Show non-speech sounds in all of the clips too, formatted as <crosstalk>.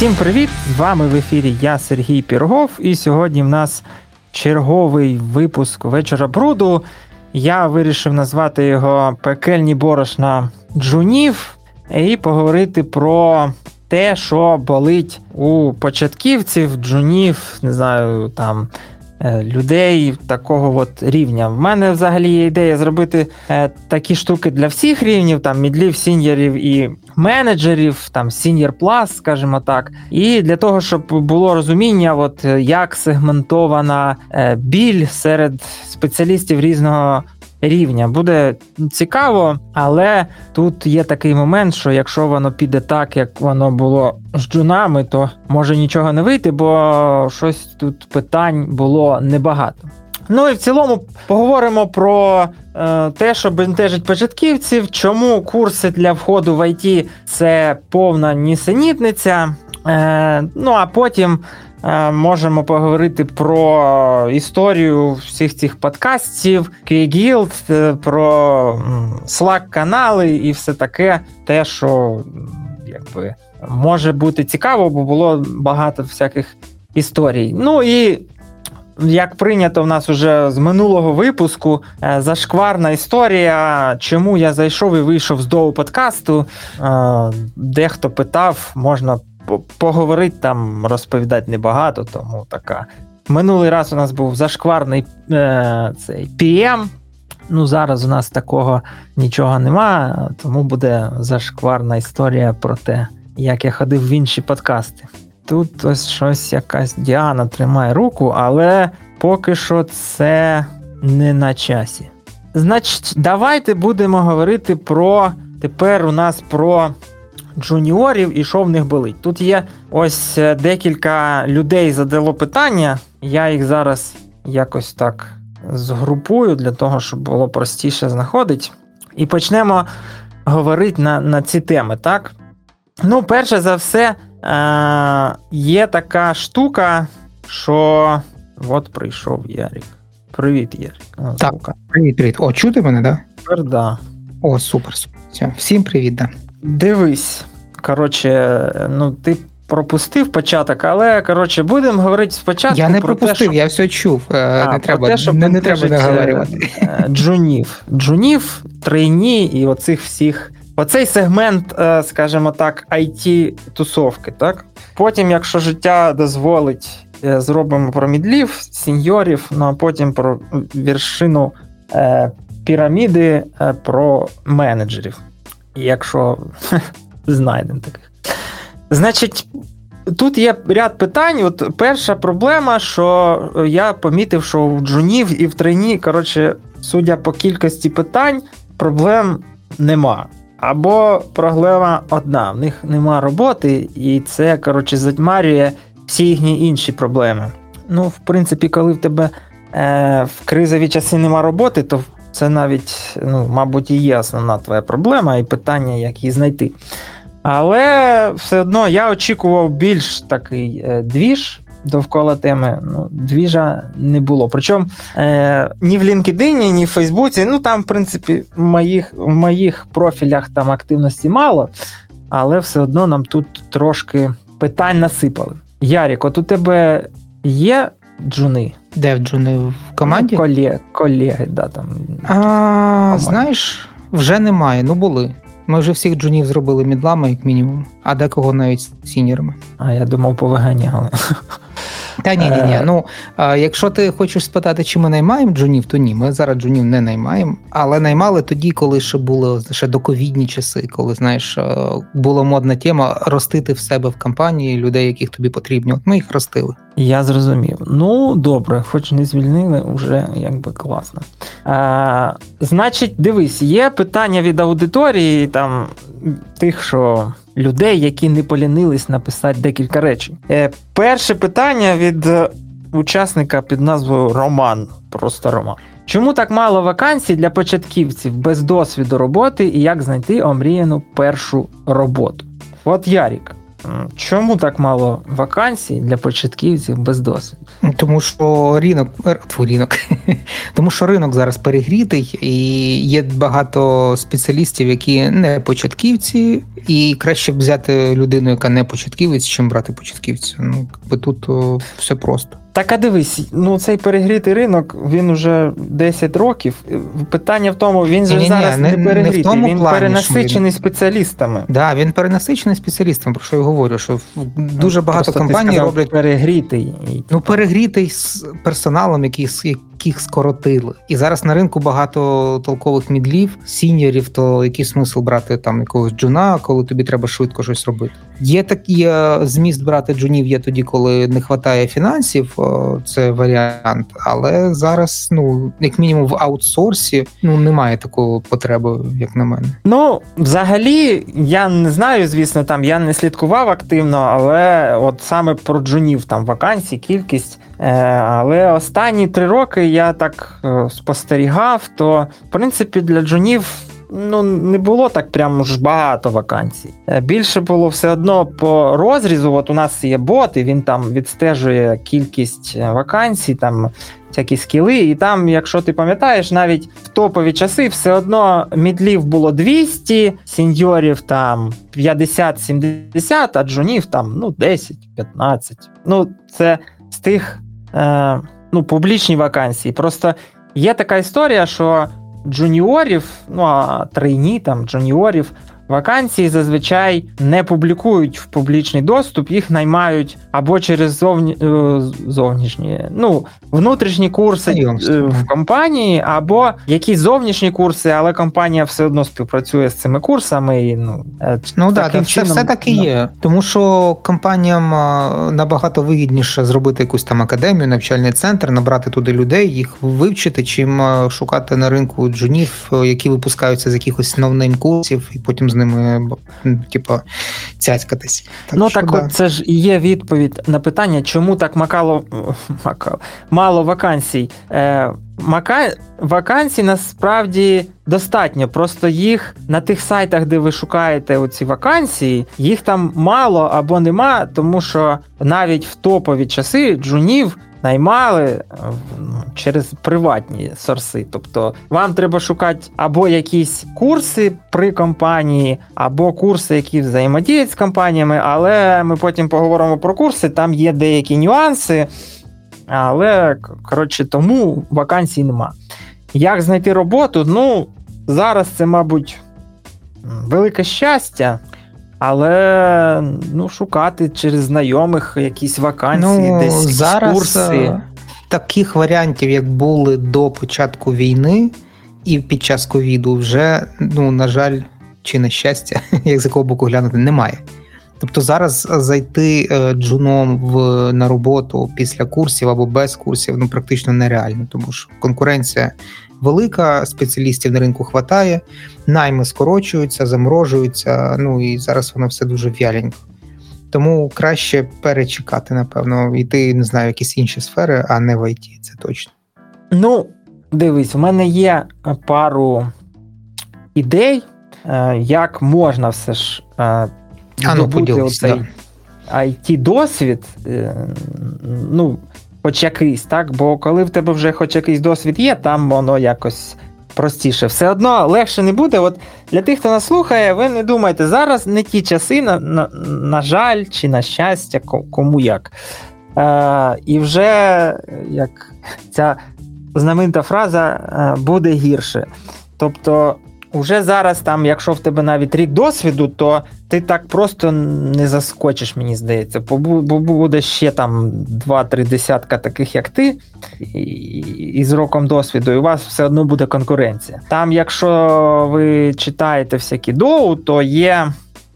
Всім привіт! З вами в ефірі я Сергій Пірогов, і сьогодні в нас черговий випуск вечора бруду. Я вирішив назвати його Пекельні борошна джунів і поговорити про те, що болить у початківців, джунів, не знаю, там людей такого от рівня. В мене взагалі є ідея зробити е, такі штуки для всіх рівнів, там мідлів, сіньєрів і менеджерів, там сіньєр плас, скажімо так. І для того, щоб було розуміння, от як сегментована е, біль серед спеціалістів різного рівня. Буде цікаво, але тут є такий момент, що якщо воно піде так, як воно було з джунами, то може нічого не вийти, бо щось тут питань було небагато. Ну і в цілому поговоримо про е, те, що бентежить початківців, чому курси для входу в ІТ це повна нісенітниця. Е, Ну а потім можемо поговорити про історію всіх цих подкастів, Guild, е, про Slack канали і все таке, те, що якби може бути цікаво, бо було багато всяких історій. Ну і як прийнято в нас уже з минулого випуску, е, зашкварна історія, чому я зайшов і вийшов з доу подкасту. Дехто питав, можна поговорити там, розповідати небагато, тому така. Минулий раз у нас був зашкварний е, цей PM. Ну, зараз у нас такого нічого нема, тому буде зашкварна історія про те, як я ходив в інші подкасти. Тут ось щось якась Діана тримає руку, але поки що це не на часі. Значить, давайте будемо говорити про тепер у нас про джуніорів і що в них болить. Тут є ось е, декілька людей задало питання. Я їх зараз якось так згрупую для того, щоб було простіше знаходити. І почнемо говорити на на ці теми, так? Ну, перше за все, е, є така штука, що от прийшов Ярик. Привіт, Ярик. Так, Привіт, привіт. О, чути мене, так? Да? Тепер да. О, супер. Все. Всім привіт, да. Дивись, коротше, ну ти пропустив початок, але коротше, будемо говорити спочатку. Я не про пропустив, те, що... я все чув. Е, а, не треба те, щоб не, не треба наговорювати. Е, джунів. Джунів, трейні і оцих всіх. Оцей сегмент, е, скажімо так, it тусовки так? Потім, якщо життя дозволить, зробимо про мідлів, сіньорів, ну а потім про вершину піраміди, про менеджерів. Якщо <laughs> знайдемо таких. Значить, тут є ряд питань. От Перша проблема, що я помітив, що в джунів і в трейні, коротше, судя по кількості питань, проблем нема. Або проблема одна: в них нема роботи, і це, коротше, затьмарює всі їхні інші проблеми. Ну, в принципі, коли в тебе е, в кризові часи нема роботи, то це навіть, ну, мабуть, і є основна твоя проблема, і питання, як її знайти. Але все одно я очікував більш такий е, двіж довкола теми. Ну, Двіжа не було. Причому е, ні в LinkedIn, ні в Фейсбуці. Ну там, в принципі, в моїх в моїх профілях там активності мало, але все одно нам тут трошки питань насипали. Ярік, от у тебе є джуни? Де в джуни в команді? Ну, колеги, колеги, да, там. А, Знаєш, вже немає, ну були. Ми вже всіх джунів зробили мідлами, як мінімум, а декого навіть сінірами. А я думав, повиганяли. Та ні, ні, ні. Е. Ну якщо ти хочеш спитати, чи ми наймаємо джунів, то ні, ми зараз джунів не наймаємо, але наймали тоді, коли ще були ще доковідні часи, коли знаєш, е, була модна тема ростити в себе в компанії людей, яких тобі потрібні. От ми їх ростили. Я зрозумів. Ну добре, хоч не звільнили, вже якби класно. А, Значить, дивись, є питання від аудиторії, там тих, що людей, які не полінились написати декілька речень. Е, Перше питання від учасника під назвою Роман. Просто Роман. Чому так мало вакансій для початківців без досвіду роботи і як знайти омріяну першу роботу? От Ярік. Чому так мало вакансій для початківців без досвіду? Тому що ринок твій ринок. <laughs> тому що ринок зараз перегрітий, і є багато спеціалістів, які не початківці, і краще б взяти людину, яка не початківець, чим брати початківця. Ну якби тут все просто. Так, а дивись, ну цей перегрітий ринок, він уже 10 років. Питання в тому, він же ні, зараз ні, не, не перегрітий, не він плані, перенасичений він... спеціалістами. Так, да, він перенасичений спеціалістами, про що я говорю, що дуже багато Просто компаній сказав, роблять перегрітий. Ну, перегрітий з персоналом, який яких скоротили. І зараз на ринку багато толкових мідлів, сіньорів, то який смисл брати там якогось джуна, коли тобі треба швидко щось робити. Є такий зміст брати джунів, є тоді, коли не вистачає фінансів, це варіант. Але зараз, ну як мінімум, в аутсорсі ну немає такої потреби, як на мене. Ну взагалі, я не знаю, звісно, там я не слідкував активно, але от саме про джунів там вакансій, кількість. Е, але останні три роки я так е, спостерігав, то в принципі для джунів ну, не було так прямо ж багато вакансій. Е, більше було все одно по розрізу. От у нас є бот, і він там відстежує кількість вакансій, там всякі скіли. І там, якщо ти пам'ятаєш, навіть в топові часи все одно мідлів було 200, сеньорів там 50-70, а джунів там ну 10-15. Ну, це з тих е, ну, публічні вакансії. Просто є така історія, що джуніорів, ну а трейні там джуніорів Вакансії зазвичай не публікують в публічний доступ, їх наймають або через зовні... Е, зовнішні, ну, внутрішні курси е, в компанії, або якісь зовнішні курси, але компанія все одно співпрацює з цими курсами. І, Ну е, ну так, це чином... все так і є. Тому що компаніям набагато вигідніше зробити якусь там академію, навчальний центр, набрати туди людей, їх вивчити, чим шукати на ринку джунів, які випускаються з якихось новнейм курсів, і потім з ними типу, цяцькатись. Так ну що, так, да. от це ж і є відповідь на питання, чому так макало, <laughs> макало мало вакансій. Е, Мака... Вакансій насправді достатньо. Просто їх на тих сайтах, де ви шукаєте оці вакансії, їх там мало або нема, тому що навіть в топові часи джунів наймали е, ну, через приватні сорси. Тобто вам треба шукати або якісь курси при компанії, або курси, які взаємодіють з компаніями, але ми потім поговоримо про курси, там є деякі нюанси. Але, коротше, тому вакансій нема. Як знайти роботу? Ну, зараз це, мабуть, велике щастя. Але ну, шукати через знайомих якісь вакансії, ну, десь зараз курси. Е, таких варіантів, як були до початку війни і під час ковіду, вже, ну, на жаль, чи на щастя, <laughs> як з якого боку глянути, немає. Тобто зараз зайти е, джуном в на роботу після курсів або без курсів ну практично нереально, тому що конкуренція велика, спеціалістів на ринку хватає, найми скорочуються, заморожуються. Ну і зараз воно все дуже в'яленько. Тому краще перечекати, напевно, йти, не знаю, якісь інші сфери, а не в ІТ, це точно. Ну, дивись, у мене є пару ідей, е, як можна все ж е, здобути оцей it досвід. Е, ну, хоч якийсь, так? Бо коли в тебе вже хоч якийсь досвід є, там воно якось простіше. Все одно легше не буде. От Для тих, хто нас слухає, ви не думайте, зараз не ті часи, на, на, на жаль, чи на щастя, кому як. Е, І вже як ця знаменита фраза е, буде гірше. Тобто Уже зараз, там, якщо в тебе навіть рік досвіду, то ти так просто не заскочиш, мені здається. Бо буде ще там 2-3 десятка таких, як ти, і з роком досвіду, і у вас все одно буде конкуренція. Там, якщо ви читаєте всякі доу, то є.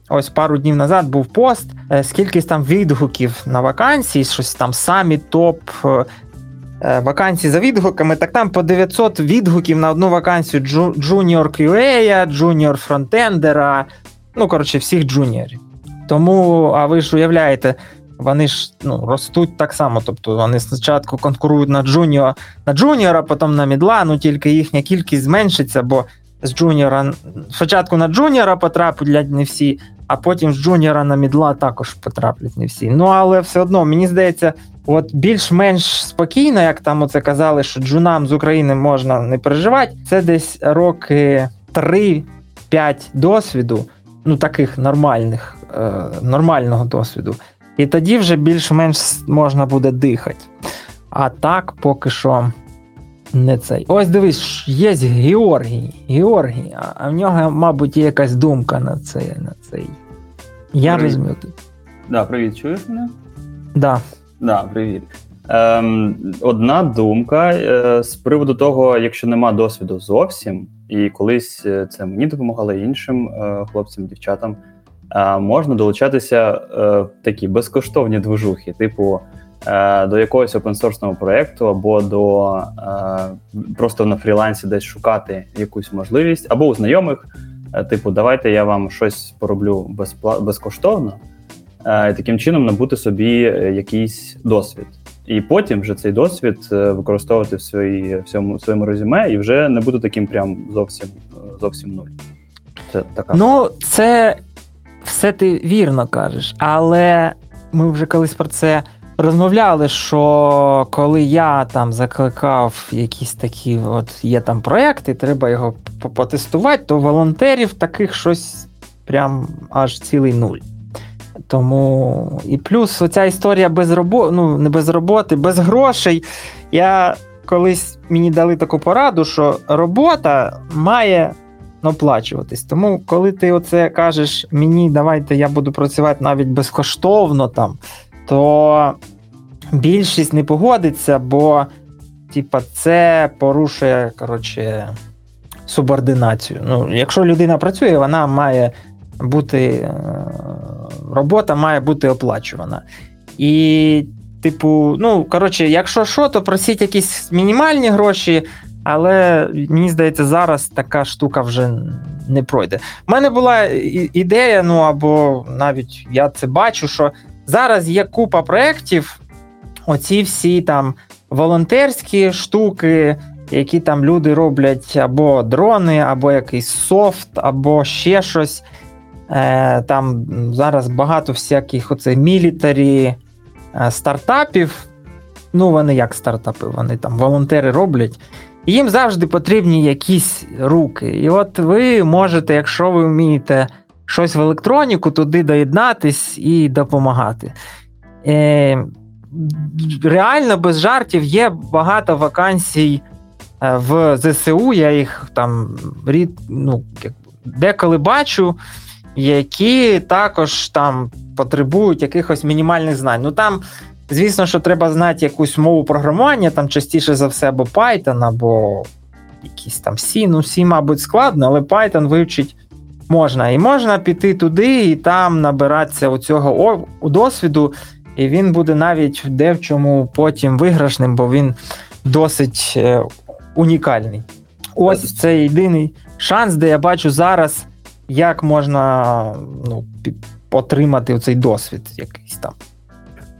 Ось пару днів назад був пост, е, скільки там відгуків на вакансії, щось там самі топ Е, вакансій за відгуками, так там по 900 відгуків на одну вакансію junior QA, джуніор фронтендера, ну, коротше, всіх джуніорів. Тому, а ви ж уявляєте, вони ж ну, ростуть так само. Тобто вони спочатку конкурують на junior, на джуніора, потім на мідла, ну тільки їхня кількість зменшиться, бо з джуніора спочатку на джуніора потрапить не всі, а потім з джуніора на мідла також потраплять не всі. Ну але все одно, мені здається, от більш-менш спокійно, як там оце казали, що джунам з України можна не переживати, це десь роки 3-5 досвіду, ну таких нормальних, е, нормального досвіду. І тоді вже більш-менш можна буде дихати. А так, поки що не цей. Ось дивись, є Георгій. Георгій, а в нього, мабуть, є якась думка на це. на цей. Я Привіт. розумію. Да, привіт, чуєш мене? Да. Да, привіт. Ем, одна думка е, з приводу того, якщо нема досвіду зовсім, і колись е, це мені допомагало іншим е, хлопцям, дівчатам, е, можна долучатися е, в такі безкоштовні движухи, типу до якогось опенсорсного проєкту, або до е, просто на фрілансі десь шукати якусь можливість, або у знайомих, е, типу, давайте я вам щось пороблю безпла- безкоштовно. Е, і таким чином набути собі е, якийсь досвід. І потім вже цей досвід е, використовувати в своїй в своєму, резюме і вже не буде таким прям зовсім е, зовсім нуль. Це така Ну, це все ти вірно кажеш, але ми вже колись про це розмовляли. Що коли я там закликав якісь такі, от є там проекти, треба його потестувати, то волонтерів таких щось прям аж цілий нуль. Тому і плюс оця історія без роботи, ну не без роботи, без грошей. Я колись мені дали таку пораду, що робота має оплачуватись. Тому, коли ти оце кажеш мені, давайте я буду працювати навіть безкоштовно там, то більшість не погодиться, бо типа, це порушує коротше, субординацію. Ну, якщо людина працює, вона має бути. е, Робота має бути оплачувана. І, типу, ну, коротше, якщо що, то просіть якісь мінімальні гроші, але мені здається, зараз така штука вже не пройде. У мене була ідея, ну або навіть я це бачу, що зараз є купа проєктів, оці всі там волонтерські штуки, які там люди роблять або дрони, або якийсь софт, або ще щось. Е, Там зараз багато всяких оце мілітарі е, стартапів. Ну, вони як стартапи, вони там волонтери роблять. Їм завжди потрібні якісь руки. І от ви можете, якщо ви вмієте щось в електроніку, туди доєднатись і допомагати. Е, реально, без жартів, є багато вакансій е, в ЗСУ. Я їх там рід, ну, деколи бачу, які також там потребують якихось мінімальних знань. Ну там, звісно, що треба знати якусь мову програмування, там частіше за все, або Python, або якісь там C. Ну, C, мабуть, складно, але Python вивчить можна. І можна піти туди і там набиратися у цього досвіду, і він буде навіть де в чому потім виграшним, бо він досить е, унікальний. Ось це єдиний шанс, де я бачу зараз, як можна ну, отримати цей досвід якийсь там.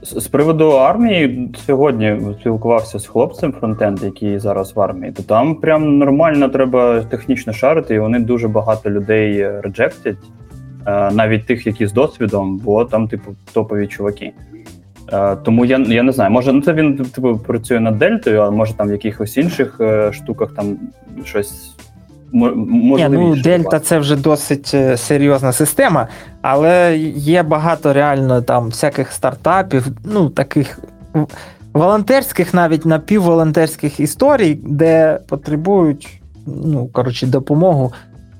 З приводу армії сьогодні спілкувався з хлопцем фронтенд, який зараз в армії, то там прям нормально треба технічно шарити, і вони дуже багато людей реджектять, е, навіть тих, які з досвідом, бо там, типу, топові чуваки. Е, Тому я, я не знаю, може, ну це він типу працює над дельтою, а може там в якихось інших е, штуках там щось мо- Ні, ну, Дельта це вже досить е, серйозна система, але є багато реально там всяких стартапів, ну таких волонтерських, навіть напівволонтерських історій, де потребують ну, коротше, допомогу.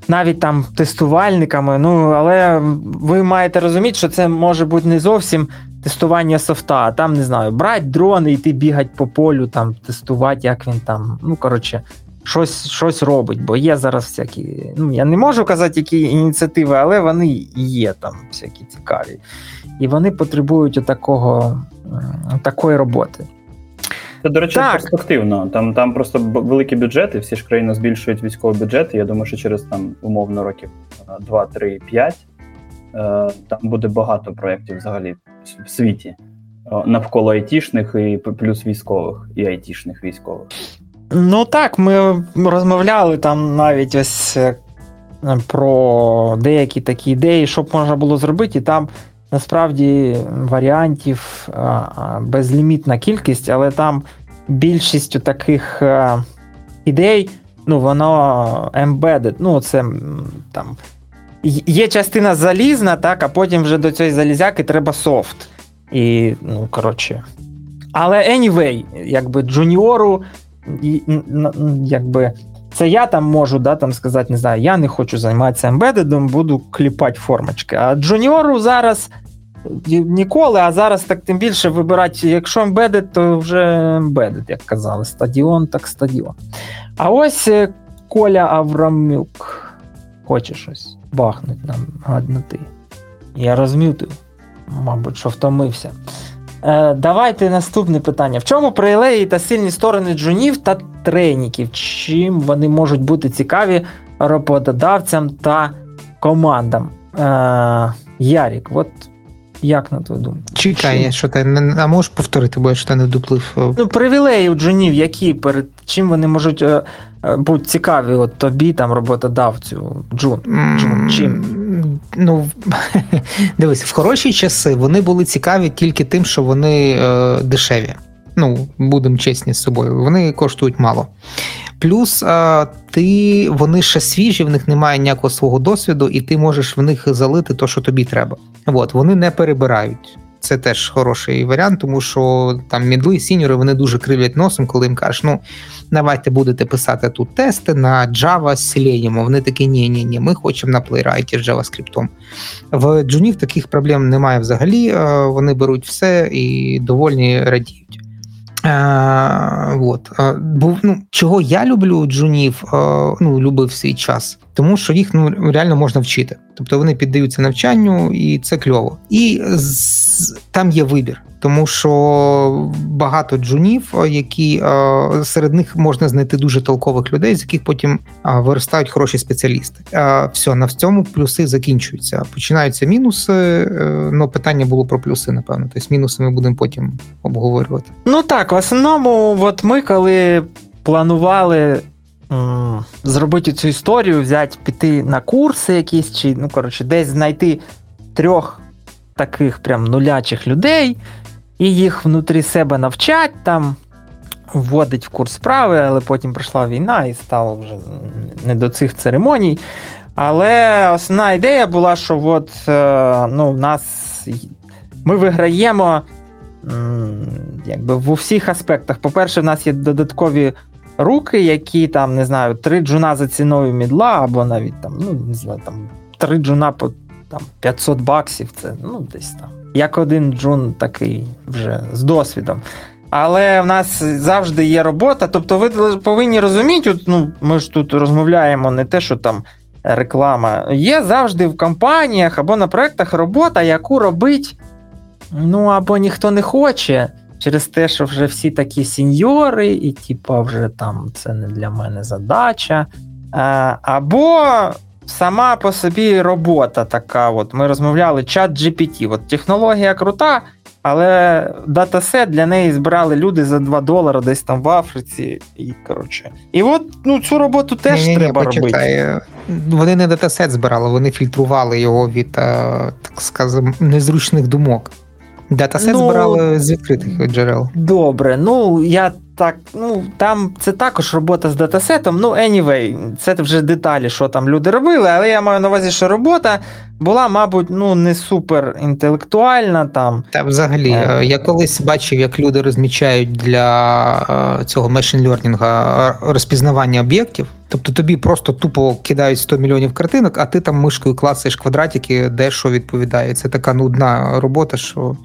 Навіть там тестувальниками. Ну, але ви маєте розуміти, що це може бути не зовсім тестування софта, а там не знаю, брати дрони, йти бігати по полю, там тестувати, як він там. Ну, коротше, щось, щось робить, бо є зараз всякі. Ну, я не можу казати, які ініціативи, але вони є там всякі цікаві. І вони потребують отакого, м, такої роботи. Це, до речі, Так. перспективно. Там, там просто великі бюджети, всі ж країни збільшують військові бюджети. Я думаю, що через там умовно років 2, 3, 5 е, там буде багато проєктів взагалі в світі е, навколо айтішних і плюс військових, і айтішних військових. Ну так, ми розмовляли там навіть ось. е, про деякі такі ідеї, що б можна було зробити, і там насправді варіантів безлімітна кількість, але там більшістю таких ідей, ну, воно embedded, ну, це там. Є частина залізна, так, а потім вже до цієї залізяки треба софт. І, ну, коротше. Але anyway, якби джуніору, якби це я там можу да, там сказати, не знаю, я не хочу займатися embedded 'ом, буду кліпати формочки. А джуніору зараз ніколи, а зараз так тим більше вибирати, якщо embedded, то вже embedded, як казали, стадіон, так стадіон. А ось е, Коля Аврамюк хоче щось бахнуть нам гаднути. Я розмютив, мабуть, що втомився. Е, Давайте наступне питання. В чому привілеї та сильні сторони джунів та треніків? Чим вони можуть бути цікаві роботодавцям та командам? Е, Ярік, от як на твою думку? Чекай, що ти не а можеш повторити, бо я що не доплив. Е, ну, привілеї у джунів, які перед чим вони можуть е, е, бути цікаві от тобі, там, роботодавцю, джун. джун чим? Ну, <laughs> дивись, в хороші часи вони були цікаві тільки тим, що вони е, дешеві. Ну, будемо чесні з собою, вони коштують мало. Плюс а, ти, вони ще свіжі, в них немає ніякого свого досвіду, і ти можеш в них залити то, що тобі треба. От, Вони не перебирають. Це теж хороший варіант, тому що там мідли, сіньори вони дуже кривлять носом, коли їм кажеш, ну давайте будете писати тут тести на Java з Selenium. Вони такі, ні, ні, ні, ми хочемо на Playwright з JavaScript. В джунів таких проблем немає взагалі. Вони беруть все і довольні радіють. А, вот. Бо, ну, Чого я люблю джунів, ну, любив свій час, тому що їх ну, реально можна вчити. Тобто вони піддаються навчанню, і це кльово. І з, там є вибір тому що багато джунів, які серед них можна знайти дуже толкових людей, з яких потім виростають хороші спеціалісти. Все на цьому плюси закінчуються. Починаються мінуси. Ну питання було про плюси, напевно. Тобто мінуси ми будемо потім обговорювати. Ну так, в основному, от ми коли планували. Зробити цю історію, взяти, піти на курси якісь, чи ну коротше, десь знайти трьох таких прям нулячих людей, і їх внутрі себе навчать там, вводить в курс справи, але потім прийшла війна і стало вже не до цих церемоній. Але основна ідея була, що от, е, ну, в нас ми виграємо якби в усіх аспектах. По-перше, в нас є додаткові руки, які там, не знаю, три джуна за ціною мідла, або навіть там, ну, не знаю, там три джуна по там, 500 баксів. Це ну, десь там як один джун такий вже з досвідом. Але в нас завжди є робота. Тобто, ви повинні розуміти, от, ну, ми ж тут розмовляємо не те, що там реклама. Є завжди в компаніях або на проєктах робота, яку робить, ну, або ніхто не хоче. Через те, що вже всі такі сіньори, і типа вже там це не для мене задача. Або сама по собі робота така. От Ми розмовляли чат GPT. От Технологія крута, але датасет для неї збирали люди за 2 долари десь там в Африці. І коротше. І от ну, цю роботу теж ні, треба ні, робити. Вони не датасет збирали, вони фільтрували його від, е, так скажемо, незручних думок. Датасет ну, збирали з відкритих джерел. Добре, ну я так, ну там це також робота з датасетом. Ну, anyway, це вже деталі, що там люди робили, але я маю на увазі, що робота була, мабуть, ну не супер інтелектуальна там. Та взагалі, е. е я колись бачив, як люди розмічають для е, цього е, розпізнавання об'єктів. Тобто тобі просто тупо кидають 100 мільйонів картинок, а ти там мишкою клацаєш квадратики, де що відповідає. Це така нудна робота, що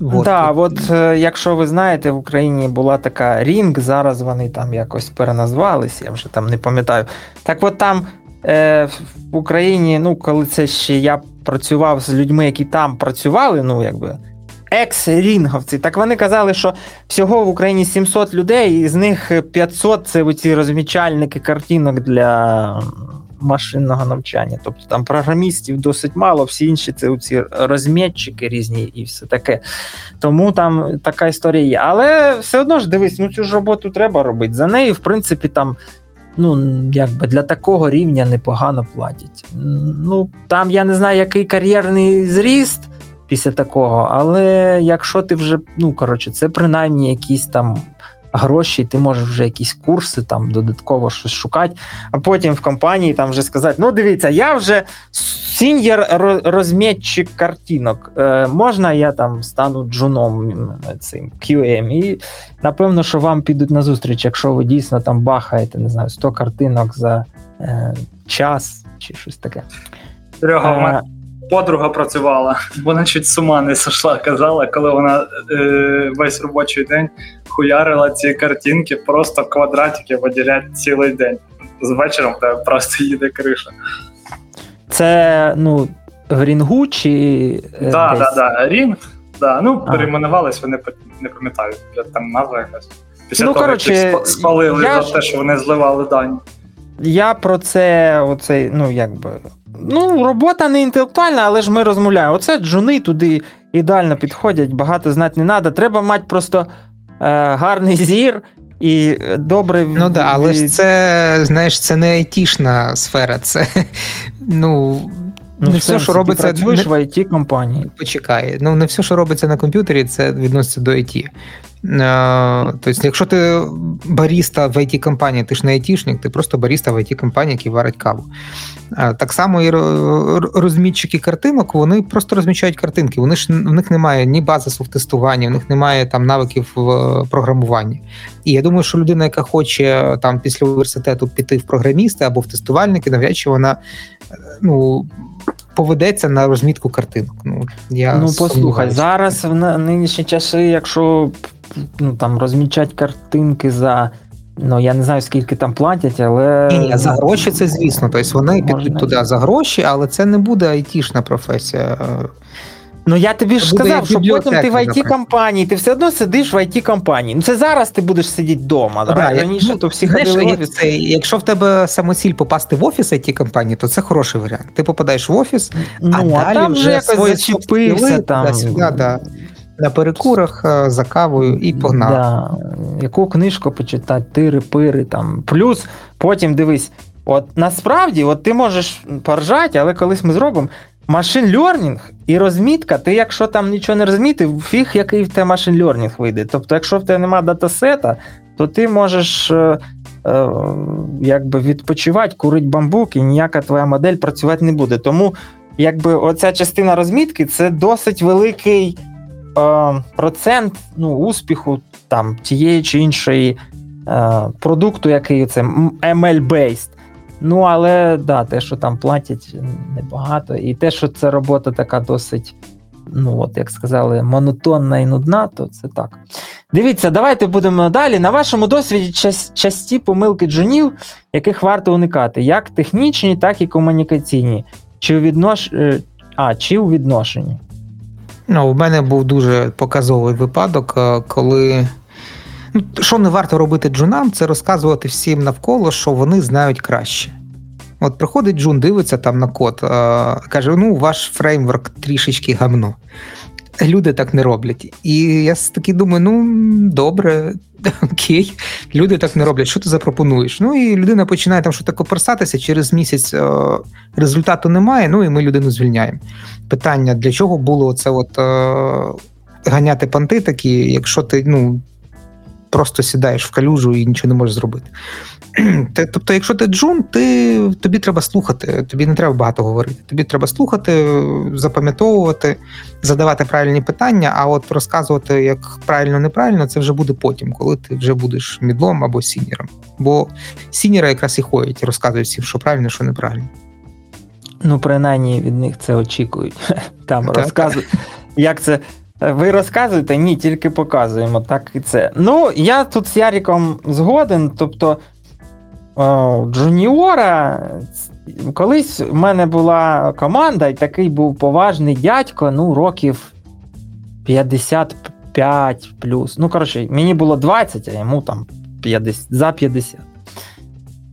Вот. Да, от е, якщо ви знаєте, в Україні була така Рінг, зараз вони там якось переназвалися, я вже там не пам'ятаю. Так от там е, в Україні, ну, коли це ще я працював з людьми, які там працювали, ну, якби. Екс-рінговці, так вони казали, що всього в Україні 700 людей, і з них 500 це оці розмічальники картинок для машинного навчання. Тобто там програмістів досить мало, всі інші це ці розмітчики різні і все таке. Тому там така історія є. Але все одно ж дивись, ну цю ж роботу треба робити. За нею, в принципі, там ну, якби для такого рівня непогано платять. Ну, там я не знаю, який кар'єрний зріст після такого, але якщо ти вже, ну коротше, це принаймні якісь там гроші, ти можеш вже якісь курси там додатково щось шукати, а потім в компанії там вже сказати: ну, дивіться, я вже сіньєр розмітчик картинок. Е, Можна я там стану джуном цим QM? І напевно, що вам підуть на зустріч, якщо ви дійсно там бахаєте, не знаю, 100 картинок за е, час чи щось таке. Серега, подруга працювала, вона чуть з ума не сошла, казала, коли вона е, весь робочий день хуярила ці картинки, просто квадратики виділять цілий день. З вечором тебе просто їде криша. Це ну, в Рінгу чи. Так, так, так. Рінг. Да. Ну, а. перейменувались, вони не пам'ятаю, там назва якась. Після ну, того, коротше, як спалили за те, що вони зливали дані. Я про це, оцей, ну, якби. Ну, робота не інтелектуальна, але ж ми розмовляємо. Оце джуни туди ідеально підходять, багато знати не треба. Треба мати просто е, гарний зір і добре. Ну да, але ж це, знаєш, це не айтішна сфера, це ну. Ну, не все, що робиться працюєш не... в it компанії. Почекай. Ну, не все, що робиться на комп'ютері, це відноситься до IT. Тобто, якщо ти баріста в it компанії ти ж не айтішник, ти просто баріста в it компанії який варить каву. Так само і розмітчики картинок, вони просто розмічають картинки. Вони ж в них немає ні базису в тестуванні, в них немає там навиків в програмуванні. І я думаю, що людина, яка хоче там після університету піти в програмісти або в тестувальники, навряд чи вона ну. Поведеться на розмітку картинок. Ну я ну послухай зараз в нинішні часи, якщо ну, там розмічати картинки за. Ну, я не знаю, скільки там платять, але. Ні, ні, за гроші це звісно. Тобто вони Можна... підуть туди за гроші, але це не буде айтішна професія. Ну я тобі ж сказав, що потім ти в it компанії, ти все одно сидиш в it компанії. Ну це зараз ти будеш сидіти вдома. Да, Раніше ну, то всі ходили в офіс. Це, якщо в тебе самоціль попасти в офіс it компанії, то це хороший варіант. Ти попадаєш в офіс, ну, а, а далі там вже якось зачепився там. Да, да на перекурах е, за кавою і погнав. Да. Яку книжку почитати, тири, пири там. Плюс потім дивись, от насправді от ти можеш поржати, але колись ми зробимо. Машин льорнінг і розмітка, ти, якщо там нічого не розмітив, фіг, який в тебе машин льорнінг вийде. Тобто, якщо в тебе немає датасета, то ти можеш е, е, якби відпочивати, курити бамбук, і ніяка твоя модель працювати не буде. Тому якби оця частина розмітки це досить великий процент ну, успіху там тієї чи іншої е, продукту, який це ML-based. Ну, але да, те, що там платять, небагато. І те, що це робота така досить, ну, от, як сказали, монотонна і нудна, то це так. Дивіться, давайте будемо далі. На вашому досвіді часті помилки джунів, яких варто уникати, як технічні, так і комунікаційні. Чи у віднош... Е, а, чи у відношенні. Ну, У мене був дуже показовий випадок, е, коли. Ну, Що не варто робити джунам, це розказувати всім навколо, що вони знають краще. От приходить джун, дивиться там на код, е, каже: ну, ваш фреймворк трішечки гамно. Люди так не роблять. І я таки думаю, ну добре, окей, <laughs> люди так не роблять. Що ти запропонуєш? Ну і людина починає там щось коперсатися, через місяць е, результату немає. Ну і ми людину звільняємо. Питання: для чого було це от е, ганяти панти такі, якщо ти ну просто сідаєш в калюжу і нічого не можеш зробити. <clears throat> Тобто, якщо ти джун, ти, тобі треба слухати, тобі не треба багато говорити. Тобі треба слухати, запам'ятовувати, задавати правильні питання, а от розказувати, як правильно, неправильно, це вже буде потім, коли ти вже будеш мідлом або сініром. Бо сініра якраз і ходять розказують всім, що правильно, що неправильно. Ну, принаймні від них це очікують. <laughs> Там розказують, як це ви розказуєте? Ні, тільки показуємо. Так і це. Ну, я тут з Яріком згоден. Тобто, Джуніора, колись в мене була команда, і такий був поважний дядько, ну, років 55 плюс. Ну, коротше, мені було 20, а йому там 50, за 50.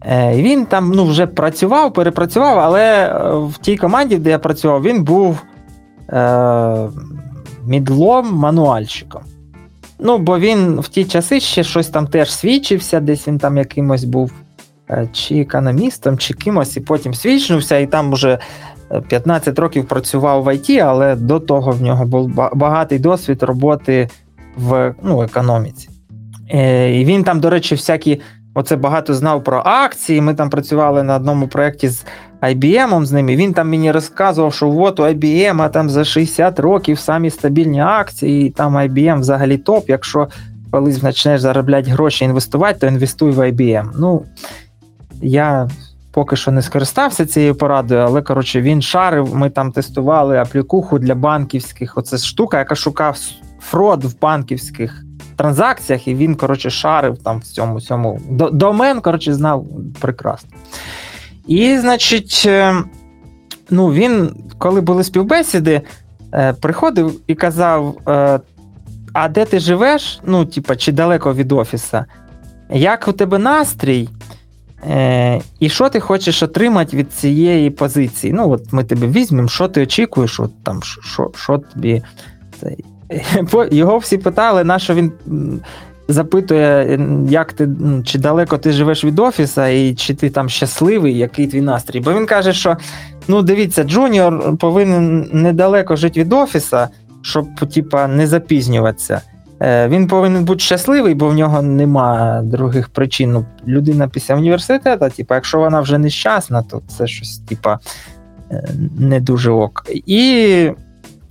Е, Він там ну, вже працював, перепрацював, але е, в тій команді, де я працював, він був. Е, мідлом мануальщиком. Ну, бо він в ті часи ще щось там теж свідчився, десь він там якимось був чи економістом, чи кимось, і потім свідчнувся, і там уже 15 років працював в ІТ, але до того в нього був багатий досвід роботи в ну, економіці. І він там, до речі, всякі. Оце багато знав про акції. Ми там працювали на одному проєкті з IBM з ними. Він там мені розказував, що от у IBM там за 60 років самі стабільні акції, і там IBM взагалі топ. Якщо колись почнеш заробляти гроші інвестувати, то інвестуй в IBM. Ну, я поки що не скористався цією порадою, але коротше він шарив. Ми там тестували аплікуху для банківських. Оце штука, яка шукав фрод в банківських транзакціях, і він, коротше, шарив там в цьому цьому. Домен, коротше, знав прекрасно. І, значить, е, ну, він, коли були співбесіди, е, приходив і казав: е, А де ти живеш? Ну, типа, чи далеко від офіса? Як у тебе настрій? І що ти хочеш отримати від цієї позиції? Ну, от ми тебе візьмемо, що ти очікуєш, от там, що що тобі. <laughs> Його всі питали, на що він запитує, як ти, чи далеко ти живеш від офіса, і чи ти там щасливий, який твій настрій. Бо він каже, що ну дивіться, джуніор повинен недалеко жити від офіса, щоб типа, не запізнюватися. Е, він повинен бути щасливий, бо в нього нема других причин. Ну, Людина після університету, типу, якщо вона вже нещасна, то це щось, типа, е, не дуже ок. І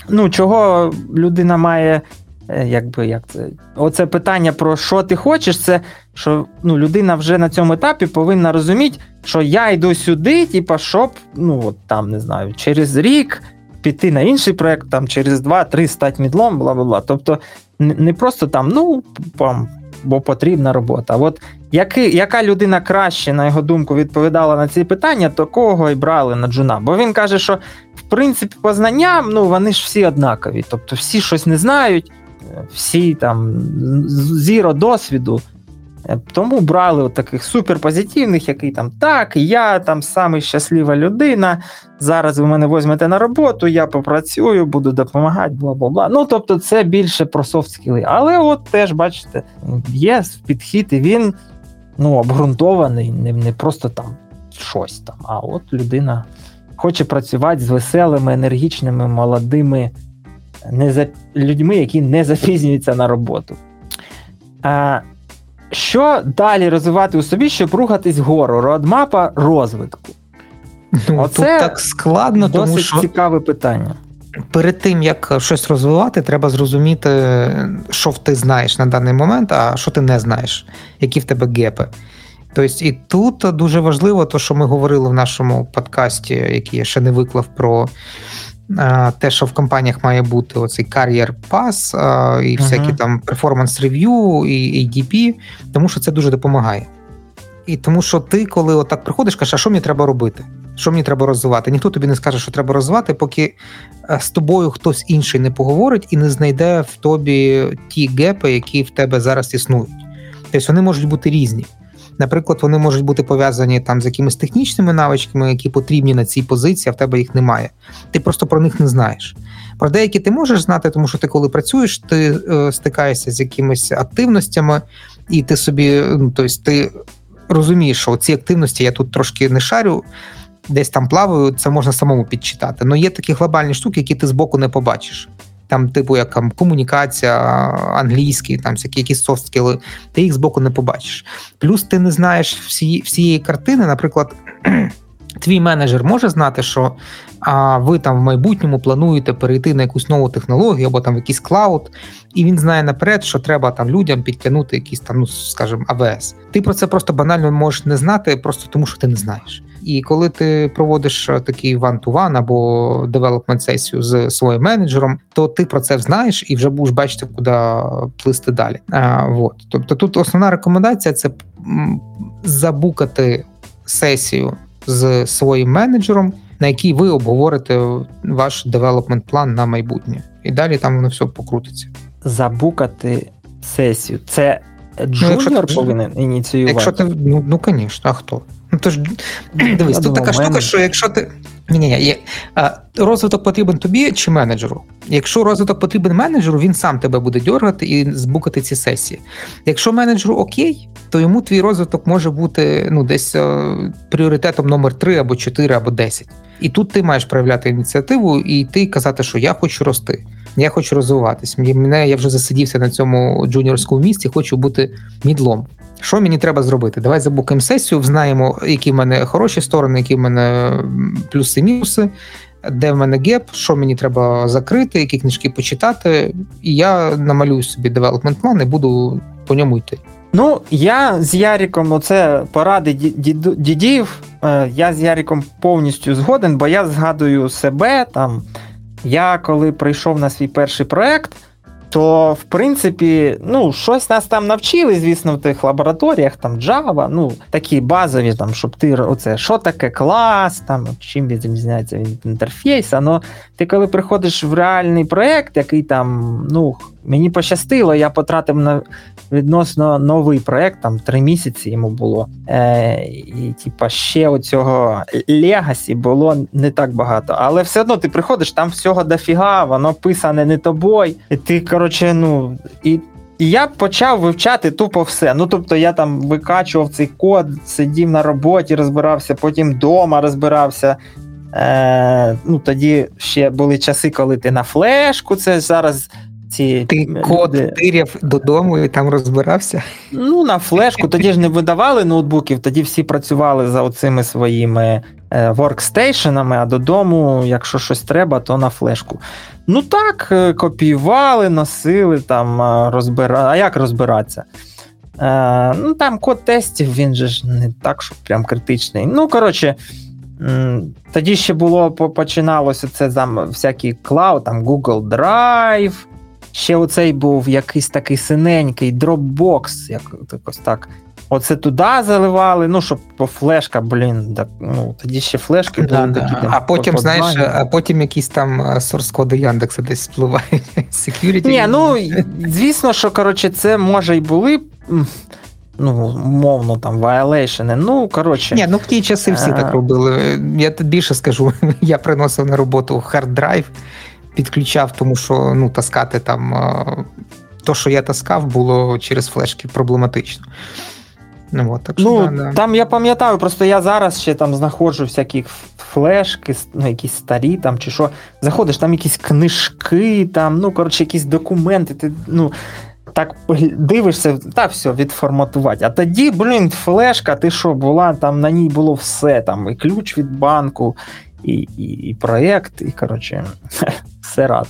ну, чого людина має. Е, якби як це оце питання про що ти хочеш, це що ну, людина вже на цьому етапі повинна розуміти, що я йду сюди, типа, щоб ну от там не знаю, через рік піти на інший проект, там через 2-3 стати мідлом, бла бла бла. Тобто не просто там, ну там, бо потрібна робота. От який, яка людина краще, на його думку, відповідала на ці питання, то кого і брали на джуна? Бо він каже, що в принципі по знанням ну вони ж всі однакові, тобто всі щось не знають, всі там зіро досвіду. Е, тому брали от таких суперпозитивних, який там так, я там самий щаслива людина. Зараз ви мене візьмете на роботу, я попрацюю, буду допомагати, бла бла бла. Ну тобто, це більше про софт-скіли. Але от теж, бачите, є підхід, і він ну, обґрунтований, не не просто там щось там. А от людина хоче працювати з веселими, енергічними, молодими не за... людьми, які не запізнюються на роботу. А, Що далі розвивати у собі, щоб рухатись вгору? Родмапа розвитку. Ну, Оце Тут так складно, досить тому що цікаве питання. Перед тим, як щось розвивати, треба зрозуміти, що ти знаєш на даний момент, а що ти не знаєш, які в тебе гепи. Тобто, і тут дуже важливо, то, що ми говорили в нашому подкасті, який я ще не виклав про те, що в компаніях має бути оцей кар'єр пас і всякі uh-huh. там перформанс рев'ю і ADP, тому що це дуже допомагає. І тому що ти, коли отак приходиш, кажеш, а що мені треба робити? Що мені треба розвивати? Ніхто тобі не скаже, що треба розвивати, поки е, з тобою хтось інший не поговорить і не знайде в тобі ті гепи, які в тебе зараз існують. Тобто вони можуть бути різні. Наприклад, вони можуть бути пов'язані там з якимись технічними навичками, які потрібні на цій позиції, а в тебе їх немає. Ти просто про них не знаєш. Про деякі ти можеш знати, тому що ти, коли працюєш, ти е, стикаєшся з якимись активностями, і ти собі, ну тобто, ти розумієш, що ці активності я тут трошки не шарю. Десь там плаваю, це можна самому підчитати. Але є такі глобальні штуки, які ти збоку не побачиш там, типу, як там, комунікація, англійський, там всякі якісь софт-скіли, ти їх збоку не побачиш. Плюс ти не знаєш всі, всієї картини, наприклад. <clears throat> Твій менеджер може знати, що а, ви там в майбутньому плануєте перейти на якусь нову технологію або там якийсь клауд, і він знає наперед, що треба там людям підтягнути якісь там, ну скажімо, AWS. Ти про це просто банально можеш не знати, просто тому що ти не знаєш. І коли ти проводиш е, такий one-to-one або development сесію з своїм менеджером, то ти про це знаєш і вже будеш бачити, куди плисти далі. А, вот. Тобто, тут основна рекомендація це забукати сесію з своїм менеджером, на якій ви обговорите ваш development план на майбутнє, і далі там воно все покрутиться. Забукати сесію. Це джуніор ну, повинен ініціювати? Якщо ти ну, ну звісно, а хто? Ну, тож, <clears throat> дивись, тут така штука, що якщо ти. Ні, ні, ні. Розвиток потрібен тобі чи менеджеру. Якщо розвиток потрібен менеджеру, він сам тебе буде дергати і збукати ці сесії. Якщо менеджеру окей, то йому твій розвиток може бути ну, десь пріоритетом номер 3 або 4, або 10. І тут ти маєш проявляти ініціативу і йти казати, що я хочу рости, я хочу розвиватись. Мене я вже засидівся на цьому джуніорському місці, хочу бути мідлом. Що мені треба зробити? Давай забукаємо сесію, знаємо, які в мене хороші сторони, які в мене плюси-мінуси, де в мене геп, що мені треба закрити, які книжки почитати. І я намалюю собі девелопмент план і буду по ньому йти. Ну, я з Яріком, оце поради дідів. Е, я з Яріком повністю згоден, бо я згадую себе там. Я коли прийшов на свій перший проект то в принципі, ну, щось нас там навчили, звісно, в тих лабораторіях, там Java, ну, такі базові, там, щоб ти оце, що таке клас, там, чим відрізняється від інтерфейса. але ти коли приходиш в реальний проєкт, який там, ну, мені пощастило, я потратив на відносно новий проєкт, там три місяці йому було. Е, І, типа, ще оцього легасі було не так багато. Але все одно ти приходиш, там всього дофіга, воно писане не тобою. І ти, коротше, ну. і і я почав вивчати тупо все. Ну тобто я там викачував цей код, сидів на роботі, розбирався, потім вдома розбирався. Е, Ну Тоді ще були часи, коли ти на флешку. Це зараз ці Ти код тиряв додому і там розбирався? Ну, на флешку. Тоді ж не видавали ноутбуків, тоді всі працювали за оцими своїми е, воркстейшенами, а додому, якщо щось треба, то на флешку. Ну так, е, копіювали, носили, там, е, розбирали. А як розбиратися? Е, Ну, Там код тестів, він же ж не так, що прям критичний. Ну, коротше. Тоді ще було починалося це там всякі клауд, там Google Drive, Ще оцей був якийсь такий синенький Dropbox, як якось так. Оце туди заливали, ну, щоб по флешка, блін, так, ну, тоді ще флешки були. Да, такі, а потім, знаєш, а потім якісь там source коди Яндекса десь спливають. <laughs> Security. Ні, ну, звісно, що, коротше, це може й були. Ну, мовно, там, violation. Ну, коротше. Ні, ну в ті часи всі так робили. Я більше скажу, <laughs> я приносив на роботу hard drive, підключав, тому що ну, таскати там то, що я таскав, було через флешки проблематично. Ну, от, так що, ну да, Там я пам'ятаю, просто я зараз ще там знаходжу всякі флешки, ну, якісь старі там чи що. Заходиш, там якісь книжки, там, ну, коротше, якісь документи. Ти, ну, так дивишся, та все, відформатувати. А тоді, блін, флешка, ти що, була, там на ній було все, там, і ключ від банку, і і, і проєкт, і коротше, <laughs> все рад.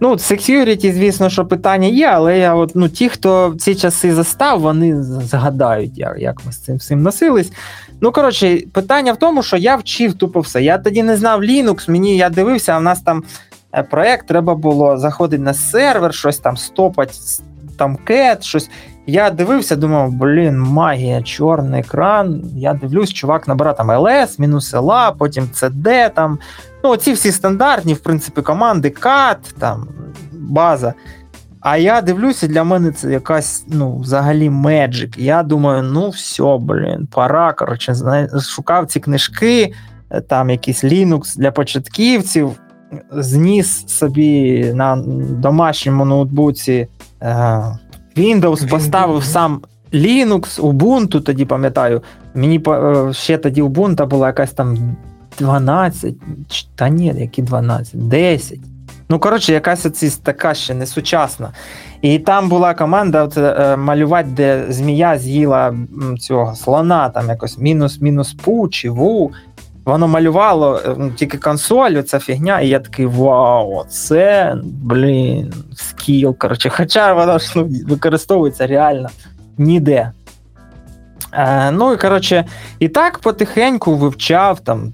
Ну, security, звісно, що питання є, але я от, ну, ті, хто ці часи застав, вони згадають, як як ми з цим всім носились. Ну, коротше, питання в тому, що я вчив тупо все. Я тоді не знав Linux, мені я дивився, а в нас там е, проєкт, треба було заходити на сервер, щось там стопати, там кет, щось. Я дивився, думав, блін, магія, чорний екран. Я дивлюсь, чувак набирає там LS, мінус LA, потім CD, там. Ну, ці всі стандартні, в принципі, команди, CAT, там, база. А я дивлюся, для мене це якась, ну, взагалі меджик. Я думаю, ну все, блін, пора. Коротше, шукав ці книжки, там якийсь Linux для початківців, зніс собі на домашньому ноутбуці. Е, Windows поставив сам Linux, Ubuntu, тоді пам'ятаю. Мені е, ще тоді Ubuntu була якась там 12, та ні, які 12, 10. Ну, коротше, якась оці така ще не сучасна. І там була команда от, е, малювати, де змія з'їла цього слона, там якось мінус-мінус пу чи ву. Воно малювало е, ну, тільки консоль, ця фігня, і я такий вау, це, блін, скіл. коротше, Хоча воно ж ну, використовується реально ніде. Е, Ну і коротше, і так потихеньку вивчав там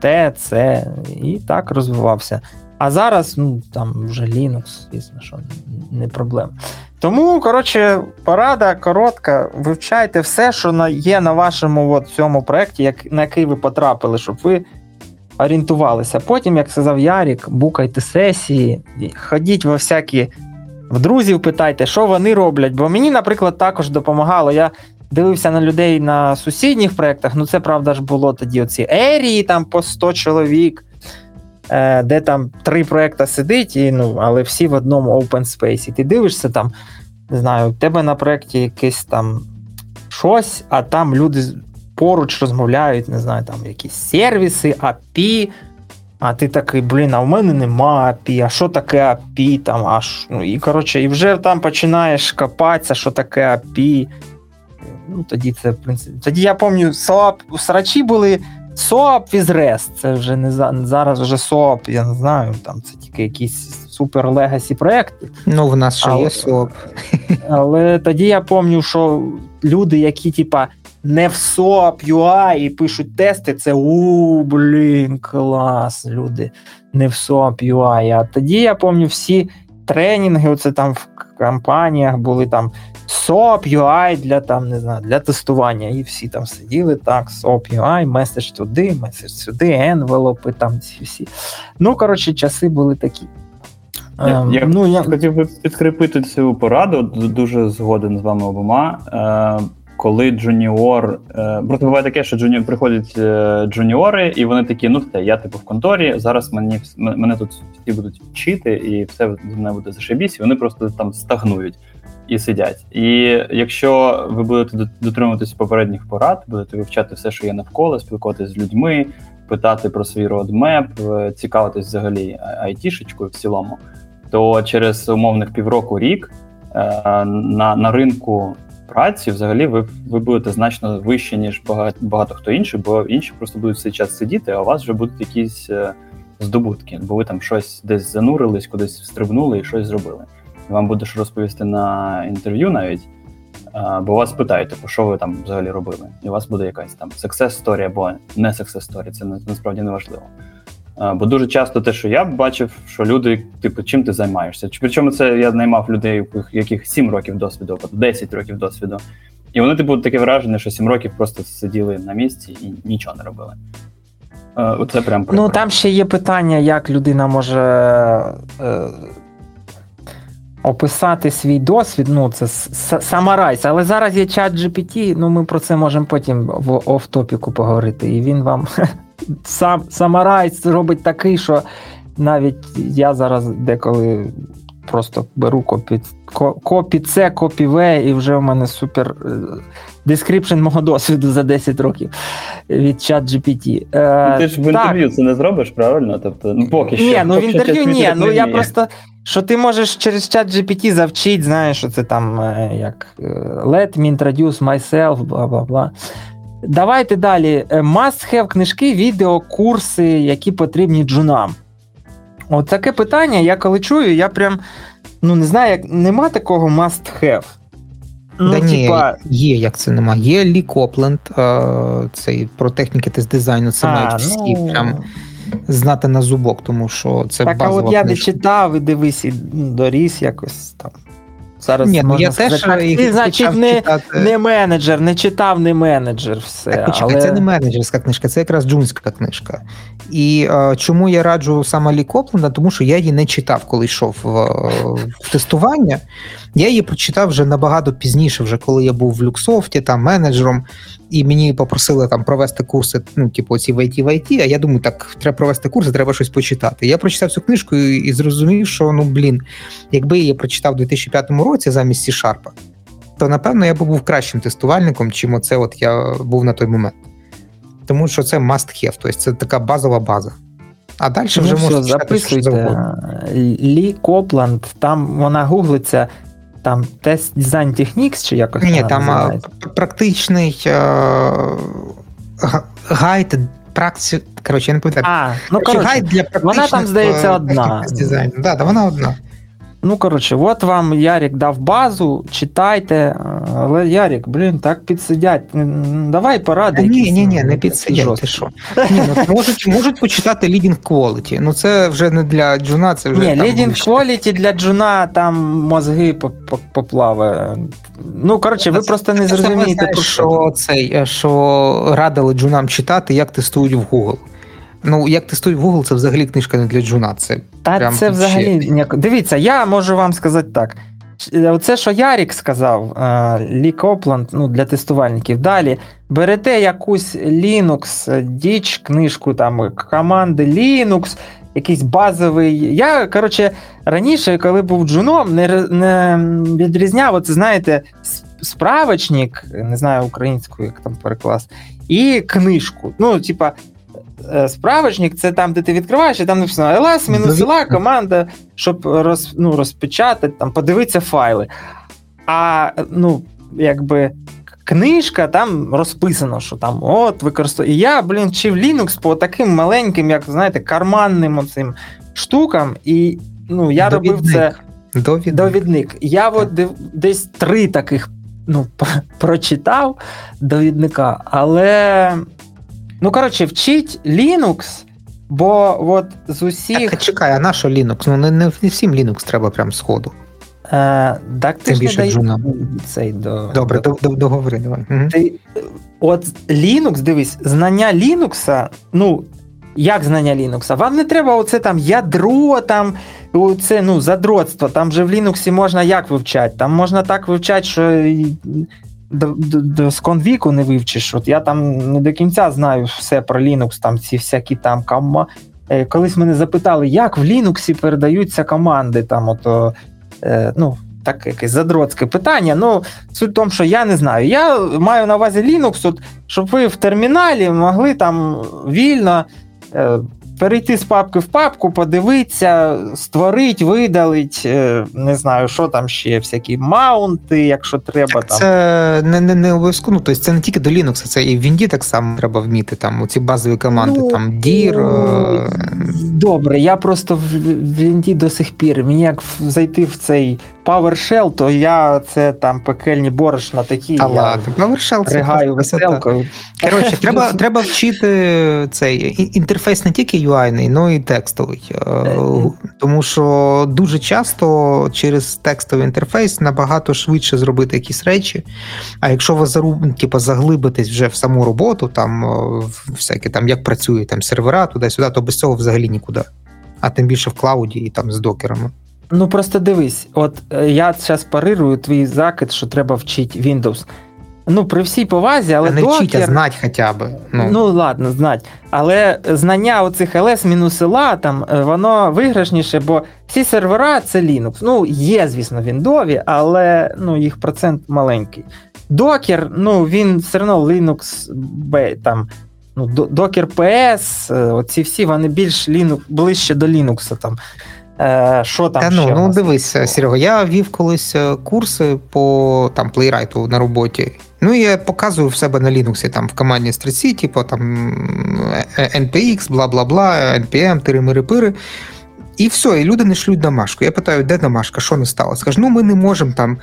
те, це, і так розвивався. А зараз, ну, там вже Linux, звісно, що не проблема. Тому, коротше, порада коротка. Вивчайте все, що є на вашому от, цьому проєкті, як, на який ви потрапили, щоб ви орієнтувалися. Потім, як сказав Ярік, букайте сесії, ходіть во всякі в друзів, питайте, що вони роблять. Бо мені, наприклад, також допомагало. Я дивився на людей на сусідніх проєктах, ну це правда ж було тоді оці ерії там по 100 чоловік, де там три проекти сидить, і, ну, але всі в одному open space. І ти дивишся там, не знаю, у тебе на проєкті якесь там щось, а там люди поруч розмовляють, не знаю, там якісь сервіси, API, а ти такий, блін, а в мене нема API, а що таке API там, аж, ну, і коротше, і вже там починаєш копатися, що таке API. Ну, тоді це, в принципі. Тоді я пам'ятаю, срачі були SOAP vs REST. Це вже не за, зараз вже SOAP, я не знаю, там це тільки якісь супер легасі проекти. Ну, в нас ще Але- є SOAP. Але тоді я пам'ятаю, що люди, які, типа, не в SOAP UI і пишуть тести, це у, блін, клас, люди не в SOAP UI. А тоді я пам'ятаю всі тренінги, оце там в компаніях були там SOAP UI для там, не знаю, для тестування. І всі там сиділи так, SOAP UI, message туди, меседж сюди, envelope и, там ці всі. Ну, коротше, часи були такі. Я, Ем, я ну, я... хотів би підкріпити цю пораду, дуже згоден з вами обома. Коли джуніор. Е, просто буває таке, що джуніор приходять е, джуніори, і вони такі, ну все, я типу в конторі, зараз мені мене тут всі будуть вчити, і все мною буде зашибісь, і вони просто там стагнують і сидять. І якщо ви будете дот- дотримуватись попередніх порад, будете вивчати все, що є навколо, спілкуватися з людьми, питати про свій родмеп, е, цікавитись взагалі айтішечкою в цілому, то через умовних півроку рік е, на, на ринку праці взагалі ви, ви будете значно вище, ніж багато, багато хто інший, бо інші просто будуть цей час сидіти, а у вас вже будуть якісь е, здобутки, бо ви там щось десь занурились, кудись встрибнули і щось зробили. І вам буде що розповісти на інтерв'ю навіть. А, Бо вас питають, типу, що ви там взагалі робили, і у вас буде якась там success story або не success story, це на- насправді не важливо. Бо дуже часто те, що я бачив, що люди, типу, чим ти займаєшся? Причому це я наймав людей, у яких- яких 7 років досвіду, або 10 років досвіду. І вони, типу, таке враження, що 7 років просто сиділи на місці і нічого не робили. Оце прям Ну, там ще є питання, як людина може е, описати свій досвід. Ну, це summarize. Але зараз є ChatGPT, ну ми про це можемо потім в off-topic у поговорити. І він вам <laughs> сам summarize робить такий, що навіть я зараз деколи просто беру copy, copy C, copy V, і вже в мене супер description мого досвіду за 10 років від ChatGPT. Е, Ну, Ти ж в так. інтерв'ю це не зробиш, правильно? Тобто, ну поки що. Ні, ну в інтерв'ю ні. Ну я просто. Що ти можеш через чат GPT завчити, знаєш, що це там е, як е, let me introduce myself, бла бла бла. Давайте далі. Е, Must have книжки, відео, курси, які потрібні джунам. От таке питання, я коли чую, я прям ну не знаю, як нема такого must have. Ну, да ні, типа, є, як це нема. Є Лі Копленд, е, цей про техніки тест дизайну, це а, мають всі ну, прям знати на зубок, тому що це так, а от я не читав і дивись, і доріс якось там. Зараз Ні, ну можна я теж сказати, їх ти, значить, почав не, читати. не менеджер, не читав, не менеджер. Все. Так, почекай, але... це не менеджерська книжка, це якраз джунська книжка. І е, чому я раджу саме Лі Копленда? Тому що я її не читав, коли йшов в, в тестування. Я її прочитав вже набагато пізніше, вже коли я був в Люксофті, там менеджером, і мені попросили там провести курси, ну, типу, ці в IT, в IT, а я думаю, так, треба провести курси, треба щось почитати. Я прочитав цю книжку і, і зрозумів, що ну блін, якби я її прочитав у 2005 році замість C-Sharp, то напевно я б був кращим тестувальником, чим оце от я був на той момент. Тому що це must have, тобто це така базова база. А далі вже Ну, все, можна записуйте. Лі Копланд, там вона гуглиться, там тест дизайн технікс чи якось. Ні, там а, практичний а, гайд практи... Коротше, я не пам'ятаю. А, ну Коротше, гайд для практичних вона там, здається, е, одна. Да, да, вона одна. Ну коротше, от вам Ярік дав базу, читайте. Але Ярік, блін, так підсидять. Давай поради. Ні, ні, ні, ну, не підсидять, ти що. Ні, ну, <laughs> можуть, можуть почитати Leading Quality. Ну це вже не для джуна, це вже Ні, Leading. Quality для джуна там мозги по- по- поплаває. Ну, коротше, ви Це- просто не зрозумієте, про що. що цей, е, що радили джунам читати, як тестують в Google. Ну, як тестують в Google, це взагалі книжка не для джуна. Це Та Прям це взагалі ще-. Дивіться, я можу вам сказати так. оце, що Ярік сказав, Лі Копланд, ну, для тестувальників. Далі берете якусь Linux, діч, книжку там команди Linux, якийсь базовий. Я, коротше, раніше, коли був джуном, не не відрізняв, от, знаєте, справочник, не знаю українською, як там переклас, і книжку. Ну, типа, Е, справочник це там, де ти відкриваєш, і там написано ls мінусила команда, щоб роз, ну, розпечатати, там, подивитися файли. А ну, якби книжка там розписано, що там от використовує. І я, блін, вчив Linux по таким маленьким, як знаєте, карманним оцим штукам, і ну, я Довідник. робив це Довідник. Довідник. Я от десь три таких ну, <laughs> прочитав довідника, але Ну, коротше, вчить Linux, бо от з усіх. Так, чекай, а на що Linux? Ну, не, не всім Linux треба прям сходу. Е, так ти ж не дай... цей до... Добре, до, до, договори, давай. Ти... От Linux, дивись, знання Linux, ну, як знання Linux? Вам не треба оце там ядро, там, оце, ну, задротство. Там же в Linux можна як вивчати? Там можна так вивчати, що до, до, до сконвіку не вивчиш. От я там не до кінця знаю все про Linux, там ці всякі там кома. Е, колись мене запитали, як в Linux передаються команди. там ото, е, ну, так, якесь задротське питання. Ну, суть в тому, що я не знаю. Я маю на увазі Linux, от, щоб ви в терміналі могли там вільно е, перейти з папки в папку, подивитися, створить, видалить, е, не знаю, що там ще, всякі маунти, якщо треба. Так там. Це не не, не обов'язково. Ну, тобто це не тільки до Linux, це і в Вінді так само треба вміти. Там ці базові команди, ну, там DIR. Ну, е, добре, я просто в Вінді до сих пір. Мені як зайти в цей PowerShell, то я це там пекельні борошна такі. А я PowerShell це ригаю веселкою. Коротше, треба <laughs> треба вчити цей інтерфейс не тільки UI, але й текстовий. Е, тому що дуже часто через текстовий інтерфейс набагато швидше зробити якісь речі. А якщо ви типу, заглибитесь вже в саму роботу, там всяке там як працює там сервера, туди-сюди, то без цього взагалі нікуди. А тим більше в клауді і там з докерами. Ну просто дивись, от е, я зараз парирую твій закид, що треба вчити Windows. Ну, при всій повазі, але. не вчить, а знать хоча б. Ну. ну ладно, знать. Але знання оцих ls мінус там, е, воно виграшніше, бо всі сервера це Linux. Ну, є, звісно, віндові, але ну, їх процент маленький. Докер, ну, він все одно Linux там. Ну, Docker PS, е, оці всі вони більш Linux, ближче до Linux. там. Е, що там? Та, ну, ще ну дивись, Серега, я вів колись курси по там плейрайту на роботі. Ну я показую в себе на Linux там в командній стриці, типу там NPX, бла бла бла, NPM, тири-мири-пири. І все, і люди не шлють домашку. Я питаю, де домашка, що не сталося? Скажу, ну ми не можемо там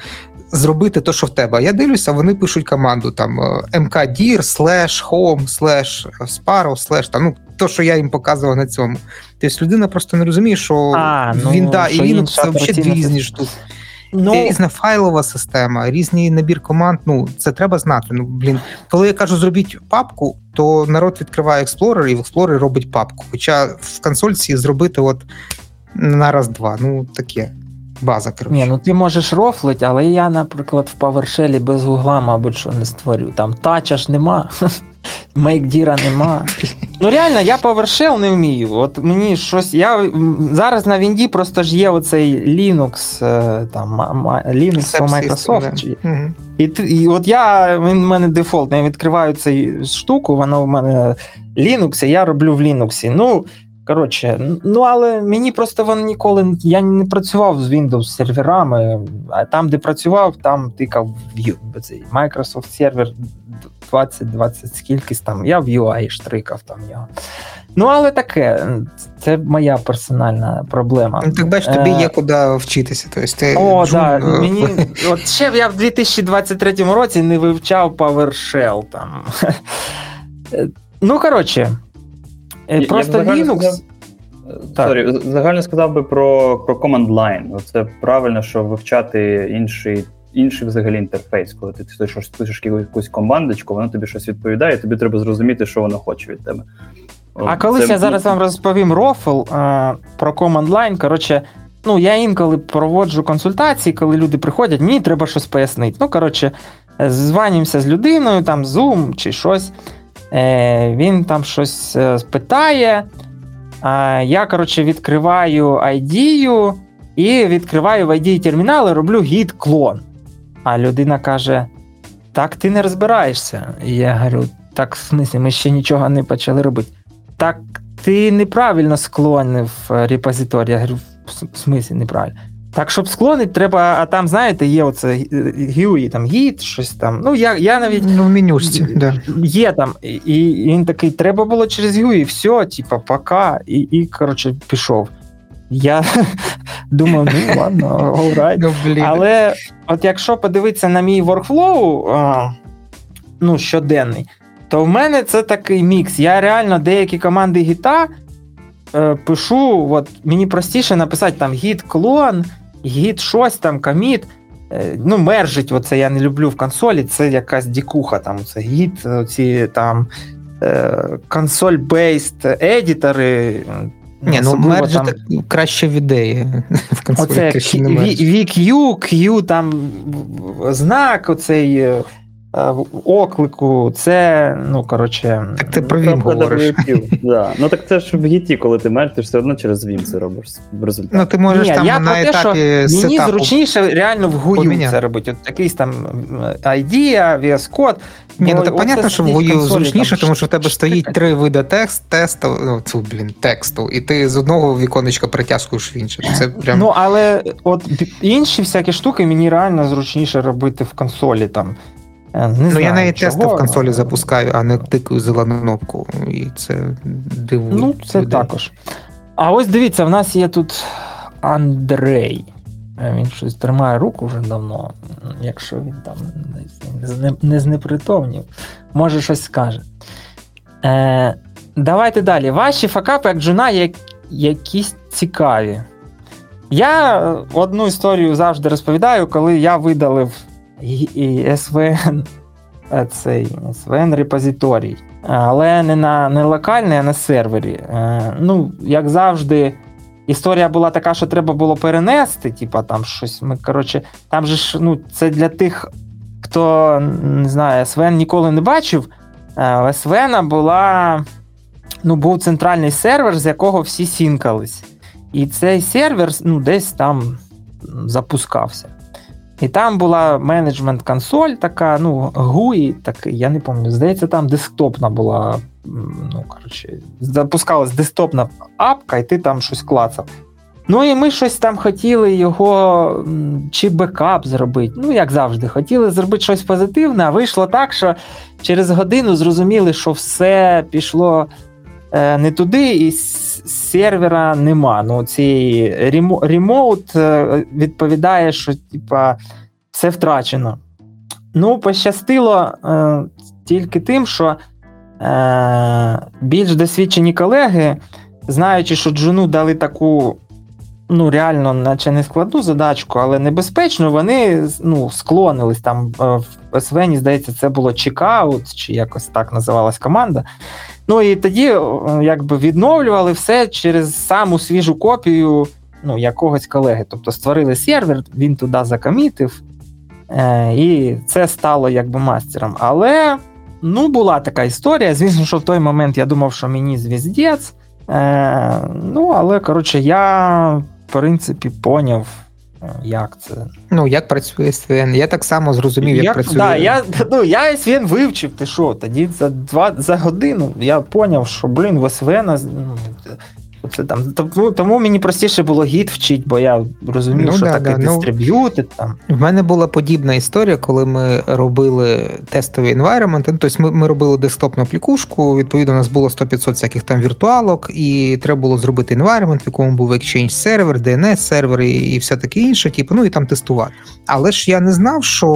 зробити те, що в тебе. Я дивлюся, вони пишуть команду там mkdir, slash home, slash sparrow, slash там, ну, то, що я їм показував на цьому. Тобто людина просто не розуміє, що а, ну, Вінда і Linux це взагалі дві різні штуки. Ну, різна файлова система, різний набір команд. Ну, це треба знати. Ну, блін, коли я кажу, зробіть папку, то народ відкриває Explorer і в Explorer робить папку. Хоча в консольці зробити от на раз-два. Ну, таке. База, коротше. Ні, ну ти можеш рофлити, але я, наприклад, в PowerShell без гугла, мабуть, що не створю. Там тача ж нема. <laughs> Мейкдіра нема. <laughs> Ну реально, я PowerShell не вмію. От мені щось. Я зараз на Вінді просто ж є оцей Linux, е, там Linux по Microsoft. Угу. І і от я в мене дефолт, я відкриваю цю штуку, воно в мене Linux, і я роблю в Linux. Ну, Коротше, ну але мені просто воно ніколи я не працював з Windows серверами, а там, де працював, там тикав в цей Microsoft сервер 20-20 скількись там. Я в UI штрикав там його. Ну, але таке, це моя персональна проблема. Ну, Так бачиш, тобі є куди вчитися. Тобто ти О, так. Да, мені, <laughs> от ще я в 2023 році не вивчав PowerShell там. <laughs> Ну, коротше. Е, просто я Linux. Сказав, так. Sorry, загально сказав би про про command line. Це правильно, що вивчати інший інший взагалі інтерфейс. Коли ти щось пишеш якусь командочку, воно тобі щось відповідає, тобі треба зрозуміти, що воно хоче від тебе. А колись це... я зараз вам розповім рофл а, про command line. Коротше, ну, я інколи проводжу консультації, коли люди приходять, мені треба щось пояснити. Ну, коротше, званімося з людиною, там Zoom чи щось. Е, Він там щось е, питає. Я, коротше, відкриваю ID і відкриваю в ID термінал і роблю гід клон. А людина каже: Так, ти не розбираєшся. І я говорю, так, в смислі, ми ще нічого не почали робити. Так, ти неправильно склонив е, репозиторій. Я говорю, в смислі неправильно. Так, щоб склонити, треба, а там, знаєте, є оце GUI, там гід, щось там. Ну, я я навіть. Ну, в менюшці, да. Є там. І, і він такий, треба було через GUI, все, типа, пока. І, і коротше, пішов. Я <laughs> думаю, ну ладно, alright. Ну. Але от якщо подивитися на мій workflow, а, ну, щоденний, то в мене це такий мікс. Я реально деякі команди гіта е, пишу, от мені простіше написати там гіт клон, гіт щось там, коміт. Е, ну, мержить, оце я не люблю в консолі, це якась дікуха, там це гіт, ці там консоль-бейст едітори. Ні, ну мерджити там... краще в ідеї. <laughs> В консолі Оце VQ, Q, там знак оцей Е, оклику, це, ну, коротше. Так ти про Vim говориш. <laughs> да. Ну так це ж в гіті, коли ти мертв, ти все одно через Vim це робиш в результаті. Ну, ти можеш Ні, там я на етапі те, що Мені зручніше реально в гую це робити. От якийсь там ID, VS Code. Ні, ну так понятно, що в гую зручніше, тому що в тебе стоїть три види текст, тесту, ну, цю, блін, тексту, і ти з одного віконечка притягуєш в інше. Це прям... Ну, але от інші всякі штуки мені реально зручніше робити в консолі там. Е, не ну, знаю, я навіть чого. тести в консолі запускаю, а не тикаю зелену кнопку. І це дивує. Ну, це людей. також. А ось дивіться, в нас є тут Андрей. Е, він щось тримає руку вже давно, якщо він там не знепритомнів, може щось скаже. Е, Давайте далі. Ваші факапи, як джуна, як, якісь цікаві. Я одну історію завжди розповідаю, коли я видалив і SVN е, цей SVN репозиторій, але не на не локальний, а на сервері. Е, ну, як завжди, історія була така, що треба було перенести. Типа там щось. Ми коротше, там же ж ну, це для тих, хто не знаю, SVN ніколи не бачив. Е, у SVN була. Ну, був центральний сервер, з якого всі сінкались. І цей сервер ну, десь там запускався. І там була менеджмент консоль, така, ну, GUI, такий, я не пам'ятаю, здається, там десктопна була. Ну, коротше, запускалась десктопна апка, і ти там щось клацав. Ну і ми щось там хотіли його чи бекап зробити. Ну, як завжди, хотіли зробити щось позитивне, а вийшло так, що через годину зрозуміли, що все пішло не туди, і сервера нема. Ну, цей ремоут е, відповідає, що типа, все втрачено. Ну, пощастило е, тільки тим, що е, більш досвідчені колеги, знаючи, що Джуну дали таку. Ну, реально, наче не складну задачку, але небезпечну, вони ну, склонились там е, в СВНі, здається, це було чекаут, чи якось так називалась команда. Ну і тоді якби відновлювали все через саму свіжу копію ну, якогось колеги. Тобто створили сервер, він туди закомітив, е, і це стало якби мастером. Але ну, була така історія. Звісно, що в той момент я думав, що мені звіздець. Е, Ну, але коротше, я в принципі поняв. Як це? Ну, як працює СВН. Я так само зрозумів, як, як працює. Да, я ну, я СВН вивчив, ти що? Тоді за два за годину я зрозумів, що, блін, в ну, це там, Тому тому мені простіше було гід вчити, бо я розумів, ну, що да, таке да. дистриб'юти. Ну, там. В мене була подібна історія, коли ми робили тестовий environment. Ну, тобто ми ми робили десктопну аплікушку, відповідно, у нас було 100-500 всяких там віртуалок, і треба було зробити environment, в якому був Exchange сервер, DNS сервер і, і все таке інше, типу, ну і там тестувати. Але ж я не знав, що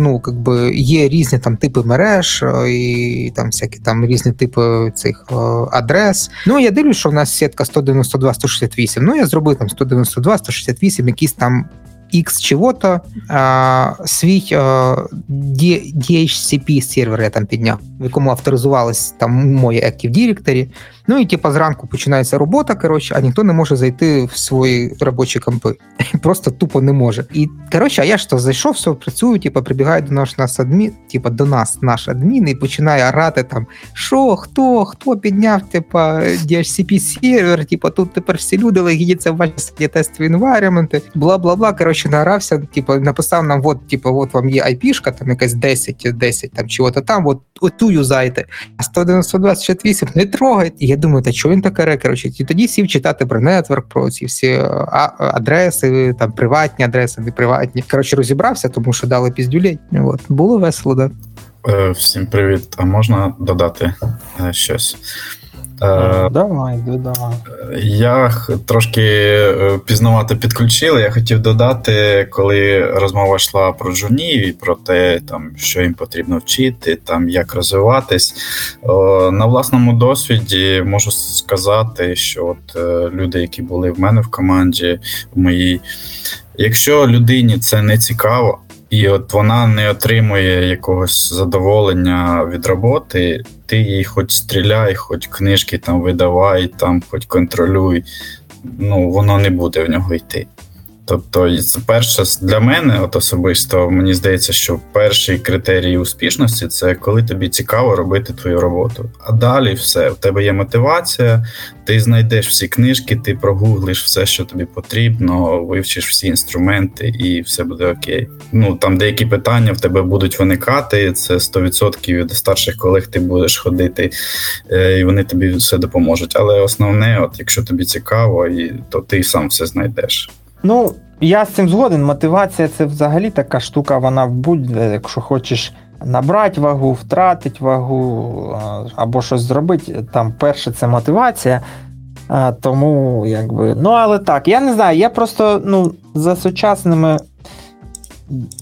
ну, якби є різні там типи мереж, і там всякі там різні типи цих адрес. Ну, я дивлюсь, що в нас сітка 192, 168. Ну, я зробив там 192, 168, якісь там X чого-то, а, свій а, DHCP сервер я там підняв, в якому авторизувалось там моє Active Directory. Ну і типу, зранку починається робота, коротше, а ніхто не може зайти в свої робочі компи. <laughs> Просто тупо не може. І коротше, а я ж то зайшов, все працюю, типу, прибігає до нас адмін, типу, до нас наш адмін і починає орати там, що, хто, хто підняв, типу, DHCP сервер, типу, тут тепер всі люди легідяться в ваші тестові environment, бла бла бла. Коротше, наорався, типу, написав нам, от, типу, от вам є IP-шка, там якась 10, 10 там чого-то там, от оту юзайте. А 192.68 не трогайте. Думаю, та чого він таке коротше, І тоді сів читати про нетворк, про ці всі адреси, там приватні адреси, не приватні. Коротше, розібрався, тому що дали піздюлей. От було весело, да. Е, всім привіт. А можна додати е, щось? Е, давай, давай. Я трошки е, пізнавато підключили. Я хотів додати, коли розмова йшла про журнів і про те, там, що їм потрібно вчити, там, як розвиватись. На власному досвіді можу сказати, що от е, люди, які були в мене в команді, в моїй, якщо людині це не цікаво. І от вона не отримує якогось задоволення від роботи, ти їй хоч стріляй, хоч книжки там видавай, там хоч контролюй, ну воно не буде в нього йти. Тобто, перше для мене, от особисто, мені здається, що перший критерій успішності це коли тобі цікаво робити твою роботу. А далі все, в тебе є мотивація, ти знайдеш всі книжки, ти прогуглиш все, що тобі потрібно, вивчиш всі інструменти, і все буде окей. Ну там деякі питання в тебе будуть виникати. Це 100% від старших колег ти будеш ходити, е, і вони тобі все допоможуть. Але основне, от якщо тобі цікаво, то ти сам все знайдеш. Ну, я з цим згоден. Мотивація це взагалі така штука, вона в будь-де, якщо хочеш набрати вагу, втратити вагу або щось зробити. Там перше це мотивація. Тому, якби. Ну, але так, я не знаю, я просто ну, за сучасними.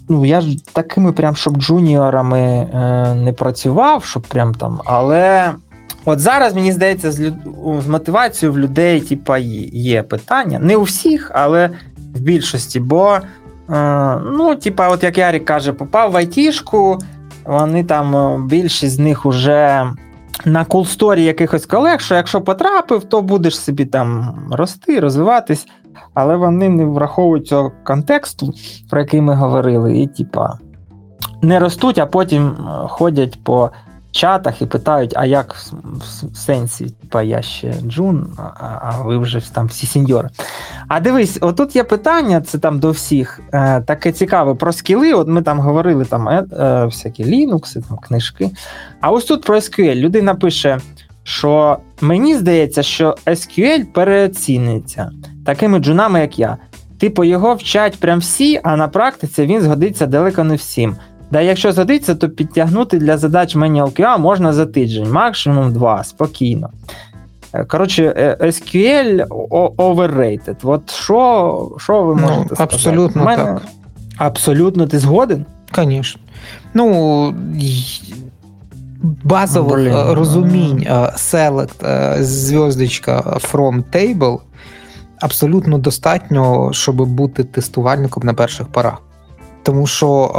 Ну, я ж такими, прям, щоб джуніорами е, не працював, щоб прям там, але. От зараз, мені здається, з люд... з мотивацією в людей, типа, є питання. Не у всіх, але в більшості. Бо, е, ну, типа, от як Ярік каже, попав в айтішку, вони там, е, більшість з них уже на кулсторі якихось колег, що якщо потрапив, то будеш собі там рости, розвиватись, але вони не враховують цього контексту, про який ми говорили, і, типа, не ростуть, а потім е, ходять по чатах і питають, а як в сенсі, типа я ще Джун, а ви вже там всі сеньори. А дивись, отут є питання, це там до всіх, е, таке цікаве про скіли. От ми там говорили там е, е, всякі Linux, там книжки. А ось тут про SQL людина пише, що мені здається, що SQL переоцінюється такими джунами, як я. Типу, його вчать прям всі, а на практиці він згодиться далеко не всім. Да, якщо згодиться, то підтягнути для задач Manual QA можна за тиждень, максимум два, спокійно. Е, коротше, е, SQL overrated. От що що ви ну, можете ну, сказати? Абсолютно мене... так. Абсолютно, ти згоден? Звісно. Ну, базових Блин. Е, розумінь select зв'язочка from table абсолютно достатньо, щоб бути тестувальником на перших порах. Тому що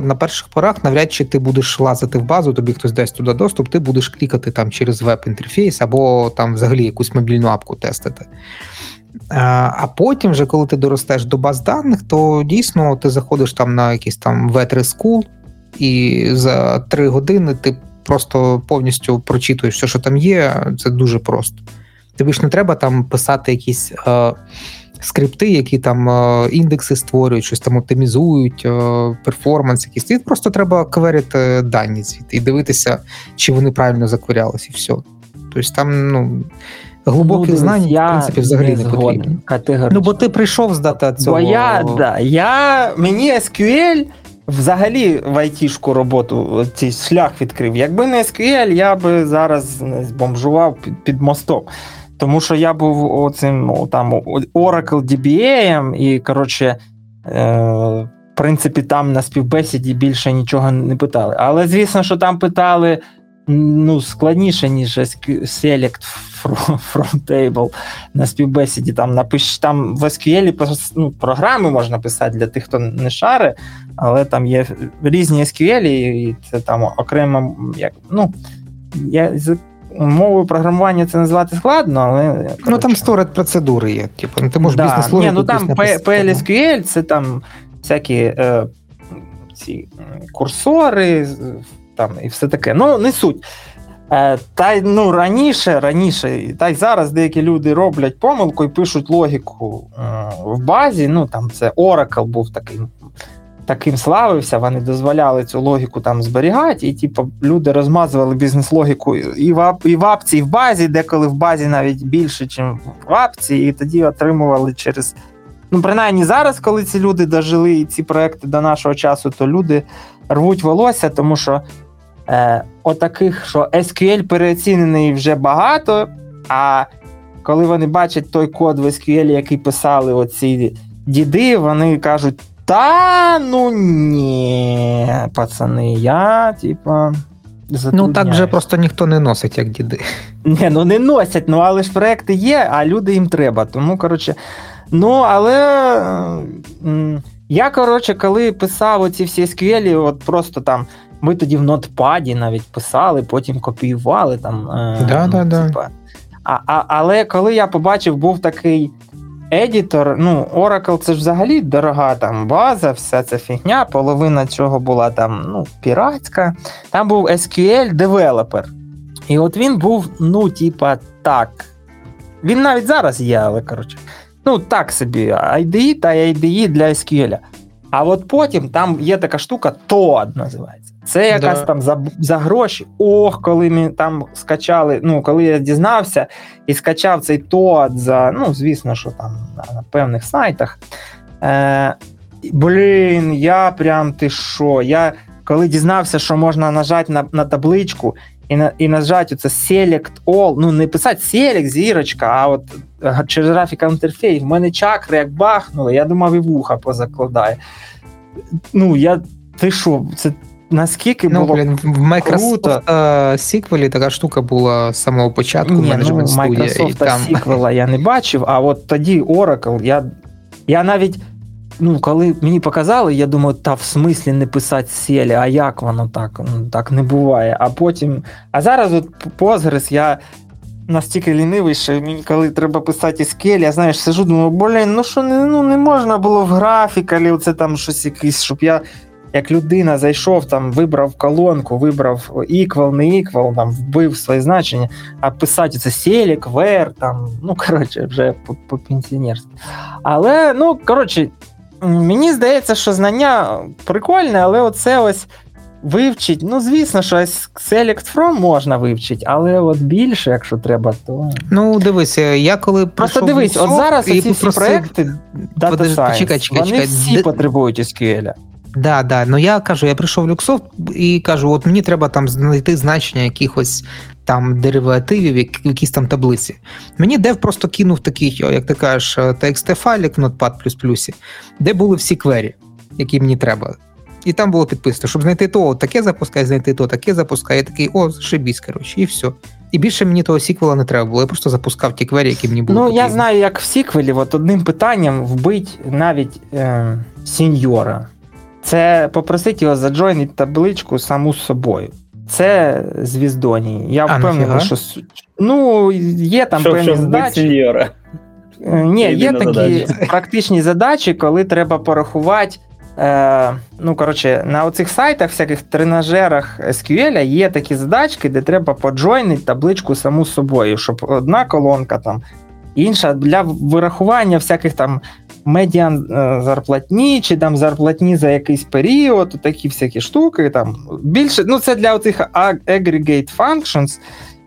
е, на перших порах навряд чи ти будеш лазити в базу, тобі хтось дасть туди доступ, ти будеш клікати там через веб-інтерфейс або там взагалі якусь мобільну апку тестити. Е, а потім, вже коли ти доростеш до баз даних, то дійсно ти заходиш там на якийсь там V3 School, і за три години ти просто повністю прочитуєш все, що там є. Це дуже просто. Тобі ж не треба там писати якісь. Е, скрипти, які там е, індекси створюють, щось там оптимізують, е, перформанс якийсь. І просто треба кверити дані звідти і дивитися, чи вони правильно закварялись, і все. Тобто там, ну. Глибокі ну, знання, я в принципі, взагалі не, не потрібні. Ну, бо ти прийшов здати цього. Бо я, да, я, мені SQL взагалі в айтішку роботу цей шлях відкрив. Якби не SQL, я би зараз не збомжував під, під мостом. Тому що я був оцим ну, там Oracle DBA, і, коротше, е, в принципі, там на співбесіді більше нічого не питали. Але звісно, що там питали ну, складніше, ніж Select from <laughs> Table на співбесіді. Там напиш, там в SQL ну, програми можна писати для тих, хто не шари, але там є різні SQL, і це там окремо як, ну, я мовою програмування це назвати складно, але. Коротше. Ну там сторет процедури є. Типу, ну, ти можеш да. бізнес-логіку. Ні, ну там PLSQL, це там всякі е, ці курсори, там і все таке. Ну, не суть. Е, Та й ну, раніше, раніше, та й зараз деякі люди роблять помилку і пишуть логіку е, в базі. Ну там це Oracle був таким таким славився, вони дозволяли цю логіку там зберігати, і типу, люди розмазували бізнес-логіку і в і в апці, і в базі, деколи в базі навіть більше, ніж в апці, і тоді отримували через. Ну, принаймні зараз, коли ці люди дожили ці проекти до нашого часу, то люди рвуть волосся, тому що е, отаких, що SQL переоцінений вже багато. А коли вони бачать той код в SQL, який писали оці діди, вони кажуть. Та ну ні, пацани, я, типа. Ну так вже просто ніхто не носить, як діди. Ні, ну не носять, ну але ж проекти є, а люди їм треба. Тому, коротше, ну, але я, коротше, коли писав оці всі SQL, от просто там. Ми тоді в нотпаді навіть писали, потім копіювали там. Да, да, да. Типа. А, а, Але коли я побачив, був такий Едітор, ну, Oracle це ж взагалі дорога там база, вся ця фігня, половина цього була там ну, піратська. Там був SQL девелопер. І от він був, ну, типа, так. Він навіть зараз є, але коротше. Ну, так собі, IDE та IDE для SQL. А от потім там є така штука, TOAD називається. Це якась да. там за за гроші. Ох, коли ми там скачали. Ну, коли я дізнався і скачав цей ТОАД за, ну, звісно, що там на, на певних сайтах. Е, Блін, я прям ти що? Я коли дізнався, що можна нажати на на табличку і на, і нажати оце Select All, ну не писати Select, зірочка, а от через графіка інтерфейс, в мене чакри як бахнули, я думав, і вуха позакладає. Ну, я ти що, це наскільки ну, було блін, в Microsoft Сіквелі така штука була з самого початку. Ні, менеджмент ну, Microsoft там... Сіквела я не бачив, а от тоді Oracle, я я навіть, ну, коли мені показали, я думаю, та в смислі не писати селі, а як воно так? Ну, так не буває. А потім. А зараз от Postgres я. Настільки лінивий, що мені коли треба писати SQL, я знаєш, сижу, думаю, блін, ну що не ну, не можна було в графікалі, це там щось якесь, щоб я як людина зайшов, там вибрав колонку, вибрав equal, не equal, там вбив своє значення, а писати це селік, вер, там, ну коротше, вже по пенсіонерськи. Але, ну, коротше, мені здається, що знання прикольне, але оце ось. Вивчить, ну звісно, що Select From можна вивчити, але от більше, якщо треба, то. Ну, дивися, я коли Просто дивись, от зараз ці всі проекти Data Science, чекай, чекай, вони чекай, всі потребують SQL. Да, да. Ну я кажу, я прийшов в Люксофт і кажу: от мені треба там знайти значення якихось там деривативів, в якійсь там таблиці. Мені дев просто кинув такий, як ти кажеш, txt файлик в Notepad++, де були всі квері, які мені треба. І там було підписано, щоб знайти то, таке запускай, знайти то, таке запускай. Я такий, о, шибісь, коротше, і все. І більше мені того сіквела не треба було. Я просто запускав ті квері, які мені були. Ну, потрібні. я знаю, як в сіквелі, от одним питанням вбить навіть е, сіньора. Це попросити його заджойнити табличку саму з собою. Це звіздоні. Я впевнений, що ну, є там щоб, певні щоб задачі. Е, ні, є такі задачі. <laughs> практичні задачі, коли треба порахувати. Е, Ну, коротше, на оцих сайтах, всяких тренажерах SQL є такі задачки, де треба поджойнити табличку саму з собою, щоб одна колонка там інша для вирахування всяких там медіан е, зарплатні, чи там зарплатні за якийсь період, такі всякі штуки. Там більше, ну Це для цих aggregate functions.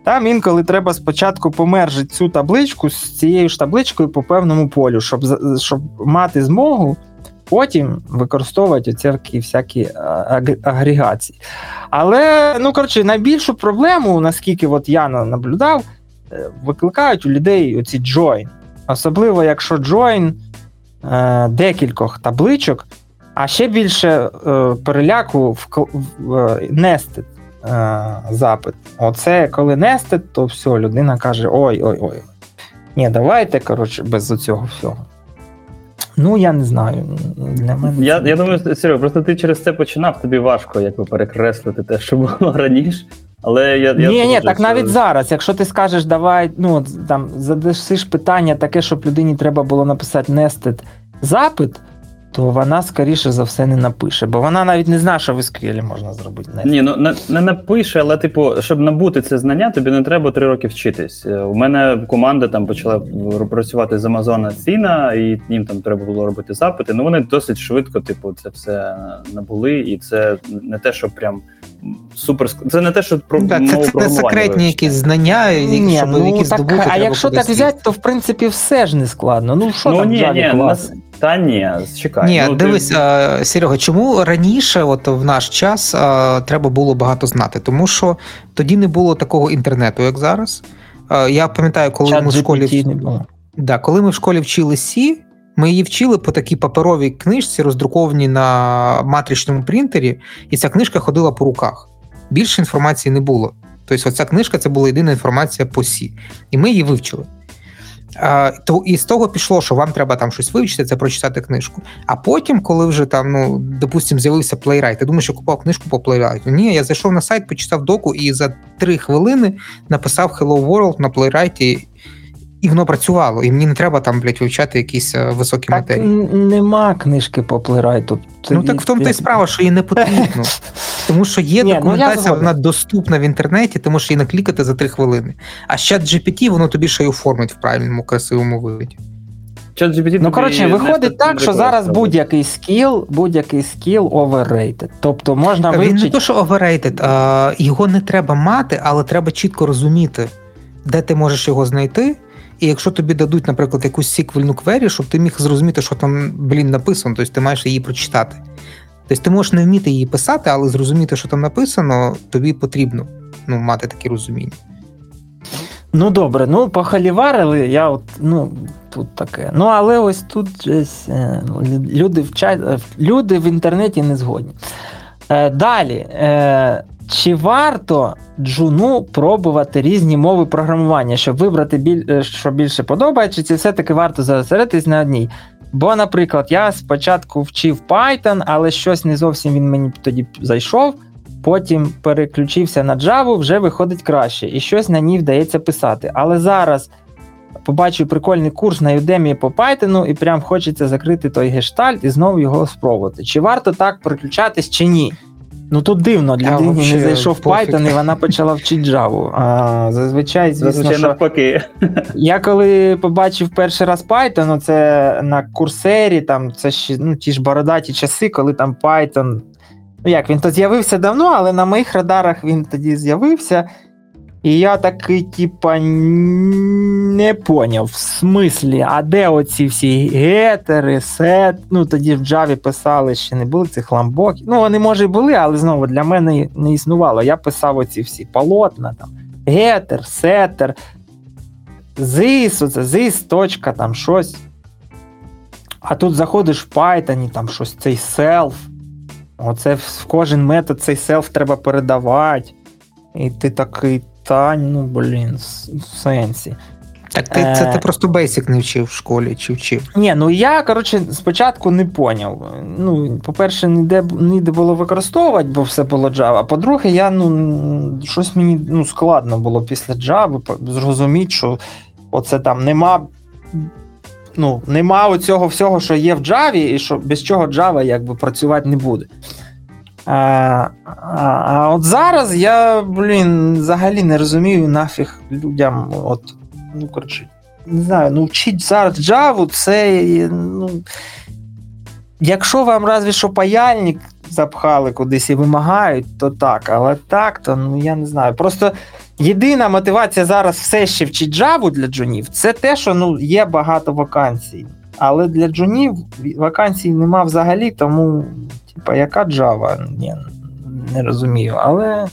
Там інколи треба спочатку помержити цю табличку з цією ж табличкою по певному полю, щоб щоб мати змогу потім використовувати оці всякі агрегації. Але, ну коротше, найбільшу проблему, наскільки от я наблюдав, Е, викликають у людей оці join. Особливо, якщо join е, декількох табличок, а ще більше е, переляку в, в е, nested е, запит. Оце коли nested, то все, людина каже: ой-ой-ой. Ні, давайте, коротше, без цього всього. Ну, я не знаю. Для мене Я я думаю, Серега, просто ти через це починав, тобі важко якби перекреслити те, що було <laughs> раніше. Але я, я ні, ні, так навіть зараз, якщо ти скажеш, давай, ну там задасиш питання таке, щоб людині треба було написати нестед запит, то вона скоріше за все не напише, бо вона навіть не знає, що в SQL можна зробити. nested. Ні, ну не, не напише, але типу, щоб набути це знання, тобі не треба три роки вчитись. Е, У мене команда там почала працювати з Амазона Ціна, і їм там треба було робити запити. Ну вони досить швидко, типу, це все набули, і це не те, що прям супер ск- Це не те, що про Ну, да, це, мову це не секретні якісь знання, які, Ні, щоб ну, які так, здобути. а якщо так взяти, то в принципі все ж не складно. Ну що Ну там ні, ні, нас- та ні, чекай. Ні, ну, ти- дивись, а, Серега, чому раніше, от в наш час, треба було багато знати? Тому що тоді не було такого інтернету, як зараз. Я пам'ятаю, коли Чат ми в школі не було. Да, коли ми в школі вчили C, ми її вчили по такій паперовій книжці, роздрукованій на матричному принтері, і ця книжка ходила по руках. Більше інформації не було. Тобто, оця книжка це була єдина інформація по C. І ми її вивчили. І з того пішло, що вам треба там щось вивчити, це прочитати книжку. А потім, коли вже там, ну, допустимо, з'явився Playwright, ти думаєш, що купував книжку по Playwright у. Ні, я зайшов на сайт, почитав доку і за три хвилини написав Hello World на Playwright, і воно працювало. І мені не треба там, блядь, вивчати якісь е, високі Так матерії. нема книжки по Playwright у. Ну так в тому та й справа, що її не потрібно. <laughs> Тому що є Ні, ну, документація, вона доступна в інтернеті, тому що її наклікати за три хвилини. А чат GPT воно тобі ще й оформить в правильному красивому вигляді. ChatGPT Ну, коротше, виходить так, що зараз будь-який скіл, будь-який скіл overrated. Тобто можна Він не то, що overrated, а, його не треба мати, але треба чітко розуміти, де ти можеш його знайти. І якщо тобі дадуть, наприклад, якусь сіквельну квері, щоб ти міг зрозуміти, що там, блін, написано, тобто ти маєш її прочитати. Тобто ти можеш не вміти її писати, але зрозуміти, що там написано, тобі потрібно ну, мати таке розуміння. Ну добре, ну похаліварили, я от, ну, тут таке. Ну, але ось тут десь е, люди вчать, е, люди в інтернеті не згодні. Е, далі. Чи варто джуну пробувати різні мови програмування, щоб вибрати біль, е, що більше подобається, чи все-таки варто зосередитись на одній? Бо, наприклад, я спочатку вчив Python, але щось не зовсім він мені тоді зайшов. Потім переключився на Java, вже виходить краще, і щось на ній вдається писати. Але зараз побачив прикольний курс на Udemy по Python, і прям хочеться закрити той гештальт і знову його спробувати. Чи варто так переключатись, чи ні? Ну тут дивно, людині вообще не зайшов пофіг. Python, і вона почала вчити Java. <laughs> А, зазвичай, звісно, Зазвичай що навпаки. <laughs> я коли побачив перший раз Python, ну, це на курсері, там це ще ну, ті ж бородаті часи, коли там Python. Ну як, він то з'явився давно, але на моїх радарах він тоді з'явився. І я такий, типа, не поняв, в смислі, а де оці всі гетери, сет. Ну тоді в Java писали, ще не були цих ламбок. Ну, вони, може, були, але знову для мене не існувало. Я писав оці всі полотна, там, гетер, сетер, this, оце this, точка, там щось. А тут заходиш в Python, там щось цей self. Оце в кожен метод цей self треба передавати. І ти такий, та ну блін, в сенсі. Так ти, це Е. ти просто Basic не вчив в школі чи вчив. Ні, ну я, коротше, спочатку не поняв. Ну, по-перше, ніде, ніде було використовувати, бо все було Java. А по-друге, я ну, щось мені ну, складно було після Java зрозуміти, що оце там нема. Ну, нема оцього всього, що є в Java, і що без чого Java якби працювати не буде. А, а, а от зараз я, блін, взагалі не розумію нафіг людям. От, ну, коротше, не знаю, ну вчить зараз Java, це. Ну, якщо вам разві що паяльник запхали кудись і вимагають, то так. Але так, то ну я не знаю. Просто єдина мотивація зараз все ще вчить Java для джунів, це те, що ну, є багато вакансій. Але для джунів вакансій нема взагалі, тому, типа, яка Java? Ні, не розумію. Але.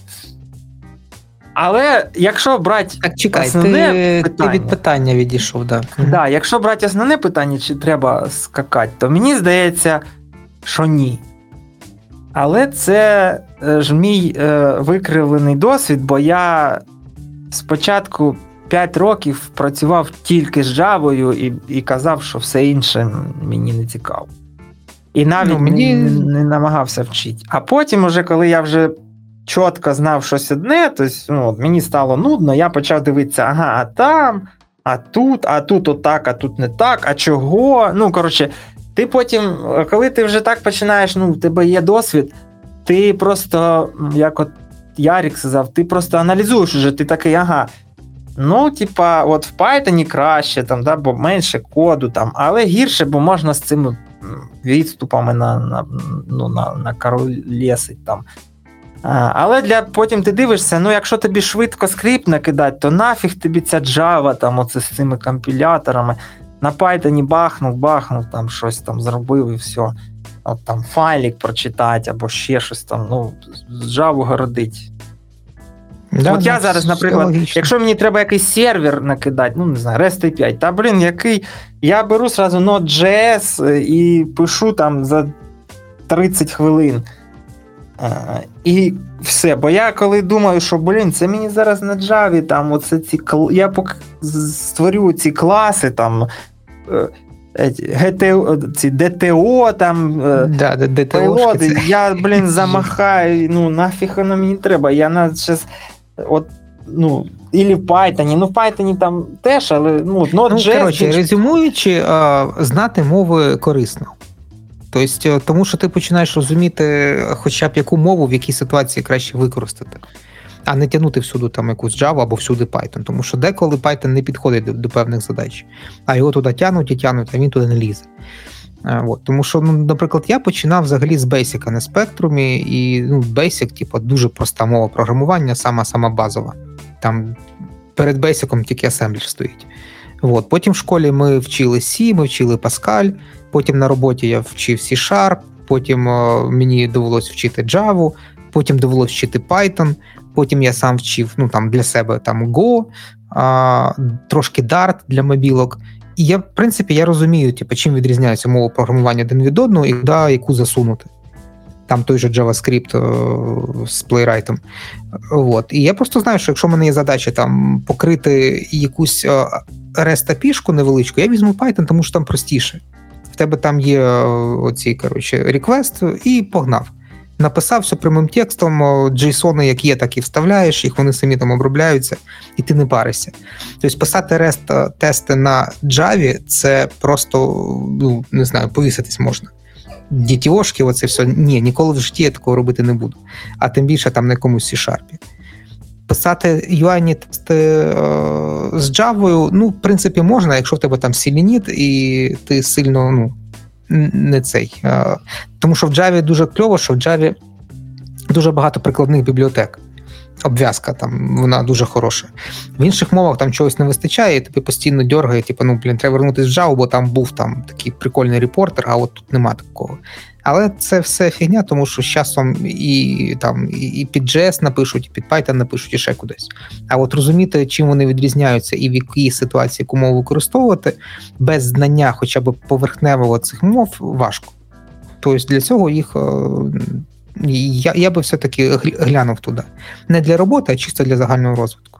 Але якщо брати Так, чекай, ти, Основне ти питання. від питання відійшов, да. Да, якщо брати основне питання, чи треба скакати, то мені здається, що ні. Але це е, ж мій е, викривлений досвід, бо я спочатку 5 років працював тільки з Java і, і казав, що все інше мені не цікаво. І навіть Ну, мені- не, не намагався вчити. А потім, уже коли я вже чітко знав щось одне, тобто ну, мені стало нудно, я почав дивитися, ага, а там, а тут, а тут отак, а тут не так, а чого. Ну, коротше, ти потім, коли ти вже так починаєш, ну, в тебе є досвід, ти просто, як от Ярік сказав, ти просто аналізуєш уже, ти такий, ага. Ну, типа, от в Python краще, там, да, бо менше коду, там, але гірше, бо можна з цими відступами на на, ну, на, на королесить там. А, Але для потім ти дивишся, ну якщо тобі швидко скрипт накидати, то нафіг тобі ця Java там, оце з цими компіляторами. На Python бахнув, бахнув, там щось там зробив і все. От там файлик прочитати або ще щось там, ну, Java городить. Да, От я зараз, наприклад, якщо мені треба якийсь сервер накидати, ну не знаю, REST 5, та блін, який. Я беру сразу Node.js е, і пишу там за 30 хвилин. А, І все. Бо я коли думаю, що блін, це мені зараз на Java, там оце ці я поки створю ці класи там. ГТО, е, ці ДТО там да, ДТО, я, блін, замахаю, ну нафіг воно мені треба. Я на зараз от, ну, Ілі в Python, ну в Python там теж, але ну, Node.js... Ну, коротше, резюмуючи, знати мови корисно. Тобто, тому що ти починаєш розуміти хоча б яку мову в якій ситуації краще використати, а не тягнути всюди там якусь Java або всюди Python. Тому що деколи Python не підходить до, до певних задач, а його туди тягнуть і тягнуть, а він туди не лізе. От, Тому що, ну, наприклад, я починав взагалі з Basic на спектрумі, і ну, Basic, типу, дуже проста мова програмування, сама сама базова. Там перед Basic тільки асемблер стоїть. От. Потім в школі ми вчили C, ми вчили Pascal, потім на роботі я вчив C-Sharp, потім о, мені довелося вчити Java, потім довелося вчити Python, потім я сам вчив ну, там, для себе там Go, а, трошки Dart для мобілок. І я, в принципі, я розумію, типу, чим відрізняється мова програмування один від одного і куди яку засунути. Там той же JavaScript з Playwright. От. І я просто знаю, що якщо в мене є задача там покрити якусь REST пішку невеличку, я візьму Python, тому що там простіше. Тебе там є оці коротше, request і погнав написав все прямим текстом, JSON, як є, так і вставляєш, їх вони самі там обробляються, і ти не паришся. Тобто писати REST тести на Java це просто ну, не знаю, повіситись можна. DTO-шки, оце все. Ні, ніколи в житті я такого робити не буду. А тим більше там на якомусь C-Sharp. Писати UI тести е, з Java, ну, в принципі, можна, якщо в тебе там сілініт, і ти сильно ну, не цей. Тому що в Java дуже кльово, що в Java дуже багато прикладних бібліотек. Обв'язка там, вона дуже хороша. В інших мовах там чогось не вистачає, і тобі постійно дергає, типу, ну, блін, треба вернутися в Java, бо там був там такий прикольний репортер, а от тут нема такого. Але це все фігня, тому що з часом і там і під JS напишуть, і під Python напишуть, і ще кудись. А от розуміти, чим вони відрізняються і в якій ситуації яку мову використовувати, без знання хоча б поверхневого цих мов важко. Тобто для цього їх. Е, я я би все-таки глянув туди. Не для роботи, а чисто для загального розвитку.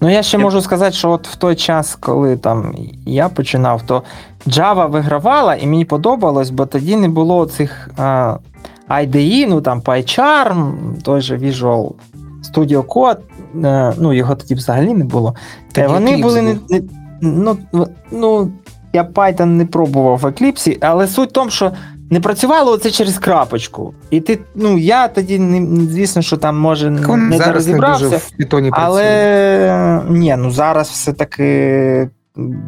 Ну, я ще можу сказати, що от в той час, коли там я починав, то Java вигравала, і мені подобалось, бо тоді не було цих а, IDE, ну там PyCharm, той же Visual Studio Code, а, е, ну його тоді взагалі не було. Тоді Вони були не, не ну, ну, я Python не пробував в Eclipse, але суть в тому, що не працювало це через крапочку. І ти, ну я тоді не звісно, що там може так не зараз розібрався, не дуже в питоні але ні, ну зараз все-таки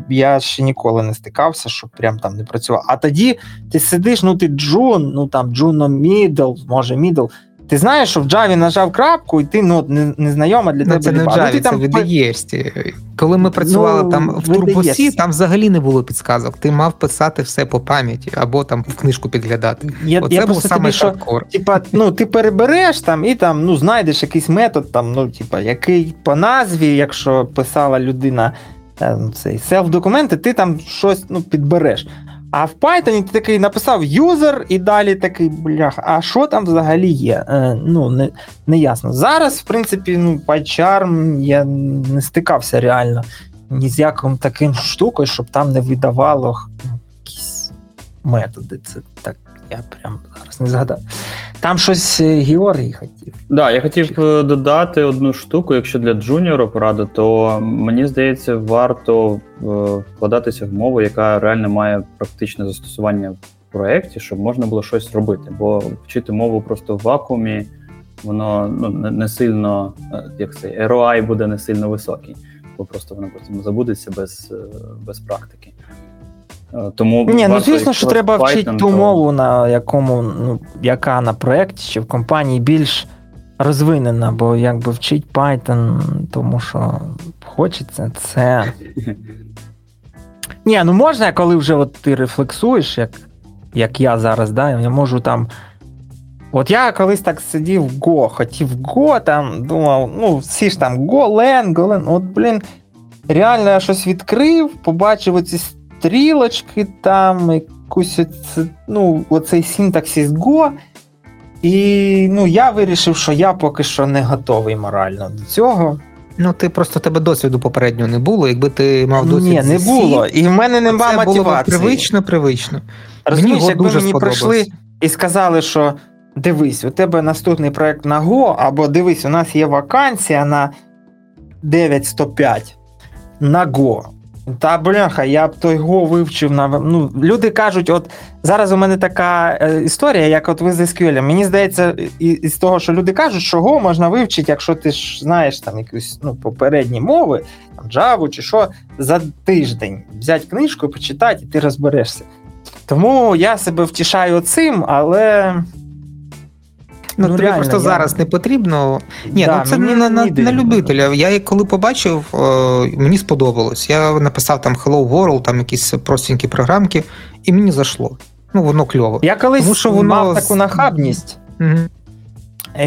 я ще ніколи не стикався, що прям там не працював. А тоді ти сидиш, ну ти джун, ну там джуно-мідл, може мідл. Ти знаєш, що в Java нажав крапку, і ти ну, не, не знайома для ну, тебе. Це не в Java, ну, це там... в Коли ми працювали ну, там в Turbo C, там взагалі не було підсказок. Ти мав писати все по пам'яті або там в книжку підглядати. Я, Оце я був саме хардкор. Типа, ну, ти перебереш там і там ну, знайдеш якийсь метод, там, ну, типа, який по назві, якщо писала людина е, цей селф-документи, ти там щось ну, підбереш. А в Python ти такий написав юзер, і далі такий блях, а що там взагалі є? Е, ну, не не ясно. Зараз, в принципі, ну, PyCharm я не стикався реально ні з яким таким штукою, щоб там не видавало ну, якісь методи. Це так, я прям зараз не згадав. Там щось е, Георгій хотів. Так, да, я хотів е, додати одну штуку. Якщо для джуніора пораду, то мені здається, варто вкладатися в мову, яка реально має практичне застосування в проєкті, щоб можна було щось робити. Бо вчити мову просто в вакуумі, воно ну, не сильно, як це, ROI буде не сильно високий, бо просто воно потім забудеться без, без практики. Е, тому Ні, ну звісно, що треба Python, вчити ту мову, на якому, ну, яка на проєкті чи в компанії більш розвинена, бо якби вчить Python, тому що хочеться це. <laughs> Ні, ну можна, коли вже от ти рефлексуєш, як як я зараз, да, я можу там. От я колись так сидів в Go, хотів Go, там, думав, ну, всі ж там Go, Len, Go, Len, от, блін, реально я щось відкрив, побачив оці стрілочки, там якусь ну, оцей синтаксис Go. І ну, я вирішив, що я поки що не готовий морально до цього. Ну, ти просто тебе досвіду попереднього не було, якби ти мав досвід. Ні, не було. І в мене нема мотивації. Було привично, привично. Розумієш, якби дуже мені прийшли і сказали, що дивись, у тебе наступний проект на Go, або дивись, у нас є вакансія на 905 на Go. Та бляха, я б той го вивчив на ну, люди кажуть, от зараз у мене така е, історія, як от ви з SQL. Мені здається, із того, що люди кажуть, що го можна вивчити, якщо ти ж знаєш там якісь ну, попередні мови, там Java чи що, за тиждень взяти книжку, почитати, і ти розберешся. Тому я себе втішаю цим, але Ну, ну тобі реально, просто я... зараз не потрібно. Ні, да, ну це не на, на, на любителя. Я коли побачив, е, мені сподобалось. Я написав там Hello World, там якісь простенькі програмки, і мені зайшло. Ну, воно кльово. Я колись Тому, що воно... мав таку нахабність. Угу.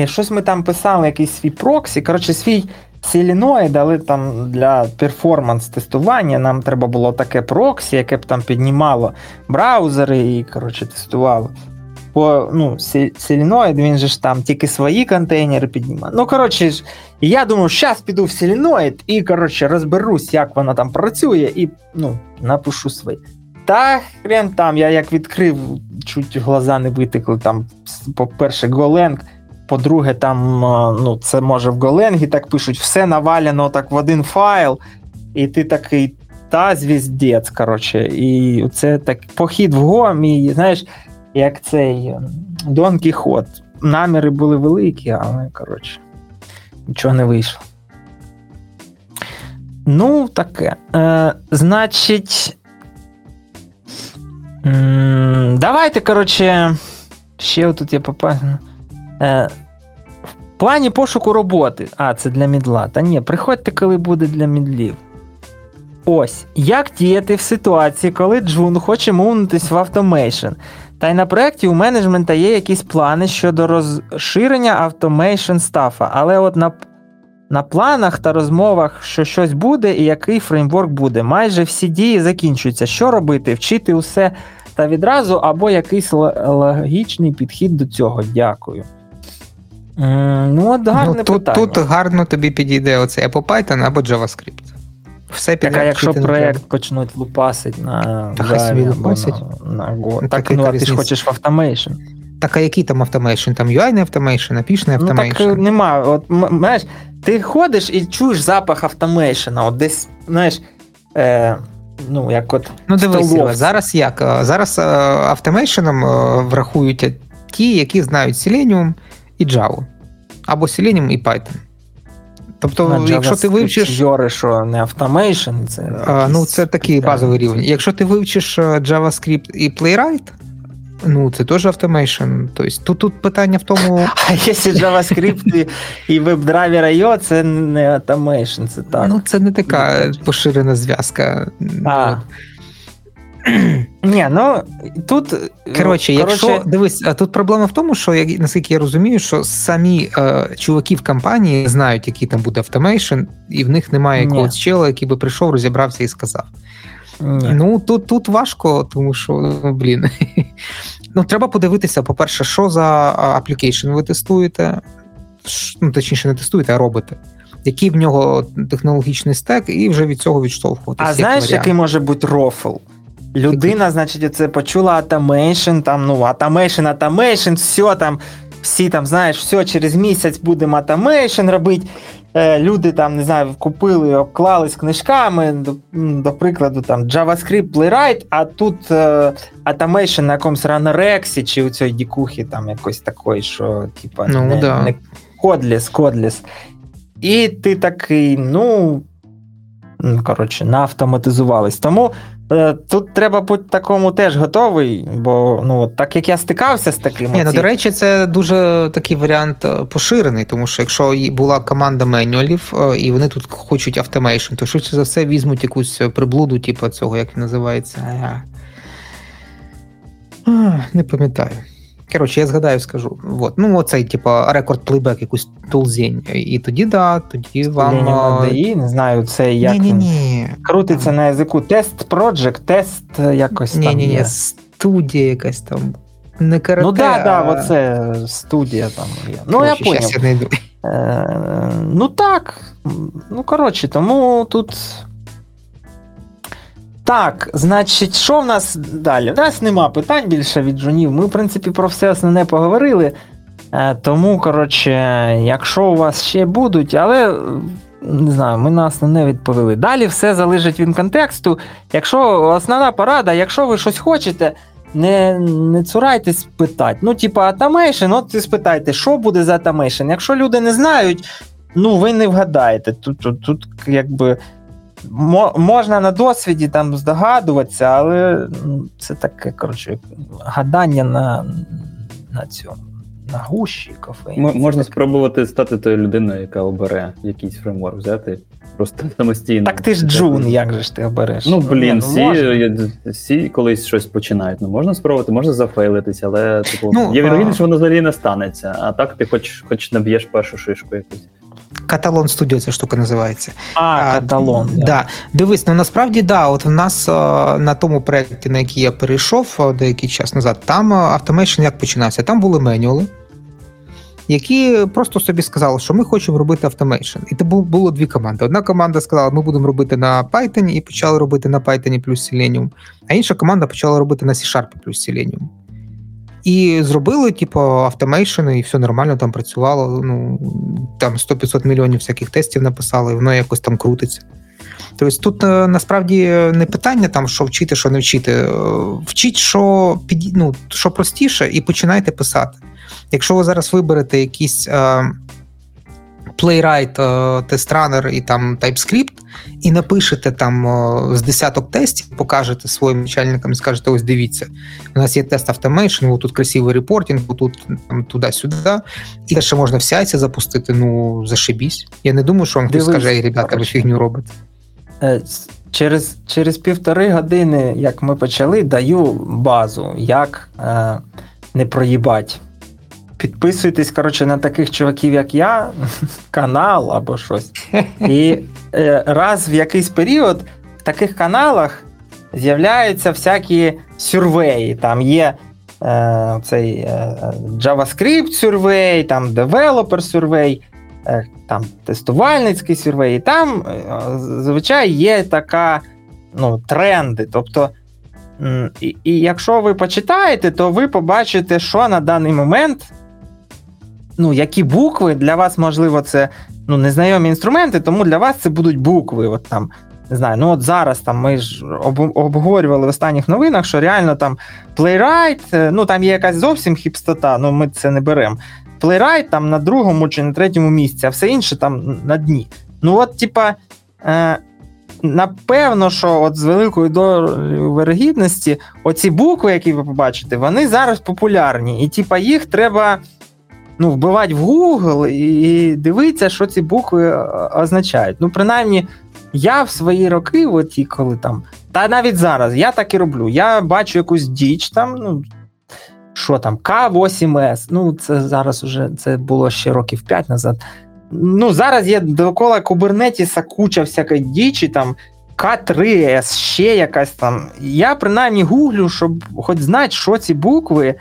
Щось ми там писали, якийсь свій проксі. Коротше, свій Селіноїд, але там для перформанс-тестування нам треба було таке проксі, яке б там піднімало браузери і коротше, тестувало. Бо ну, Селіноїд, він же ж там тільки свої контейнери піднімає. Ну, коротше, я думаю, зараз піду в Селіноїд і коротше, розберусь, як вона там працює, і ну, напишу свої. Та хрен там, я як відкрив, чуть глаза не витекли. Там, по-перше, Голенг, по-друге, там ну, це може в Голенгі так пишуть, все навалено так в один файл, і ти такий. Та звіздець, коротше, і це так похід в Го, мій, знаєш, як цей ем, Дон Кіхот. Наміри були великі, але, коротше, нічого не вийшло. Ну, таке. Е, Значить. Давайте, коротше, ще тут я попав. Е, В плані пошуку роботи. А, це для мідла. Та ні, приходьте, коли буде для мідлів. Ось. Як діяти в ситуації, коли Джун хоче move нутись в автомейшн? Та й на проєкті у менеджмента є якісь плани щодо розширення automation staff а, але от на на планах та розмовах, що щось буде і який фреймворк буде. Майже всі дії закінчуються. Що робити? Вчити усе та відразу, або якийсь логічний підхід до цього. Дякую. Ну, от гарне ну, тут, питання. Тут гарно тобі підійде оце або Python, або JavaScript. Все Так, а якщо проєкт почнуть лупасить на Java або на, на Go, так, так ну, а ти ж хочеш в automation. Так, а який там automation? Там UI не automation, API-шний automation? Ну, так нема. От, знаєш, ти ходиш і чуєш запах automation 'а, от десь, знаєш, е, ну, як от. Ну, дивись, зараз як? Зараз е, automation 'ом е, врахують ті, які знають Selenium і Java. Або Selenium і Python. Тобто, На якщо ти вивчиш. Йори, що не automation, це. А, ну, це такий базовий рівень. Якщо ти вивчиш е, JavaScript і Playwright, ну це теж automation. Тобто тут тут питання в тому. <laughs> А якщо JavaScript і WebDriver IO, це не automation, це так. Ну, це не така поширена зв'язка. А. <clears throat> Ні, ну тут коротше, якщо коротше... дивись, тут проблема в тому, що як наскільки я розумію, що самі е, чуваки в компанії знають, який там буде automation, і в них немає якогось чела, який би прийшов, розібрався і сказав. Ні. Ну тут тут важко, тому що ну, блін. <laughs> Ну, треба подивитися, по-перше, що за application ви тестуєте, ну, точніше, не тестуєте, а робите. Який в нього технологічний стек, і вже від цього відштовхуватися. А знаєш, варіант. який може бути рофл? Людина, значить, це почула automation, там, ну, automation, automation, все там. всі там, знаєш, все, через місяць будемо automation робити. Е, люди там, не знаю, купили, обклались книжками, до, до прикладу, там JavaScript Playwright, а тут е, Automation на якомусь ранорексі чи у цій дікухі там якось такої, що типа ну, не, да. не кодліс, кодліс. І ти такий, ну. Коротше, наавтоматизувались. Тому тут треба бути такому теж готовий, бо ну, так як я стикався з таким. Ні, ну, до речі, це дуже такий варіант е, поширений, тому що якщо була команда manual 'ів, е, і вони тут хочуть automation, то швидше за все візьмуть якусь приблуду, типу цього, як він називається. Не пам'ятаю. Коротше, я згадаю, скажу. Вот. Ну, оцей, типу, record playback, якусь тулзень. І тоді, да, тоді вам. DI, не знаю, це як. Ні-ні-ні. Крутиться на язику Test Project, test якось ні, там. Ні, ні, є. студія якась там. Не карате, Ну да, а... да, оце студія там є. Ну, коротше, я поняв. Я найду. Е, ну так. Ну, коротше, тому тут. Так, значить, що в нас далі? У нас нема питань більше від жунів. Ми, в принципі, про все основне поговорили. Е, тому, коротше, якщо у вас ще будуть, але не знаю, ми на основне відповіли. Далі все залежить від контексту. Якщо основна порада, якщо ви щось хочете, не не цурайтесь питати. Ну, типа, automation, от і спитайте, що буде за automation. Якщо люди не знають, ну ви не вгадаєте. Тут, тут, тут якби. Можна на досвіді там здогадуватися, але це таке, коротше, гадання на на цьому, на гущі кофейні. Можна спробувати стати тою людиною, яка обере якийсь фреймворк, взяти просто <laughs> самостійно. Так ти ж джун, як же ж ти обереш? Ну, блін, всі, всі колись щось починають. Ну, можна спробувати, можна зафейлитися, але типу, ну, є вірогідність, що воно взагалі не станеться. А так ти хоч, хоч наб'єш першу шишку якусь. Katalon Studio ця штука називається. А, Katalon. Да. да. Дивись, ну насправді, да, от в нас на тому проєкті, на який я перейшов деякий час назад, там automation як починався? Там були manual 'и, які просто собі сказали, що ми хочемо робити automation. І це було дві команди. Одна команда сказала, ми будемо робити на Python і почали робити на Python плюс Selenium, а інша команда почала робити на C-Sharp плюс Selenium. І зробили, типу, automation, і все нормально там працювало. Ну там 100-500 мільйонів всяких тестів написали, і воно якось там крутиться. Тобто тут насправді не питання, там, що вчити, що не вчити. Вчіть, що під, ну, що простіше, і починайте писати. Якщо ви зараз виберете якийсь е, Playwright, test runner і там TypeScript, і напишете там з десяток тестів, покажете своїм начальникам і скажете: ось дивіться, у нас є test automation, тут красивий reporting, тут там туди-сюди. І те, ще можна в CI 'ці запустити. Ну зашибісь. Я не думаю, що вам хтось скаже, ребята, ви фігню робите. Через через півтори години, як ми почали, даю базу, як е, не проїбать. Підписуйтесь, коротше, на таких чуваків, як я, <laughs> канал або щось. І е, раз в якийсь період в таких каналах з'являються всякі сюрвеї. Там є е, цей е, JavaScript сюрвей, там Developer Survey, е, там тестувальницький сюрвей. І там, е, звичайно, є така ну, тренди. Тобто, і, і якщо ви почитаєте, то ви побачите, що на даний момент ну, які букви для вас, можливо, це ну, незнайомі інструменти, тому для вас це будуть букви. От там, не знаю, ну от зараз там ми ж обговорювали в останніх новинах, що реально там Playwright, ну там є якась зовсім хіпстота, ну ми це не беремо. Playwright там на другому чи на третьому місці, а все інше там на дні. Ну, от, типа. Е, Напевно, що от з великою долею вирогідності оці букви, які ви побачите, вони зараз популярні. І типа їх треба ну, вбивати в Google і дивитися, що ці букви е, означають. Ну, принаймні, я в свої роки, от коли там, та навіть зараз, я так і роблю. Я бачу якусь діч там, ну. Що там, К8С, ну це зараз уже це було ще років 5 назад. Ну, зараз є довкола Кубернетіса куча всякої дічі, там К3С, ще якась там. Я принаймні гуглю, щоб хоч знати, що ці букви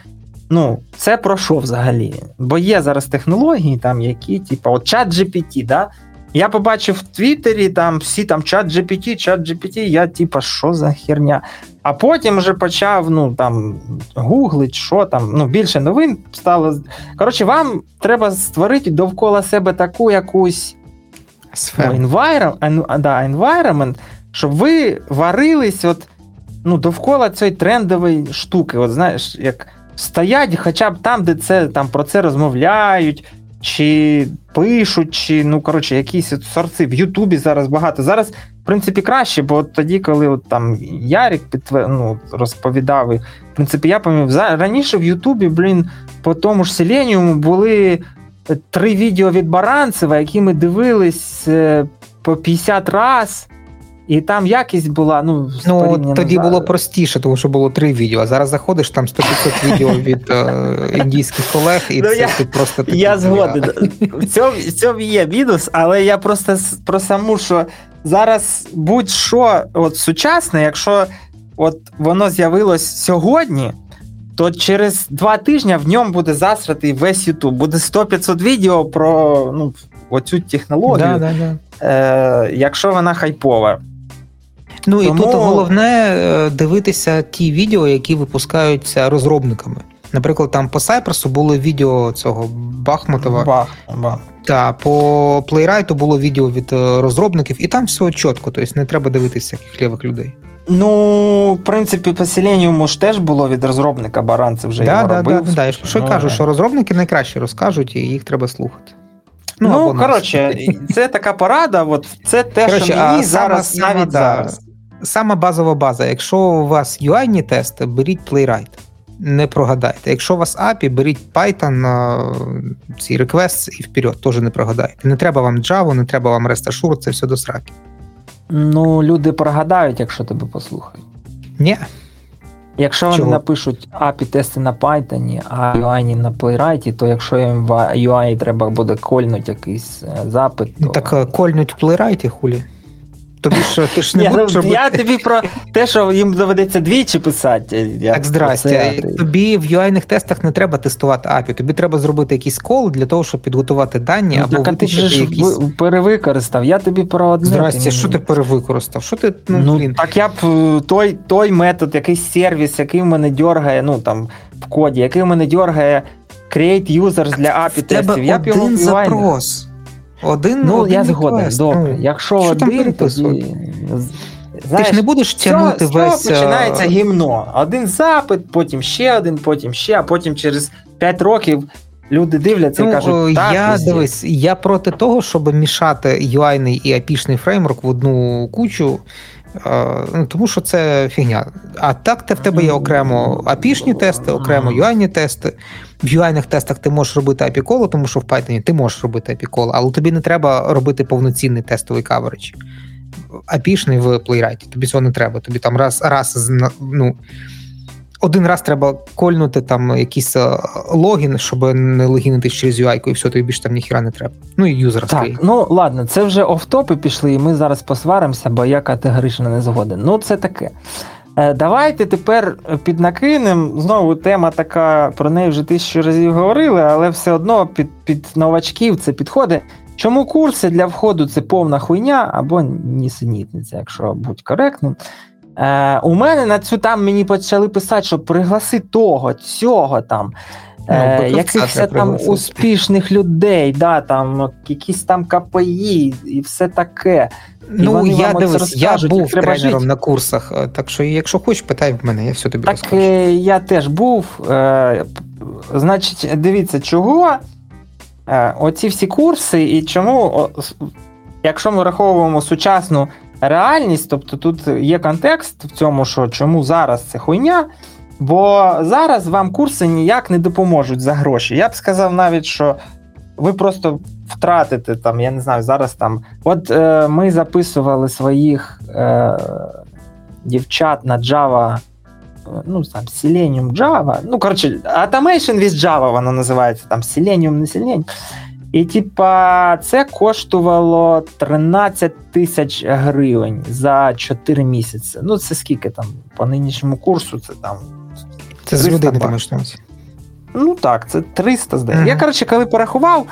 Ну, це про що взагалі? Бо є зараз технології, там, які, типу, от чат GPT, да? Я побачив в Твіттері, там всі там чат GPT, чат GPT, я типа, що за херня? А потім вже почав ну там гуглить, що там, ну більше новин стало. Коротше, вам треба створити довкола себе таку якусь ну, environment, да, environment, щоб ви варились от, ну, довкола цієї трендової штуки. От знаєш, як стоять хоча б там, де це там про це розмовляють чи пишуть, чи ну коротше, якісь сорти в Ютубі зараз багато. Зараз, в принципі, краще, бо тоді, коли от там Ярік підтвер... ну, розповідав, і, в принципі, я пам'ятаю, раніше в Ютубі, блін, по тому ж Селеніуму були три відео від Баранцева, які ми дивились е, по 50 раз. І там якість була. Ну, ну тоді було простіше, тому що було три відео. А зараз заходиш, там 100-500 відео від е, індійських колег, і ну, це я, ти просто такі Я згоден. В цьому, в цьому є мінус, але я просто про саму, що зараз будь-що от сучасне, якщо от воно з'явилось сьогодні. То через два тижні в ньому буде засратий весь Ютуб. Буде 100-500 відео про ну, оцю технологію, да, да, да. Е, якщо вона хайпова. Ну Тому... і тут головне е, дивитися ті відео, які випускаються розробниками. Наприклад, там по Сайперсу було відео цього Бахмутова. Бах, бах. Та по плейрайту було відео від е, розробників, і там все чітко, тобто не треба дивитися яких лівих людей. Ну, в принципі, по Selenium ж теж було від розробника Баранцев вже да, його да, робив. Да, да, Я що ну, кажу, що розробники найкраще розкажуть, і їх треба слухати. Ну, ну коротше, це така порада, от це те, коротше, що мені зараз навіть да, зараз сама базова база. Якщо у вас UI тести, беріть Playwright. Не прогадайте. Якщо у вас API, беріть Python, ці requests і вперед, теж не прогадайте. Не треба вам Java, не треба вам REST Assured, це все до сраки. Ну, люди прогадають, якщо тебе послухають. Ні. Якщо вони Чого? напишуть API-тести на Python, а UI на Playwright, то якщо їм в UI треба буде кольнути якийсь е, запит, то... Так е, кольнуть в Playwright, хулі. Тобі що, ти ж не будеш ну, робити... Я тобі про те, що їм доведеться двічі писати. Так, здрасте. Тобі в UI-них тестах не треба тестувати API, тобі треба зробити якийсь кол для того, щоб підготувати дані ну, або так, ти ж якісь... перевикористав. Я тобі про одне. Здрасте, що ти перевикористав? Що ти, ну, ну блін. Так я б е, той той метод, якийсь сервіс, який в мене дергає, ну там в коді, який в мене дергає create users для API тестів. Я б його запрос. Один Ну, один я згоден, добре. Якщо що один, тоді... Знаєш, Ти ж не будеш тягнути все, весь... починається гімно. Один запит, потім ще один, потім ще, а потім через 5 років люди дивляться ну, і кажуть, так, я дивись, я проти того, щоб мішати UI і API-шний фреймворк в одну кучу. Ну, Тому що це фігня. А так в тебе є окремо API-шні тести, окремо UI-ні тести. В UI-них тестах ти можеш робити API-коло, тому що в Python ти можеш робити API-коло, але тобі не треба робити повноцінний тестовий каверидж. API-шний в Playwright, тобі цього не треба. Тобі там раз раз ну, один раз треба кольнути там якийсь е, логін, щоб не логінитись через UI, і все, тобі більше там ніхіра не треба. Ну і юзер Так, стоїть. ну ладно, це вже офтопи пішли, і ми зараз посваримося, бо я категорично не згоден. Ну, це таке. Е, давайте тепер піднакинемо. Знову тема така, про неї вже тисячу разів говорили, але все одно під під новачків це підходить. Чому курси для входу це повна хуйня або нісенітниця, якщо будь коректним. Е, У мене на цю там мені почали писати, що пригласи того, цього там, ну, е, якихось там успішних людей, да, там, якісь там КПІ і все таке. Ну, я дивись, я був тренером жити. на курсах, е, так що, якщо хочеш, питай в мене, я все тобі так, розкажу. Так, я теж був. Е, Значить, дивіться, чого е, оці всі курси, і чому, о, якщо ми враховуємо сучасну реальність, тобто тут є контекст в цьому, що чому зараз це хуйня. Бо зараз вам курси ніяк не допоможуть за гроші. Я б сказав навіть, що ви просто втратите там, я не знаю, зараз там. От е, ми записували своїх е, дівчат на Java, ну там Selenium Java. Ну, коротше, Automation with Java воно називається там Selenium, не Selenium. І, типа, це коштувало 13 тисяч гривень за 4 місяці. Ну, це скільки там по нинішньому курсу, це там. Це з людини, ти Ну так, це 300 здається. Uh-huh. Я, коротше, коли порахував,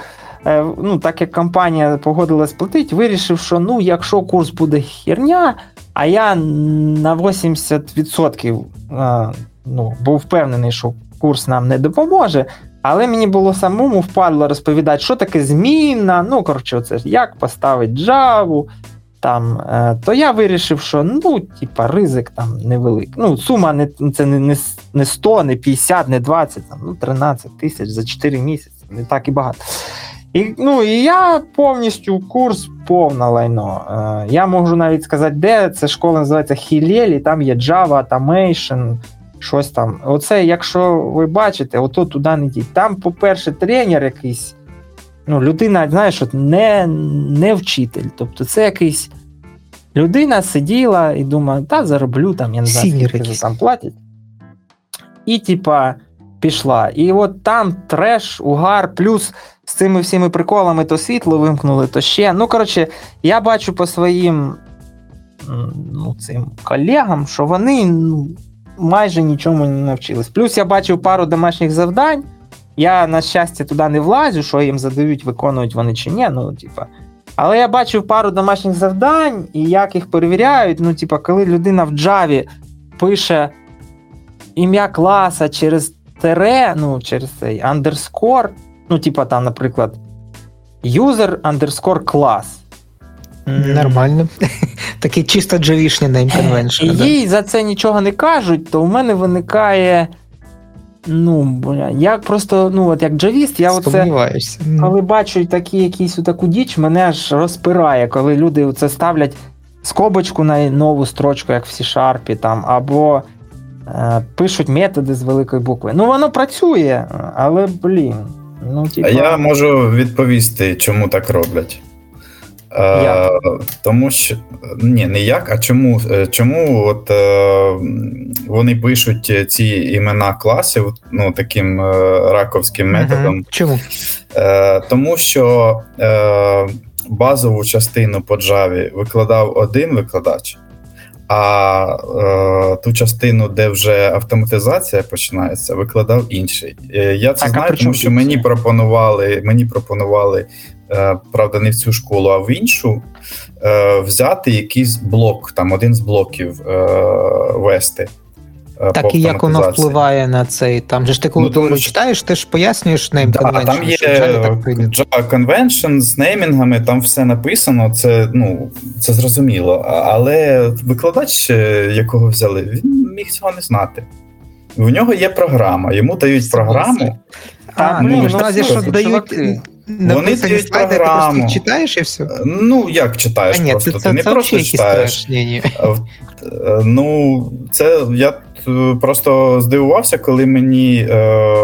е, ну, так як компанія погодилась платити, вирішив, що ну, якщо курс буде херня, а я на 80% е, ну, був впевнений, що курс нам не допоможе. Але мені було самому впадло розповідати, що таке зміна. Ну, коротше, це як поставити Java, там, е, то я вирішив, що ну, типа, ризик там невеликий. Ну, сума не це не, не 100, не 50, не 20, там, ну, 13 тисяч за 4 місяці, не так і багато. І ну, і я повністю курс повна лайно. Е, я можу навіть сказати, де це школа називається Хілєлі, там є Java, Automation, щось там. Оце, якщо ви бачите, ото туди не йдіть. Там, по-перше, тренер якийсь. Ну, людина, знаєш, от не не вчитель. Тобто це якийсь людина сиділа і думає, та зароблю там, я не знаю, скільки там платять. І, типа, пішла. І от там треш, угар, плюс з цими всіми приколами то світло вимкнули, то ще. Ну, коротше, я бачу по своїм ну, цим колегам, що вони ну, майже нічому не навчились. Плюс я бачив пару домашніх завдань. Я, на щастя, туди не влазю, що їм задають, виконують вони чи ні. ну, типа. Але я бачив пару домашніх завдань, і як їх перевіряють. Ну, типа, коли людина в Java пише ім'я класа через тере, ну, через цей underscore, ну, типа там, наприклад, user underscore клас. Нормально. <laughs> Такий чисто джавішні name <laughs> convention. І їй за це нічого не кажуть, то у мене виникає. Ну, бля, я просто, ну, от як джавіст, я оце, коли бачу такі якісь таку діч, мене аж розпирає, коли люди це ставлять скобочку на нову строчку, як в C-Sharp, там, або е, пишуть методи з великої букви. Ну, воно працює, але, блін. Ну, типа... А я можу відповісти, чому так роблять. Е, Тому що ні, не як, а чому е, чому от е, вони пишуть ці імена класів ну, таким е, раковським методом? Угу. Чому? Е, Тому що е, базову частину по Java викладав один викладач, а е, ту частину, де вже автоматизація починається, викладав інший. Е, я це так, знаю, тому що мені пропонували, мені пропонували правда, не в цю школу, а в іншу, е, взяти якийсь блок, там один з блоків е, вести. Так і як воно впливає на цей. Там же ж ти коли ну, тому, читаєш, ти ж пояснюєш name да, convention. Там є Java Convention з неймінгами, там все написано, це ну, це зрозуміло. Але викладач, якого взяли, він міг цього не знати. В нього є програма, йому дають програму. А, ну, ну, що дають вони дають програму. Ти читаєш і все? Ну, як читаєш а, ні, просто? Ти, ти не просто читаєш. Ні, ні. Е, ну, це я просто здивувався, коли мені е,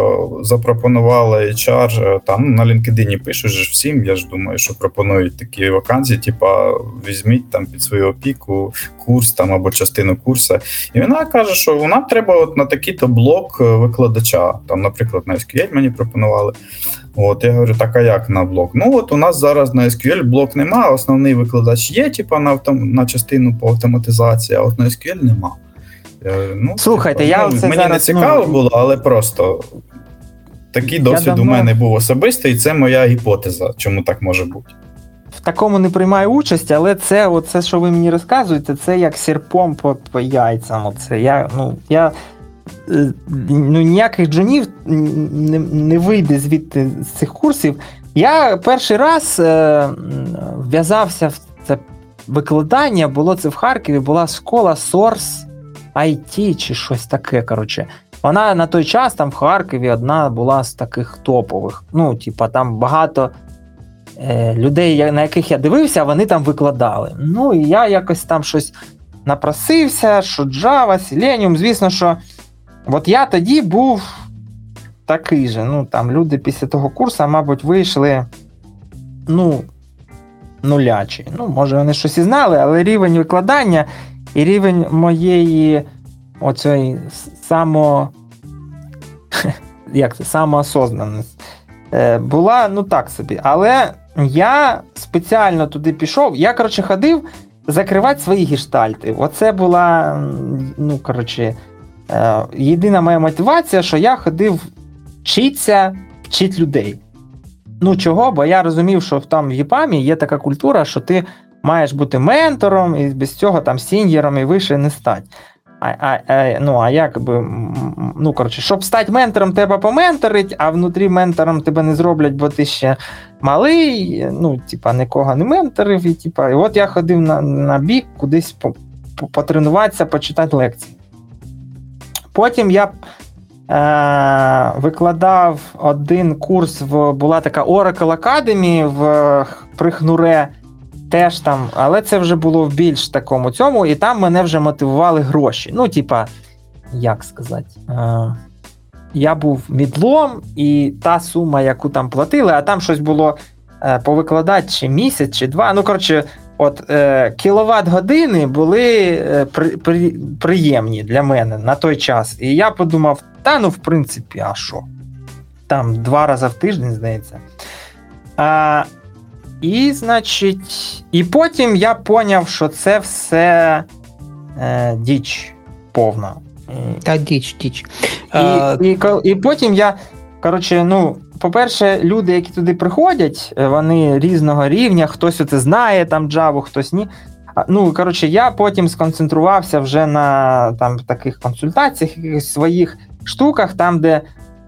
запропонували HR, е, там на LinkedIn пишуть ж всім. Я ж думаю, що пропонують такі вакансії, типа візьміть там під свою опіку курс там або частину курсу. І вона каже, що вона треба от на такий-то блок викладача. Там, наприклад, на SQL мені пропонували. От я говорю, так а як на блок? Ну от у нас зараз на SQL блок нема, основний викладач є, типа на на частину по автоматизації, а от на SQL нема. Я, ну, Слухайте, типа, я ну, це мені зараз, не цікаво ну... було, але просто такий досвід давно... у мене був особистий, і це моя гіпотеза, чому так може бути. В такому не приймаю участь, але це, оце, що ви мені розказуєте, це як сірпом по, по яйцям. Оце. Я, ну, я Е, ну, ніяких джунів не не вийде звідти з цих курсів. Я перший раз е, в'язався в це викладання, було це в Харкові, була школа Source IT чи щось таке. коротше. Вона на той час там в Харкові одна була з таких топових. Ну, типа, там багато е, людей, на яких я дивився, вони там викладали. Ну, і я якось там щось напросився, що Java, Selenium, звісно, що. От я тоді був такий же. Ну, там люди після того курсу, мабуть, вийшли ну, нулячі. Ну, може, вони щось і знали, але рівень викладання і рівень моєї оцей само. <laughs> Як це, самоосознаність е, була ну так собі. Але я спеціально туди пішов. Я, коротше, ходив закривати свої гештальти. Оце була, ну, коротше, Е, єдина моя мотивація, що я ходив вчитися, вчити людей. Ну чого? Бо я розумів, що там в ЄПАМі є така культура, що ти маєш бути ментором, і без цього там сіньєром і вище не стать. А а, а, ну, а як би, ну, коротше, щоб стати ментором, треба поменторить, а внутрі ментором тебе не зроблять, бо ти ще малий, ну, типа, нікого не менторив. І, типа, і от я ходив на на бік кудись потренуватися, почитати лекції. Потім я е, викладав один курс, в була така Oracle Academy в Прихнуре теж там, але це вже було в більш такому цьому, і там мене вже мотивували гроші. Ну, типа, як сказати, е, я був мідлом, і та сума, яку там платили, а там щось було е, повикладати чи місяць, чи два. Ну, коротше, от е, кіловат години були е, при, при, приємні для мене на той час. І я подумав: та ну, в принципі, а що? Там два рази в тиждень, здається. А, і, значить, і потім я поняв, що це все е, діч повна. Та діч, діч. І, а... і, і, і потім я. Коротше, ну, по-перше, люди, які туди приходять, вони різного рівня, хтось це знає, там Java, хтось ні. Ну, коротше, я потім сконцентрувався вже на там таких консультаціях, якихось своїх штуках, там, де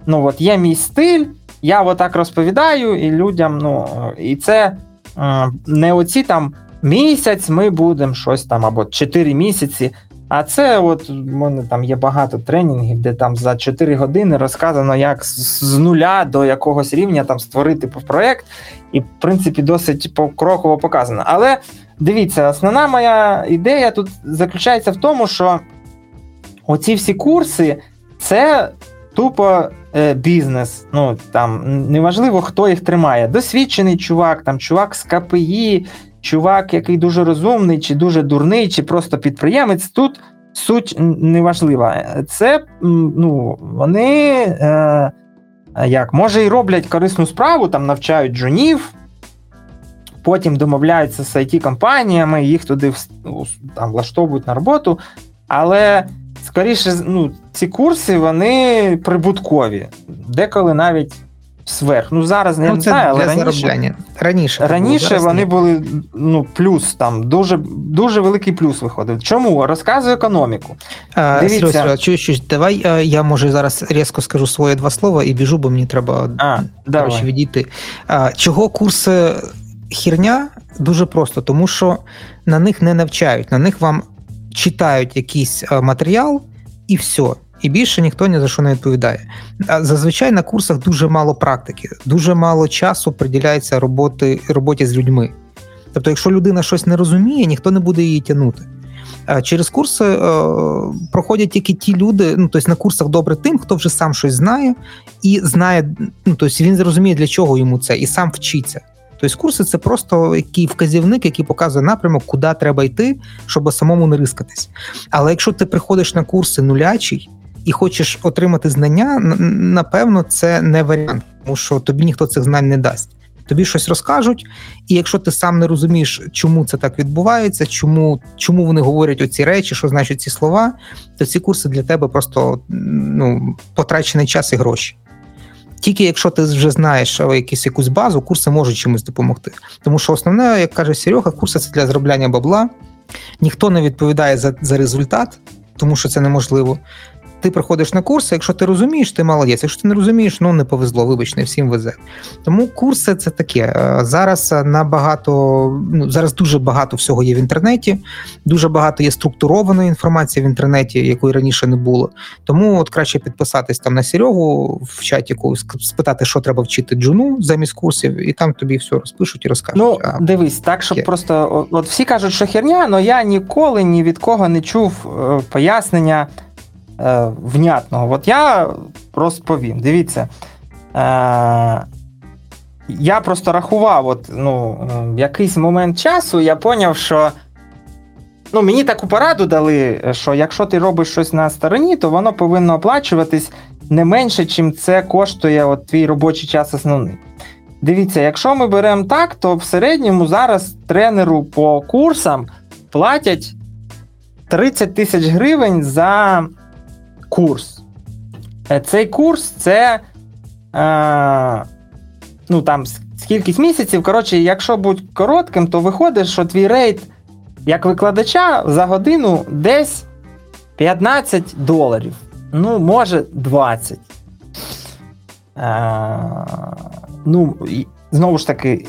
ну, от є мій стиль, я отак розповідаю і людям, ну, і це е, не оці там місяць ми будемо щось там, або 4 місяці. А це от у мене там є багато тренінгів, де там за 4 години розказано, як з нуля до якогось рівня там створити проект, і в принципі досить покроково показано. Але дивіться, основна моя ідея тут заключається в тому, що оці всі курси це тупо е, бізнес. Ну там неважливо, хто їх тримає. Досвідчений чувак, там чувак з КПІ, чувак, який дуже розумний, чи дуже дурний, чи просто підприємець. Тут суть неважлива. Це ну, вони е, як, може і роблять корисну справу, там навчають джунів. Потім домовляються з it компаніями їх туди там, влаштовують на роботу. Але скоріше, ну, ці курси вони прибуткові, деколи навіть сверх. Ну зараз не, ну, знаю, але раніше раніше раніше було, вони були ну, плюс там, дуже дуже великий плюс виходив. Чому? Розказую економіку. А, Дивіться. Серйозно, чуєш, чуєш, давай я може зараз різко скажу своє два слова і біжу, бо мені треба а, коротше, відійти. А, Чого курси хірня? Дуже просто, тому що на них не навчають, на них вам читають якийсь матеріал і все. І більше ніхто ні за що не відповідає. Зазвичай на курсах дуже мало практики, дуже мало часу приділяється роботи, роботі з людьми. Тобто, якщо людина щось не розуміє, ніхто не буде її тягнути. Через курси е, проходять тільки ті люди, ну тобто на курсах добре тим, хто вже сам щось знає і знає, ну тобто він зрозуміє, для чого йому це, і сам вчиться. Тобто курси це просто який вказівник, який показує напрямок, куди треба йти, щоб самому не рискатись. Але якщо ти приходиш на курси нулячий і хочеш отримати знання, напевно, це не варіант, тому що тобі ніхто цих знань не дасть. Тобі щось розкажуть, і якщо ти сам не розумієш, чому це так відбувається, чому чому вони говорять оці речі, що значать ці слова, то ці курси для тебе просто ну, потрачений час і гроші. Тільки якщо ти вже знаєш якусь якусь базу, курси можуть чимось допомогти. Тому що основне, як каже Серега, курси це для зробляння бабла. Ніхто не відповідає за, за результат, тому що це неможливо ти приходиш на курси, якщо ти розумієш, ти молодець. Якщо ти не розумієш, ну не повезло, вибач, не всім везе. Тому курси це таке. Е, зараз набагато ну зараз дуже багато всього є в інтернеті, дуже багато є структурованої інформації в інтернеті, якої раніше не було. Тому от краще підписатись там на Серегу в чаті, спитати, що треба вчити джуну замість курсів, і там тобі все розпишуть і розкажуть. Ну а, дивись, так щоб є. просто от всі кажуть, що херня, але я ніколи ні від кого не чув е, пояснення е, внятного. От я розповім. Дивіться. Е, Я просто рахував, от, ну, в якийсь момент часу я поняв, що. Ну, мені таку пораду дали, що якщо ти робиш щось на стороні, то воно повинно оплачуватись не менше, чим це коштує от твій робочий час основний. Дивіться, якщо ми беремо так, то в середньому зараз тренеру по курсам платять 30 тисяч гривень за курс. Е, цей курс це е, ну там скількись місяців. Коротше, якщо бути коротким, то виходить, що твій рейд як викладача за годину десь 15 доларів. Ну, може, 20. Е, ну, знову ж таки,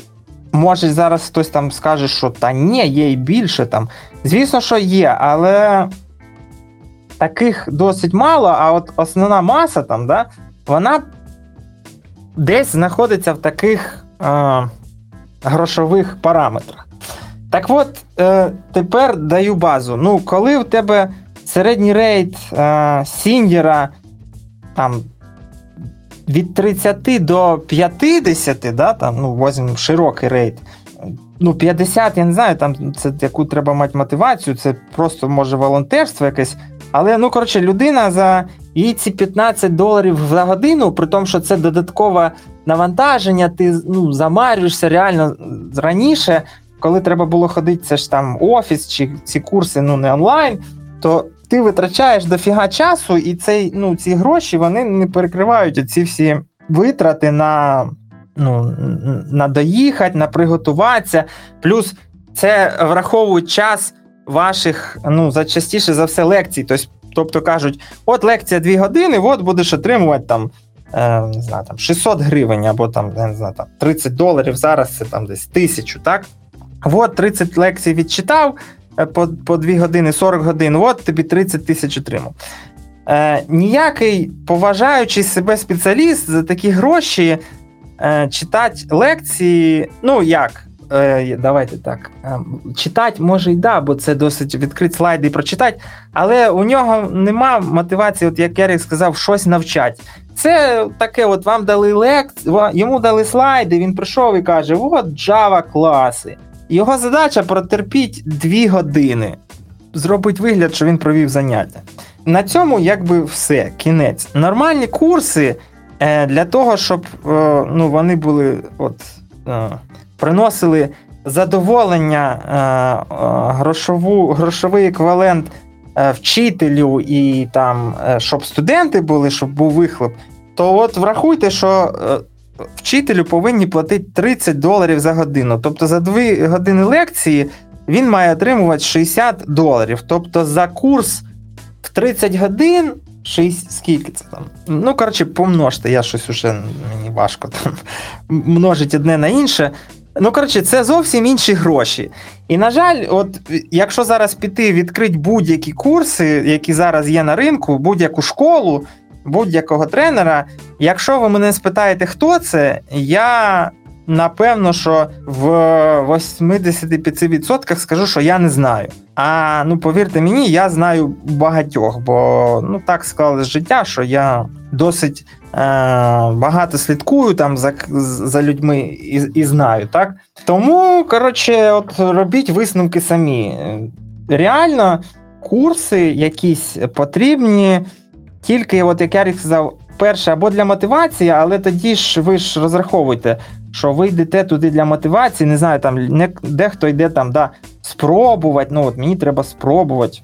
може зараз хтось там скаже, що та ні, є і більше там. Звісно, що є, але таких досить мало, а от основна маса там, да, вона десь знаходиться в таких е, грошових параметрах. Так от, е, тепер даю базу. Ну, коли у тебе середній рейт е, сіньєра там від 30 до 50, да, там, ну, возьмемо широкий рейт. Ну, 50, я не знаю, там це яку треба мати мотивацію, це просто може волонтерство якесь. Але, ну, коротше, людина за її ці 15 доларів за годину, при тому, що це додаткове навантаження, ти ну, замарюєшся реально раніше, коли треба було ходити, це ж там офіс чи ці курси ну, не онлайн, то ти витрачаєш дофіга часу, і цей, ну, ці гроші вони не перекривають ці всі витрати на ну, на доїхати, на приготуватися. Плюс це враховують час ваших, ну, за частіше за все, лекцій. Тобто, кажуть, от лекція 2 години, от будеш отримувати там. Е, не знаю, там 600 гривень або там, не знаю, там 30 доларів, зараз це там десь тисячу, так? От 30 лекцій відчитав, Е, по по 2 години, 40 годин, от тобі 30 тисяч отримав. Е, Ніякий поважаючий себе спеціаліст за такі гроші е, читати лекції, ну як? Е, Давайте так. Е, читати може й да, бо це досить відкрити слайди і прочитати, але у нього нема мотивації, от як Ерік сказав, щось навчати. Це таке, от вам дали лекцію, йому дали слайди, він прийшов і каже: от Java класи. Його задача протерпіть дві години, зробить вигляд, що він провів заняття. На цьому якби все, кінець. Нормальні курси е, для того, щоб е, ну, вони були от, приносили задоволення, грошову, грошовий еквівалент вчителю і там, щоб студенти були, щоб був вихлоп, то от врахуйте, що вчителю повинні платити 30 доларів за годину. Тобто за 2 години лекції він має отримувати 60 доларів. Тобто за курс в 30 годин. 6, скільки це там? Ну, коротше, помножте, я щось уже мені важко там <laughs> множить одне на інше. Ну, коротше, це зовсім інші гроші. І, на жаль, от якщо зараз піти відкрити будь-які курси, які зараз є на ринку, будь-яку школу, будь-якого тренера. Якщо ви мене спитаєте, хто це, я напевно, що в 85% скажу, що я не знаю. А ну повірте мені, я знаю багатьох, бо ну так склалось життя, що я досить е, багато слідкую там за за людьми і і знаю. так? Тому, коротше, от робіть висновки самі. Реально, курси якісь потрібні. Тільки, от як Ярик сказав, перше або для мотивації, але тоді ж ви ж розраховуєте, що ви йдете туди для мотивації, не знаю, там не, дехто йде там, да, спробувати, ну от мені треба спробувати.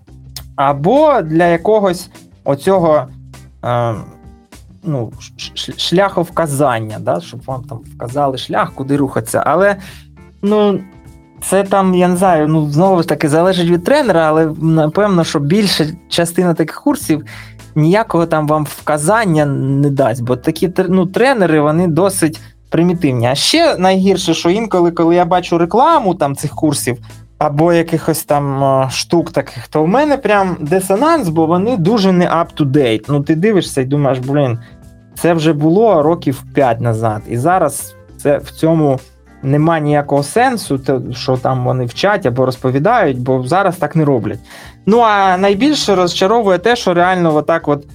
Або для якогось оцього е, ну, шляховказання, да, щоб вам там вказали шлях, куди рухатися. Але ну, це там, я не знаю, ну знову ж таки залежить від тренера, але напевно, що більша частина таких курсів ніякого там вам вказання не дасть, бо такі ну, тренери вони досить примітивні. А ще найгірше, що інколи, коли я бачу рекламу там цих курсів або якихось там е, штук таких, то в мене прям дисонанс, бо вони дуже не up-to-date. Ну, ти дивишся і думаєш, блін, це вже було років 5 назад. І зараз це в цьому. Нема ніякого сенсу, що там вони вчать або розповідають, бо зараз так не роблять. Ну а найбільше розчаровує те, що реально отак от.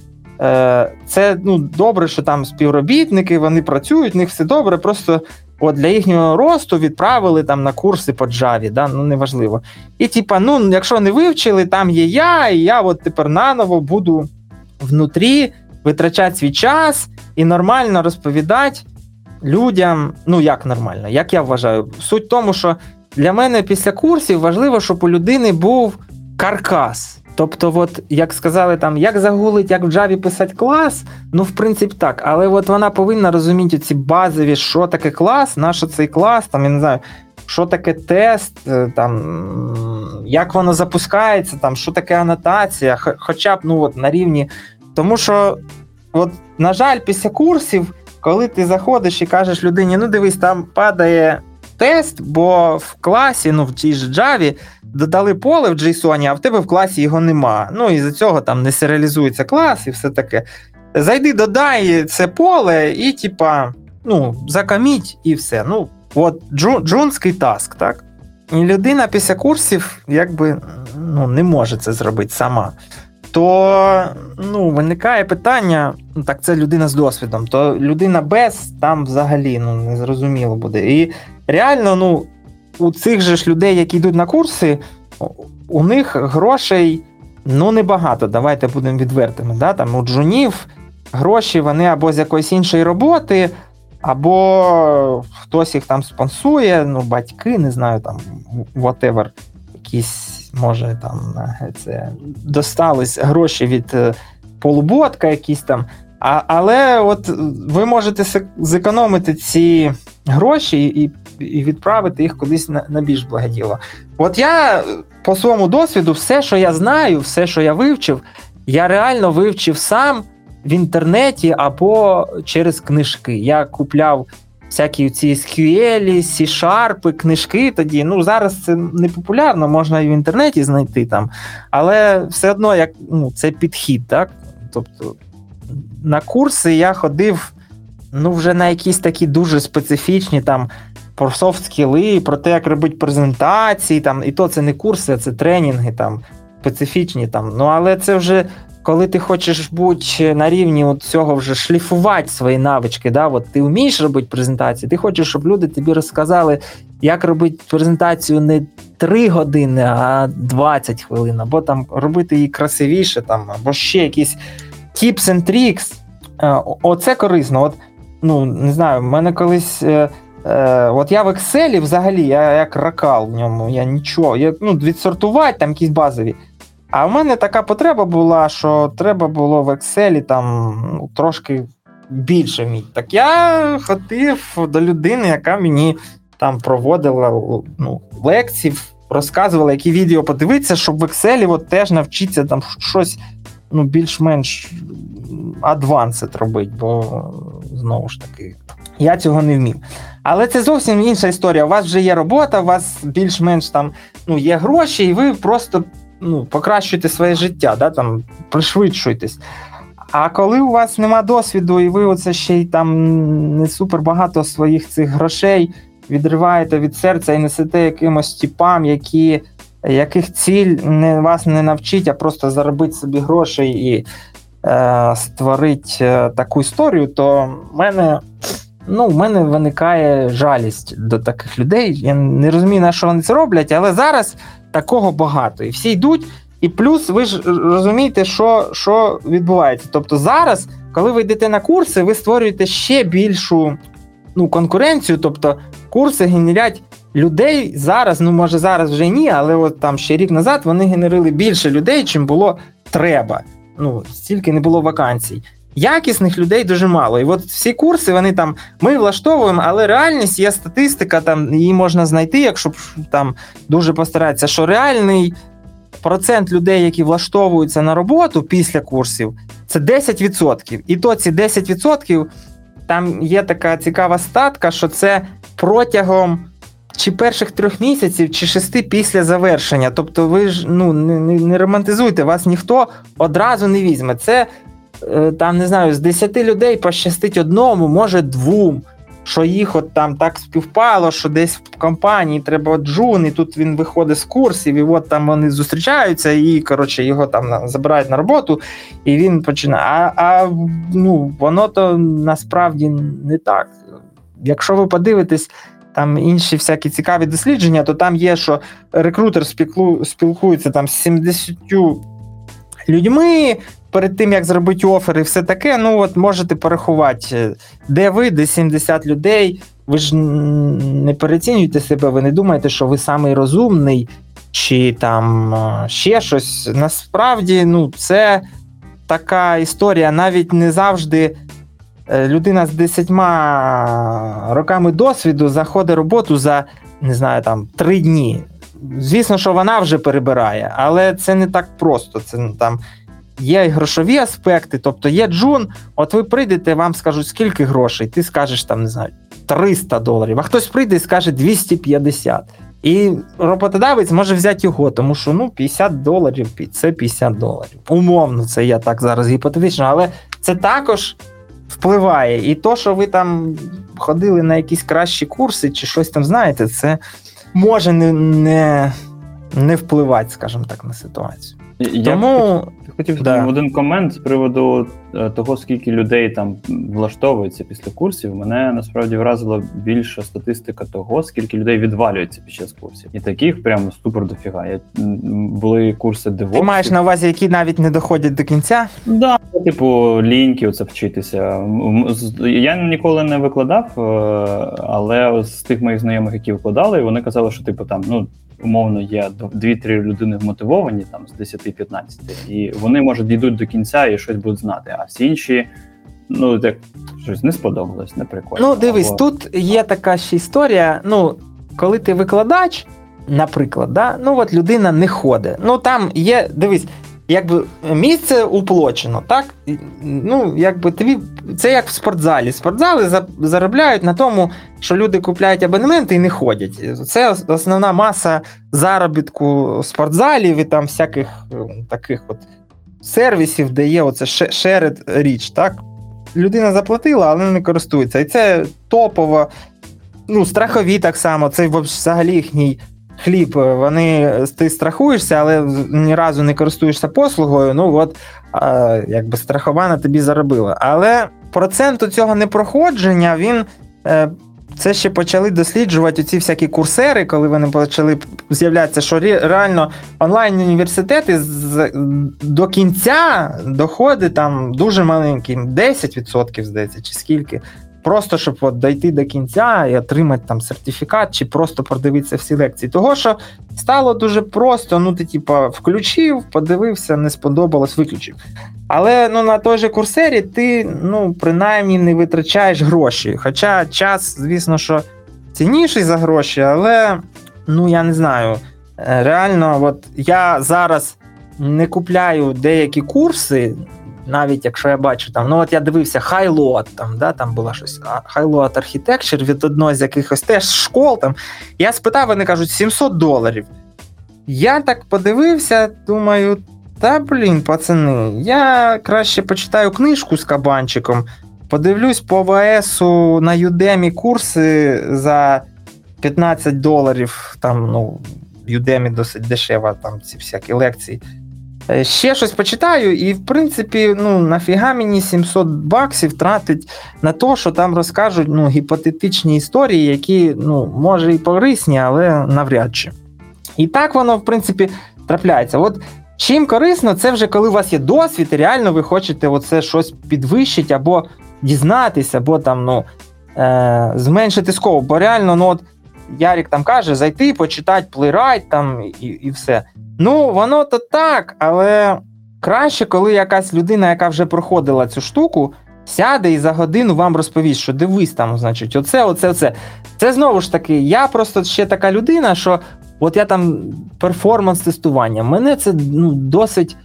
Е, це ну, добре, що там співробітники, вони працюють, в них все добре. Просто от для їхнього росту відправили там на курси по Java, да, ну неважливо. І типа, ну, якщо не вивчили, там є я, і я от тепер наново буду внутрі витрачати свій час і нормально розповідати людям. Ну, як нормально, як я вважаю. Суть в тому, що для мене після курсів важливо, щоб у людини був каркас. Тобто, от, як сказали, там, як загулить, як в Java писати клас, ну, в принципі, так. Але от вона повинна розуміти ці базові, що таке клас, на що цей клас, там, я не знаю, що таке тест, е, там, як воно запускається, там, що таке анотація, хоча б ну, от, на рівні. Тому що, от, на жаль, після курсів, коли ти заходиш і кажеш людині, ну дивись, там падає тест, бо в класі, ну в тій ж Java, додали поле в JSON, а в тебе в класі його нема. Ну і за цього там не серіалізується клас і все таке. Зайди, додай це поле, і, типа, ну, закаміть і все. Ну, от джунський таск, так? І людина після курсів якби ну, не може це зробити сама. То ну, виникає питання: ну так, це людина з досвідом, то людина без там взагалі ну, не зрозуміло буде. І реально, ну, у цих же ж людей, які йдуть на курси, у них грошей ну небагато. Давайте будемо відвертими. Да? Там У джунів гроші вони або з якоїсь іншої роботи, або хтось їх там спонсує, ну, батьки, не знаю, там whatever, якісь, може, там це достались гроші від е, полуботка, якісь там. А, Але от ви можете зекономити ці гроші і і відправити їх кудись на на більш благоділо. От я по своєму досвіду, все, що я знаю, все, що я вивчив, я реально вивчив сам в інтернеті або через книжки. Я купляв всякі ці SQL, C-Sharp, книжки тоді. Ну, зараз це не популярно, можна і в інтернеті знайти там, але все одно як ну, це підхід, так? Тобто на курси я ходив ну, вже на якісь такі дуже специфічні там про софт скіли, про те, як робити презентації, там, і то це не курси, а це тренінги там, специфічні. там. Ну, Але це вже коли ти хочеш бути на рівні от цього вже шліфувати свої навички. да, от Ти вмієш робити презентації, ти хочеш, щоб люди тобі розказали, як робити презентацію не 3 години, а 20 хвилин, або там робити її красивіше, там, або ще якісь tips and tricks. Е, оце корисно. От, ну, Не знаю, в мене колись. Е, От я в Excel взагалі, я як ракал в ньому, я нічого. Я, ну, Відсортувати там якісь базові. А в мене така потреба була, що треба було в Excel там ну, трошки більше вміти. Так я ходив до людини, яка мені там проводила ну, лекції, розказувала, які відео подивитися, щоб в Excel от теж навчитися там щось ну, більш-менш адвансит робити, бо знову ж таки, я цього не вмів. Але це зовсім інша історія. У вас вже є робота, у вас більш-менш там ну, є гроші, і ви просто ну, покращуєте своє життя, да, там, пришвидшуєтесь. А коли у вас нема досвіду, і ви оце ще й там не супер багато своїх цих грошей відриваєте від серця і несете якимось типам, які, яких ціль не, вас не навчить, а просто заробити собі грошей і е, створити е, таку історію, то в мене ну, в мене виникає жалість до таких людей. Я не розумію, на що вони це роблять, але зараз такого багато. І всі йдуть. І плюс ви ж розумієте, що що відбувається. Тобто зараз, коли ви йдете на курси, ви створюєте ще більшу ну, конкуренцію. Тобто курси генерять людей зараз, ну може зараз вже ні, але от там ще рік назад вони генерили більше людей, чим було треба. Ну, стільки не було вакансій. Якісних людей дуже мало. І от всі курси вони там ми влаштовуємо, але реальність є статистика, там її можна знайти, якщо там дуже постаратися, що реальний процент людей, які влаштовуються на роботу після курсів, це 10%. І то ці 10% там є така цікава статка, що це протягом чи перших трьох місяців, чи шести після завершення. Тобто, ви ж ну не, не романтизуйте, вас ніхто одразу не візьме. Це там не знаю, з 10 людей пощастить одному, може двом. Що їх от там так співпало, що десь в компанії треба джун, і тут він виходить з курсів, і от там вони зустрічаються, і коротше його там забирають на роботу, і він починає. А а ну, воно то насправді не так. Якщо ви подивитесь там інші всякі цікаві дослідження, то там є, що рекрутер спілкується там з 70 людьми, перед тим як зробити офер і все таке, ну от можете порахувати, де ви, де 70 людей. Ви ж не перецінюєте себе, ви не думаєте, що ви самий розумний чи там ще щось. Насправді, ну, це така історія, навіть не завжди. Людина з десятьма роками досвіду заходить роботу за не знаю, там три дні. Звісно, що вона вже перебирає, але це не так просто. Це ну, там є грошові аспекти, тобто є джун. От ви прийдете, вам скажуть, скільки грошей, ти скажеш там, не знаю, 300 доларів, а хтось прийде і скаже 250. І роботодавець може взяти його, тому що ну 50 доларів це 50 доларів. Умовно, це я так зараз гіпотетично, але це також впливає. І то, що ви там ходили на якісь кращі курси чи щось там знаєте, це може не не, не впливати, скажімо так, на ситуацію. Я Тому хотів да. один комент з приводу е, того, скільки людей там влаштовується після курсів. Мене насправді вразила більша статистика того, скільки людей відвалюється під час курсів, і таких прямо супер дофіга. Я, Були курси DevOps. Ти маєш на увазі, які навіть не доходять до кінця? Да, типу ліньки, оце вчитися. Я ніколи не викладав, е, але з тих моїх знайомих, які викладали, вони казали, що типу там ну умовно є 2-3 людини вмотивовані там з 10-15, і вони може дійдуть до кінця і щось будуть знати. А всі інші, ну як щось не сподобалось, не прикольно. Ну, дивись, або... тут є така ще історія. Ну, коли ти викладач, наприклад, да, ну от людина не ходить. Ну там є, дивись якби місце уплочено, так? Ну, якби тобі це як в спортзалі. Спортзали заробляють на тому, що люди купляють абонементи і не ходять. Це основна маса заробітку спортзалів і там всяких е, таких от сервісів, де є оце шеред річ. так? Людина заплатила, але не користується. І це топово. Ну, страхові так само, це взагалі їхній хліб, е, вони ти страхуєшся, але ні разу не користуєшся послугою. Ну от якби страхована тобі заробила. Але проценту цього непроходження він. Е, це ще почали досліджувати ці всякі курсери, коли вони почали з'являтися, що реально онлайн-університети до кінця доходить там дуже маленький, 10%, здається, чи скільки. Просто щоб от дойти до кінця і отримати там сертифікат, чи просто продивитися всі лекції. Того, що стало дуже просто, ну ти типа включив, подивився, не сподобалось, виключив. Але ну на той же курсері ти ну принаймні не витрачаєш гроші. Хоча час, звісно, що цінніший за гроші, але ну я не знаю. Е, реально, от я зараз не купляю деякі курси навіть якщо я бачу там, ну от я дивився Highload, там да, там була щось Highload Architecture від одного з якихось теж школ. там, Я спитав, вони кажуть, 700 доларів. Я так подивився, думаю, та блін, пацани, я краще почитаю книжку з кабанчиком, подивлюсь по ВСу на Udemy курси за 15 доларів. Там, ну, Udemy досить дешева, там ці всякі лекції. Е, ще щось почитаю, і, в принципі, ну, нафіга мені 700 баксів тратить на те, що там розкажуть ну, гіпотетичні історії, які, ну, може і корисні, але навряд чи. І так воно, в принципі, трапляється. От чим корисно, це вже коли у вас є досвід, і реально ви хочете оце щось підвищити, або дізнатися, або там, ну, е- зменшити scope. Бо реально, ну, от Ярік там каже, зайти, почитати Playwright там і, і все. Ну, воно то так, але краще, коли якась людина, яка вже проходила цю штуку, сяде і за годину вам розповість, що дивись там, значить, оце, оце, оце. Це знову ж таки, я просто ще така людина, що от я там перформанс-тестування, мене це ну, досить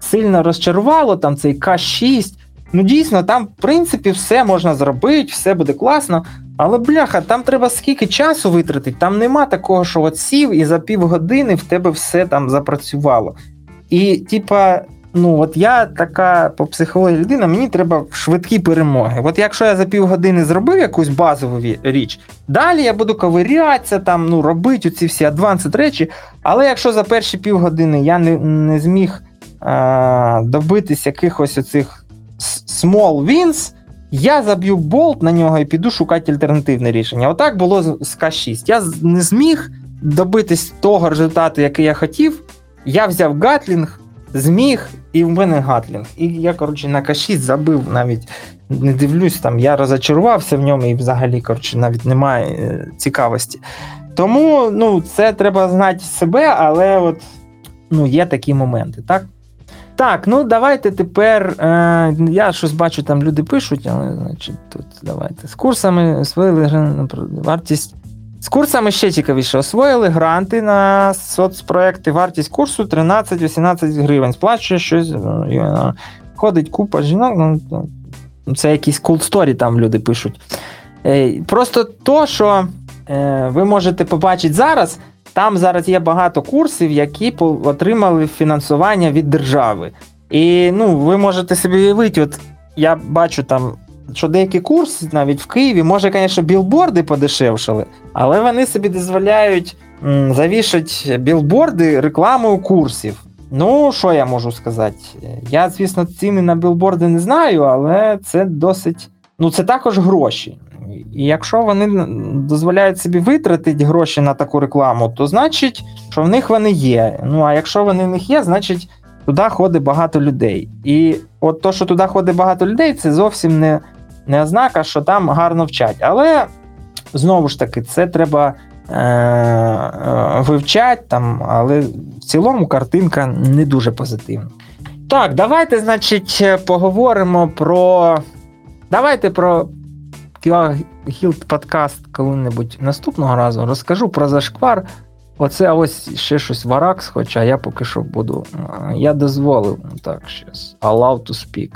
сильно розчарувало, там цей К6. Ну, дійсно, там, в принципі, все можна зробити, все буде класно. Але бляха, там треба скільки часу витратити, там нема такого, що от сів і за півгодини в тебе все там запрацювало. І, типа, ну от я така по психології людина, мені треба швидкі перемоги. От якщо я за півгодини зробив якусь базову річ, далі я буду ковирятися, там, ну, робити ці всі адвансед речі. Але якщо за перші півгодини я не не зміг а, добитись якихось оцих small wins, я заб'ю болт на нього і піду шукати альтернативне рішення. Отак було з К6. Я не зміг добитись того результату, який я хотів. Я взяв Гатлінг, зміг, і в мене Гатлінг. І я, коротше, на каші забив навіть, не дивлюсь, там я розочарувався в ньому і взагалі, коротше, навіть немає е, цікавості. Тому ну, це треба знати себе, але от ну, є такі моменти, так? Так, ну давайте тепер. Е, Я щось бачу, там люди пишуть, але значить тут давайте. З курсами освоїли вартість. З курсами ще цікавіше. Освоїли гранти на соцпроекти. Вартість курсу 13-18 гривень. Сплачує щось. Е, ходить купа жінок. Ну, ну, Це якісь cool story там люди пишуть. Е, Просто то, що е, ви можете побачити зараз. Там зараз є багато курсів, які отримали фінансування від держави. І ну, ви можете собі уявити, от я бачу там, що деякі курси навіть в Києві, може, звісно, білборди подешевшали, але вони собі дозволяють завішати білборди рекламою курсів. Ну, що я можу сказати? Я, звісно, ціни на білборди не знаю, але це досить. Ну, це також гроші. І якщо вони дозволяють собі витратити гроші на таку рекламу, то значить, що в них вони є. Ну а якщо вони в них є, значить туди ходить багато людей. І от то, що туди ходить багато людей, це зовсім не не ознака, що там гарно вчать. Але знову ж таки, це треба е- е- вивчати, там, але в цілому картинка не дуже позитивна. Так, давайте, значить, поговоримо про. Давайте про Гілд подкаст коли-небудь наступного разу розкажу про зашквар. Оце ось ще щось Варакс, хоча я поки що буду. Я дозволив так щас. Allow to speak.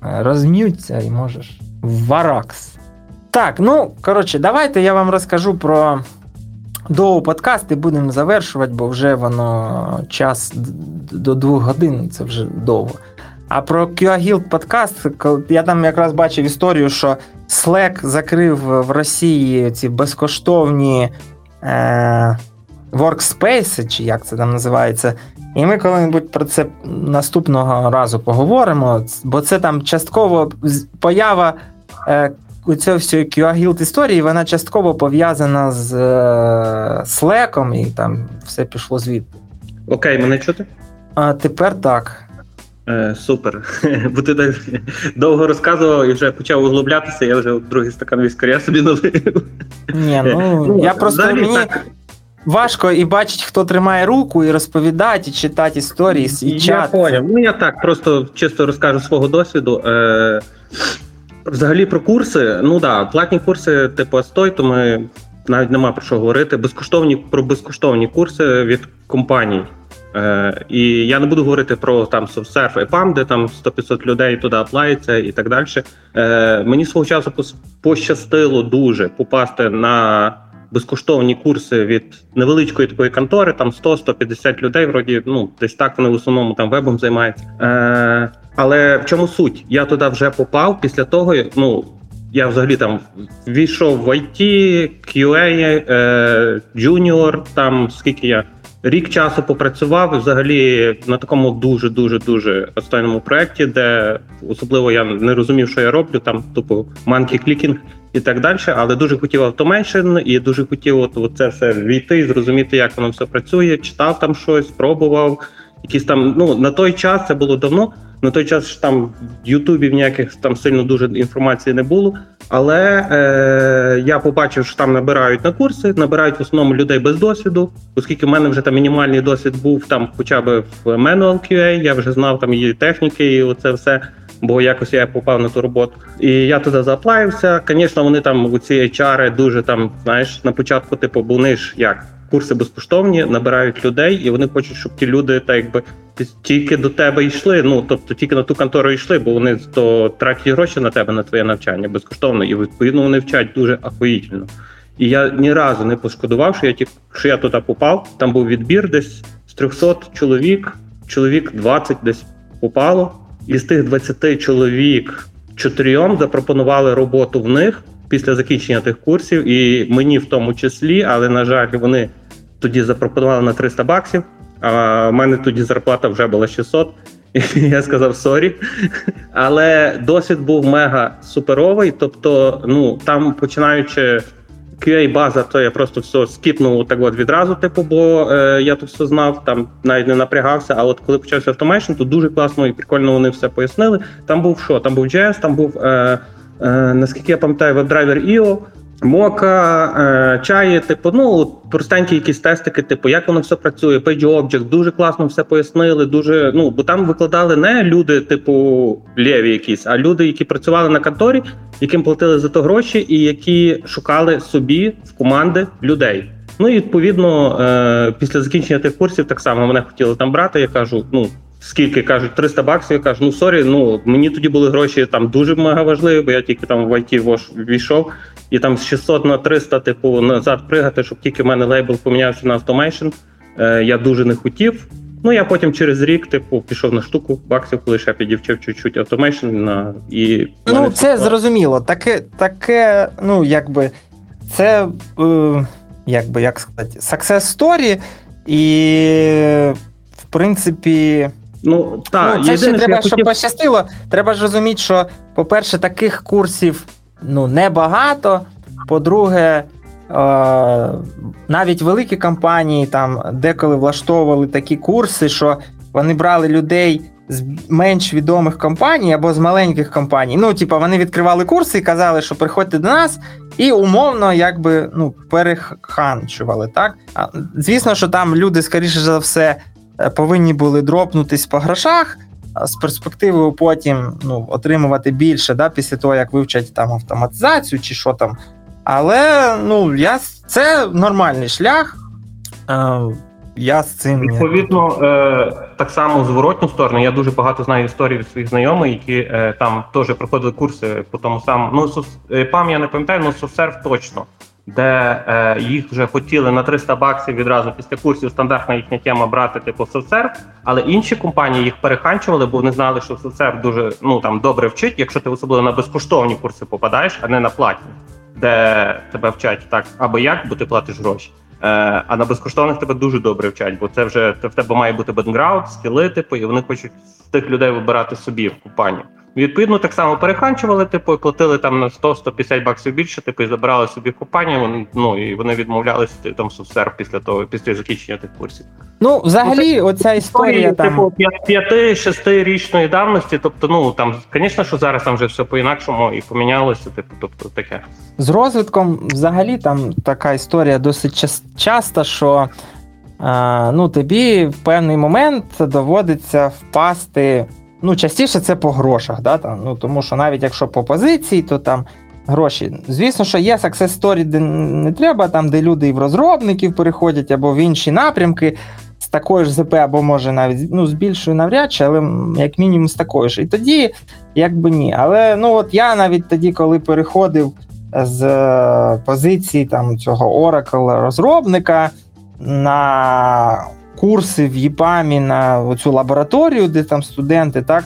Розм'ються і можеш. Варакс. Так, ну, коротше, давайте я вам розкажу про довго подкаст і будемо завершувати, бо вже воно час до двох годин, це вже довго. А про QA подкаст, я там якраз бачив історію, що Slack закрив в Росії ці безкоштовні е, workspace, чи як це там називається. І ми коли-небудь про це наступного разу поговоримо, бо це там частково поява е, у цього всього QA історії, вона частково пов'язана з е, Slack, і там все пішло звідти. Окей, мене чути? А тепер так. Е, Супер. <laughs> Бо ти так довго розказував і вже почав углублятися, я вже другий стакан віскаря собі налив. Ні, ну, ну я просто взагалі, мені так. важко і бачить, хто тримає руку, і розповідати, і читати історії, і чат. Я поняв. Ну я так, просто чисто розкажу свого досвіду. Е, Взагалі про курси, ну да, платні курси, типу Стой, то ми навіть нема про що говорити. Безкоштовні про безкоштовні курси від компаній. Е, І я не буду говорити про там SoftServe і PAM, де там 100-500 людей туди аплаються і так далі. Е, Мені свого часу пощастило дуже попасти на безкоштовні курси від невеличкої такої контори, там 100-150 людей, вроді ну десь так вони в основному там вебом займаються. Е, Але в чому суть? Я туди вже попав після того, ну. Я взагалі там війшов в IT, QA, е, Junior, там скільки я Рік часу попрацював взагалі на такому дуже дуже дуже останньому проєкті, де особливо я не розумів, що я роблю, там тупо monkey clicking і так далі. Але дуже хотів automation і дуже хотів от, от це все війти, зрозуміти, як воно все працює. Читав там щось, пробував. Якісь там ну на той час це було давно. На той час ж там в Ютубі ніяких там сильно дуже інформації не було. Але е, я побачив, що там набирають на курси, набирають в основному людей без досвіду, оскільки в мене вже там мінімальний досвід був там, хоча б в Manual QA, я вже знав там її техніки, і оце все. Бо якось я попав на ту роботу. І я туди заплавився. Звісно, вони там у ці HR дуже там, знаєш, на початку, типу, вони ж як курси безкоштовні, набирають людей, і вони хочуть, щоб ті люди так якби тільки до тебе йшли. Ну тобто тільки на ту контору йшли, бо вони то тратять гроші на тебе на твоє навчання безкоштовно, і відповідно вони вчать дуже ахуїтельно. І я ні разу не пошкодував, що я ті, що я туди попав. Там був відбір десь з 300 чоловік, чоловік 20 десь попало. І з тих 20 чоловік чотирьом запропонували роботу в них після закінчення тих курсів, і мені в тому числі, але на жаль, вони тоді запропонували на 300 баксів. А в мене тоді зарплата вже була 600. І <laughs> я сказав sorry. Але досвід був мега суперовий. Тобто, ну там починаючи QA база, то я просто все скіпнув так от відразу, типу, бо е, я тут все знав, там навіть не напрягався. А от коли почався automation, то дуже класно і прикольно вони все пояснили. Там був що? Там був JS, там був, е, наскільки я пам'ятаю, WebDriver IO, Мока, е, чаї, типу, ну простенькі якісь тестики, типу, як воно все працює, PageObject, дуже класно все пояснили. Дуже ну бо там викладали не люди, типу лєві якісь, а люди, які працювали на конторі, яким платили за то гроші, і які шукали собі в команди людей. Ну і відповідно, е, після закінчення тих курсів так само мене хотіли там брати. Я кажу, ну. Скільки кажуть, 300 баксів, я кажу, ну sorry, ну мені тоді були гроші там дуже мега важливі, бо я тільки там в IT війшов і там з 600 на 300, типу, назад пригати, щоб тільки в мене лейбл помінявся на automation. Е, я дуже не хотів. Ну, я потім через рік, типу, пішов на штуку баксів, коли ще підівчив чуть-чуть automation на і. Ну, це зрозуміло. Таке, таке, ну, якби, це, е, якби, як сказати, success story, і, в принципі. Ну, та, ну, це ще треба, щоб пощастило. Треба ж розуміти, що, по-перше, таких курсів ну, небагато. По-друге, е, навіть великі компанії там деколи влаштовували такі курси, що вони брали людей з менш відомих компаній або з маленьких компаній. Ну, типу, вони відкривали курси і казали, що приходьте до нас, і умовно якби ну, переханчували. так? Звісно, що там люди, скоріше за все, повинні були дропнутись по грошах з перспективою потім ну, отримувати більше да, після того, як вивчать там автоматизацію чи що там. Але ну, я, це нормальний шлях. Е, я з цим відповідно е, так само в зворотню сторону. Я дуже багато знаю історій від своїх знайомих, які е, там теж проходили курси по тому самому. Ну сус, пам я не пам'ятаю, але софсерв точно де е, їх вже хотіли на 300 баксів відразу після курсів стандартна їхня тема брати типу соцсерв, але інші компанії їх переханчували, бо вони знали, що соцсерв дуже ну там добре вчить, якщо ти особливо на безкоштовні курси попадаєш, а не на платні, де тебе вчать так або як, бо ти платиш гроші. Е, А на безкоштовних тебе дуже добре вчать, бо це вже в тебе має бути бекграунд, скіли, типу, і вони хочуть з тих людей вибирати собі в компанію. Відповідно, так само переханчували, типу, і платили там на 100-150 баксів більше, типу, і забирали собі компанію. Ну і вони відмовлялися там софтсерв після того, після закінчення тих курсів. Ну, взагалі, ну, оця історія типу, п'яти-шести-річної давності. Тобто, ну там, звісно, що зараз там вже все по-інакшому і помінялося, типу, тобто таке. З розвитком, взагалі, там така історія досить часта, що а, ну, тобі в певний момент доводиться впасти. Ну, частіше це по грошах, да, там, ну, тому що навіть якщо по позиції, то там гроші. Звісно, що є success story, де не треба, там, де люди і в розробників переходять, або в інші напрямки з такою ж ЗП, або може навіть ну, з більшою навряд чи, але як мінімум з такою ж. І тоді, якби ні. Але ну, от я навіть тоді, коли переходив з е, позиції там, цього Oracle розробника на курси в ЄПАМі на цю лабораторію, де там студенти, так?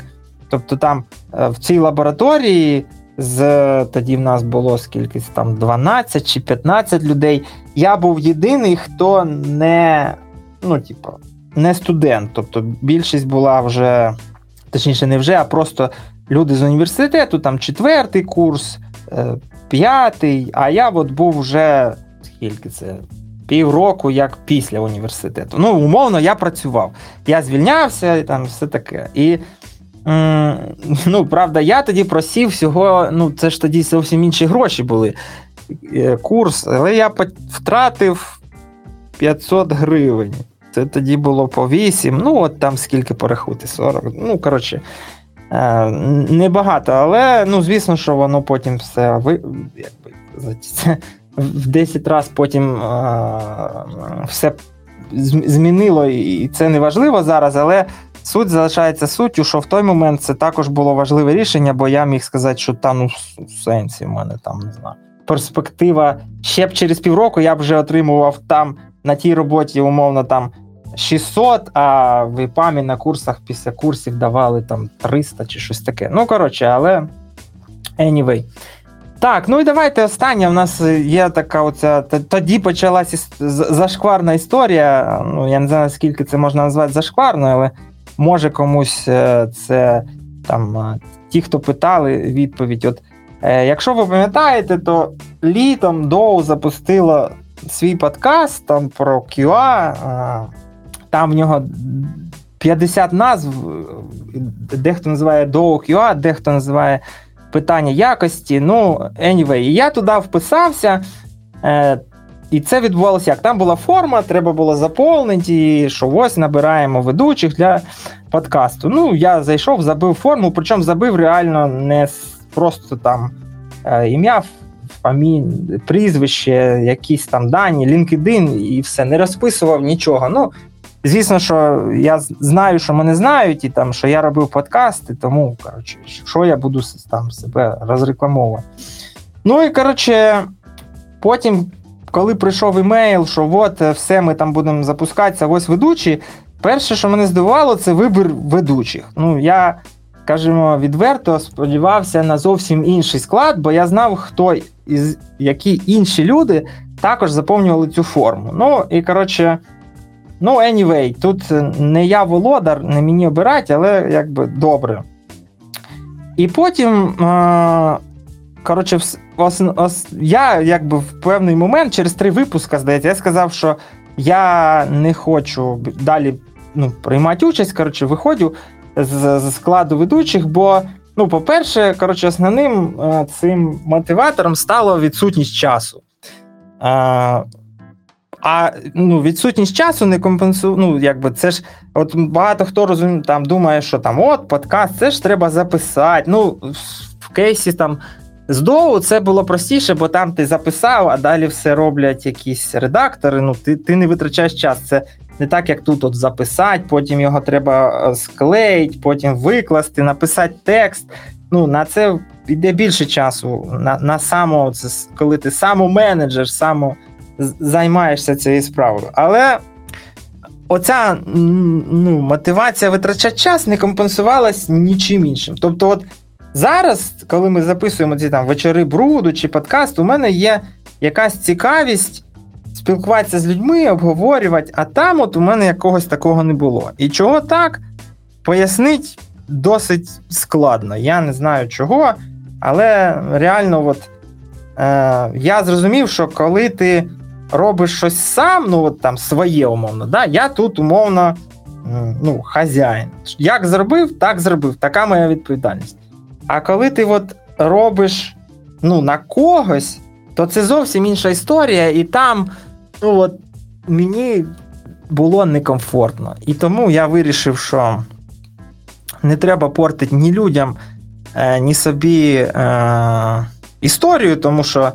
Тобто там е, в цій лабораторії з тоді в нас було скільки там 12 чи 15 людей. Я був єдиний, хто не ну, типу, не студент. Тобто більшість була вже, точніше, не вже, а просто люди з університету, там четвертий курс, е, п'ятий, а я от був вже скільки це? Півроку як після університету. Ну, умовно, я працював. Я звільнявся і там все таке. І ну, правда, я тоді просів всього, ну, це ж тоді зовсім інші гроші були. Е, курс, але я втратив 500 гривень. Це тоді було по 8, ну, от там скільки порахувати, 40. Ну, коротше, е, небагато, але ну, звісно, що воно потім все ви, якби, в 10 разів потім а, все змінило, і це не важливо зараз, але суть залишається суттю, що в той момент це також було важливе рішення, бо я міг сказати, що та ну сенсі в мене там не знаю. Перспектива ще б через півроку я б вже отримував там на тій роботі, умовно, там 600, а в ІПАМі на курсах після курсів давали там 300 чи щось таке. Ну, коротше, але anyway. Так, ну і давайте останнє. У нас є така оця. Тоді почалася зашкварна історія. Ну, я не знаю, скільки це можна назвати зашкварною, але може комусь е, це там ті, хто питали відповідь. От е, Якщо ви пам'ятаєте, то літом Доу запустила свій подкаст там про QA. Там в нього 50 назв, дехто називає Dow QA, дехто називає питання якості. Ну, anyway, я туди вписався. Е, і це відбувалося як? Там була форма, треба було заповнити, і що ось набираємо ведучих для подкасту. Ну, я зайшов, забив форму, причому забив реально не просто там е, ім'я, фамі... прізвище, якісь там дані, LinkedIn і все, не розписував нічого. Ну, Звісно, що я знаю, що мене знають, і там, що я робив подкасти, тому коротше, що я буду там себе розрекламовувати. Ну і коротше, потім, коли прийшов імейл, що от все ми там будемо запускатися, ось ведучі. Перше, що мене здивувало, це вибір ведучих. Ну, я, скажімо, відверто сподівався на зовсім інший склад, бо я знав, хто із які інші люди також заповнювали цю форму. Ну, і коротше. Ну, anyway, тут не я володар, не мені обирати, але якби добре. І потім, е, коротше, я якби в певний момент, через три випуска, здається, я сказав, що я не хочу далі ну, приймати участь. Коротше, виходжу з, з складу ведучих, бо, ну, по-перше, коротше, основним е, цим мотиватором стало відсутність часу. А ну, відсутність часу не компенсує. Ну, якби це ж, от багато хто розуміє, там думає, що там от подкаст, це ж треба записати. Ну, в кейсі там з Доу це було простіше, бо там ти записав, а далі все роблять якісь редактори. Ну, ти ти не витрачаєш час. Це не так, як тут от записати, потім його треба е, склеїти, потім викласти, написати текст. Ну, на це йде більше часу. На на само, це коли ти самоменеджер, само займаєшся цією справою. Але оця ну, мотивація витрачати час не компенсувалась нічим іншим. Тобто, от зараз, коли ми записуємо ці там вечори бруду чи подкаст, у мене є якась цікавість. Спілкуватися з людьми, обговорювати, а там от у мене якогось такого не було. І чого так, пояснить досить складно. Я не знаю чого, але реально, от, е, я зрозумів, що коли ти робиш щось сам, ну от там своє умовно, да, я тут умовно ну, хазяїн. Як зробив, так зробив. Така моя відповідальність. А коли ти от робиш ну, на когось, то це зовсім інша історія, і там ну, от, мені було некомфортно. І тому я вирішив, що не треба портити ні людям, е, ні собі е, історію, тому що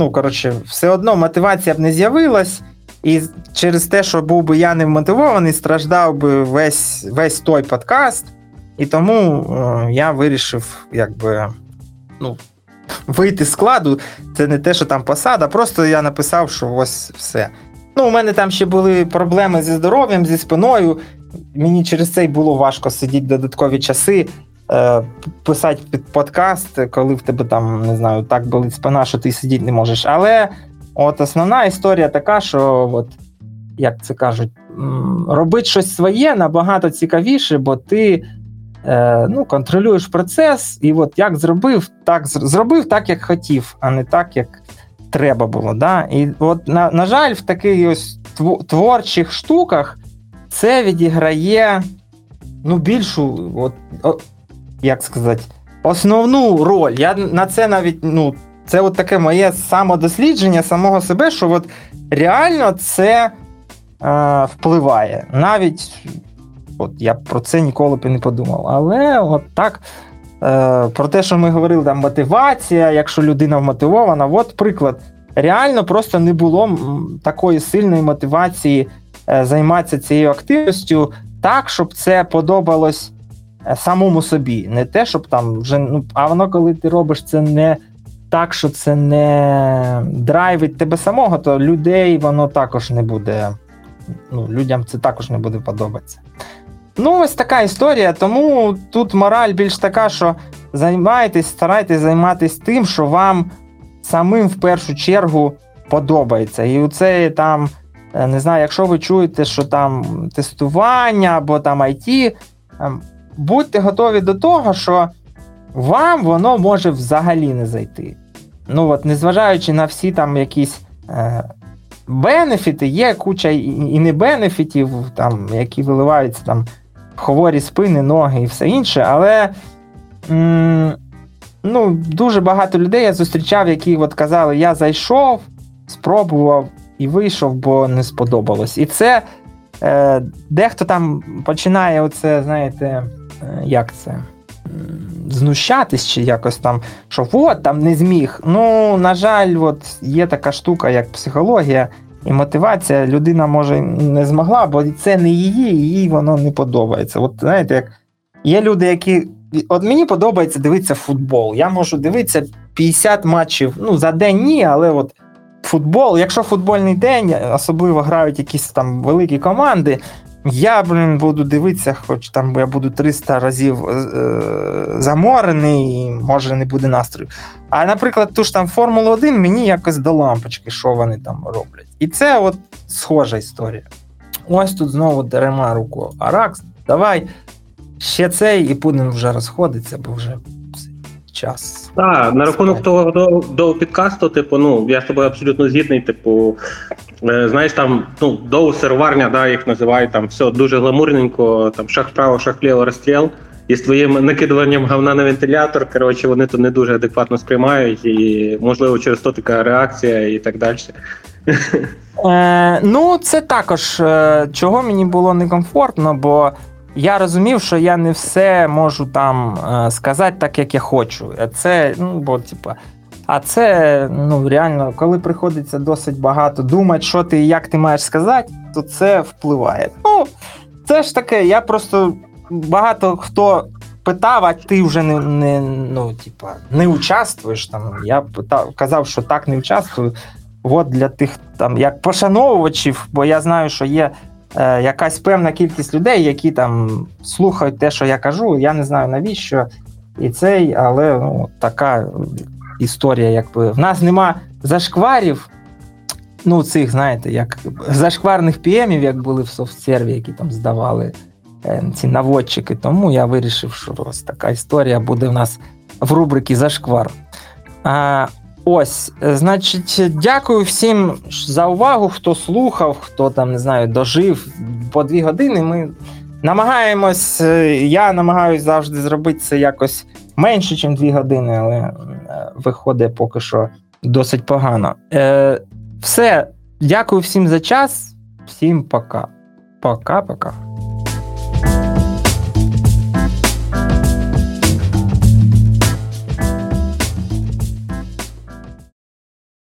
ну, коротше, все одно мотивація б не з'явилась, і через те, що був би я не вмотивований, страждав би весь весь той подкаст. І тому е, я вирішив, якби, ну, вийти з складу. Це не те, що там посада, просто я написав, що ось все. Ну, у мене там ще були проблеми зі здоров'ям, зі спиною. Мені через це й було важко сидіти додаткові часи. Е, писати під подкаст, коли в тебе там не знаю, так болить спина, що ти сидіти не можеш. Але от основна історія така, що от, як це кажуть, робити щось своє набагато цікавіше, бо ти е, ну, контролюєш процес, і от як зробив, так зробив так, як хотів, а не так, як треба було. Да? І от, на, на жаль, в таких ось творчих штуках це відіграє ну, більшу. от, як сказати, основну роль. Я на це навіть, ну, це от таке моє самодослідження самого себе, що от реально це е, впливає. Навіть от я про це ніколи б і не подумав. Але от так. Е, про те, що ми говорили, там мотивація, якщо людина вмотивована, от приклад. Реально просто не було такої сильної мотивації е, займатися цією активністю так, щоб це подобалось самому собі. Не те, щоб там вже. ну, А воно, коли ти робиш це не так, що це не драйвить тебе самого, то людей воно також не буде. ну, Людям це також не буде подобатися. Ну, ось така історія. Тому тут мораль більш така, що займайтесь, старайтесь займатися тим, що вам самим в першу чергу подобається. І оце там, е, не знаю, якщо ви чуєте, що там тестування або там IT, будьте готові до того, що вам воно може взагалі не зайти. ну от, незважаючи на всі там якісь е, бенефіти, є куча і, і не бенефітів, там, які виливаються там хворі спини, ноги і все інше, але м, ну, дуже багато людей я зустрічав, які от казали, я зайшов, спробував і вийшов, бо не сподобалось. І це е, дехто там починає оце, знаєте, як це? Знущатись чи якось там, що от там не зміг. Ну, на жаль, от є така штука, як психологія і мотивація. Людина може не змогла, бо це не її, і їй воно не подобається. От знаєте, як є люди, які. От мені подобається дивитися футбол. Я можу дивитися 50 матчів. Ну, за день ні, але от футбол, якщо футбольний день, особливо грають якісь там великі команди, я, блін, буду дивитися, хоч там я буду 300 разів е, заморений, і може не буде настрою. А, наприклад, ту ж там Формулу 1 мені якось до лампочки, що вони там роблять. І це от схожа історія. Ось тут знову дерема руку. Аракс, давай ще цей, і будемо вже розходитися, бо вже час. Так, на рахунок того до, до підкасту, типу, ну я з тобою абсолютно згідний. Типу, е, знаєш, там ну доу серварня, да, їх називають там все дуже гламурненько, там шах вправо, шах вліво, розстріл. І з твоїм накидуванням говна на вентилятор, коротше, вони то не дуже адекватно сприймають, і можливо через то така реакція і так далі. Е, Ну, це також е, чого мені було некомфортно, бо я розумів, що я не все можу там е, сказати так, як я хочу. Це, ну, бо, типа, а це ну, реально, коли приходиться досить багато думати, що ти і як ти маєш сказати, то це впливає. Ну, це ж таке, я просто багато хто питав, а ти вже не не, ну, типа, не участвуєш. Там. Я питав, казав, що так не участвую. От для тих там як пошановувачів, бо я знаю, що є якась певна кількість людей, які там слухають те, що я кажу. Я не знаю навіщо і цей, але ну, така історія, якби в нас нема зашкварів. Ну, цих, знаєте, як зашкварних піемів, як були в софтсерві, які там здавали е, ці наводчики. Тому я вирішив, що ось така історія буде в нас в рубриці Зашквар. А, Ось, значить, дякую всім за увагу, хто слухав, хто там не знаю, дожив по дві години. Ми намагаємось, е, я намагаюся завжди зробити це якось менше, ніж дві години, але е, виходить поки що досить погано. Е, Все, дякую всім за час, всім пока. Пока-пока.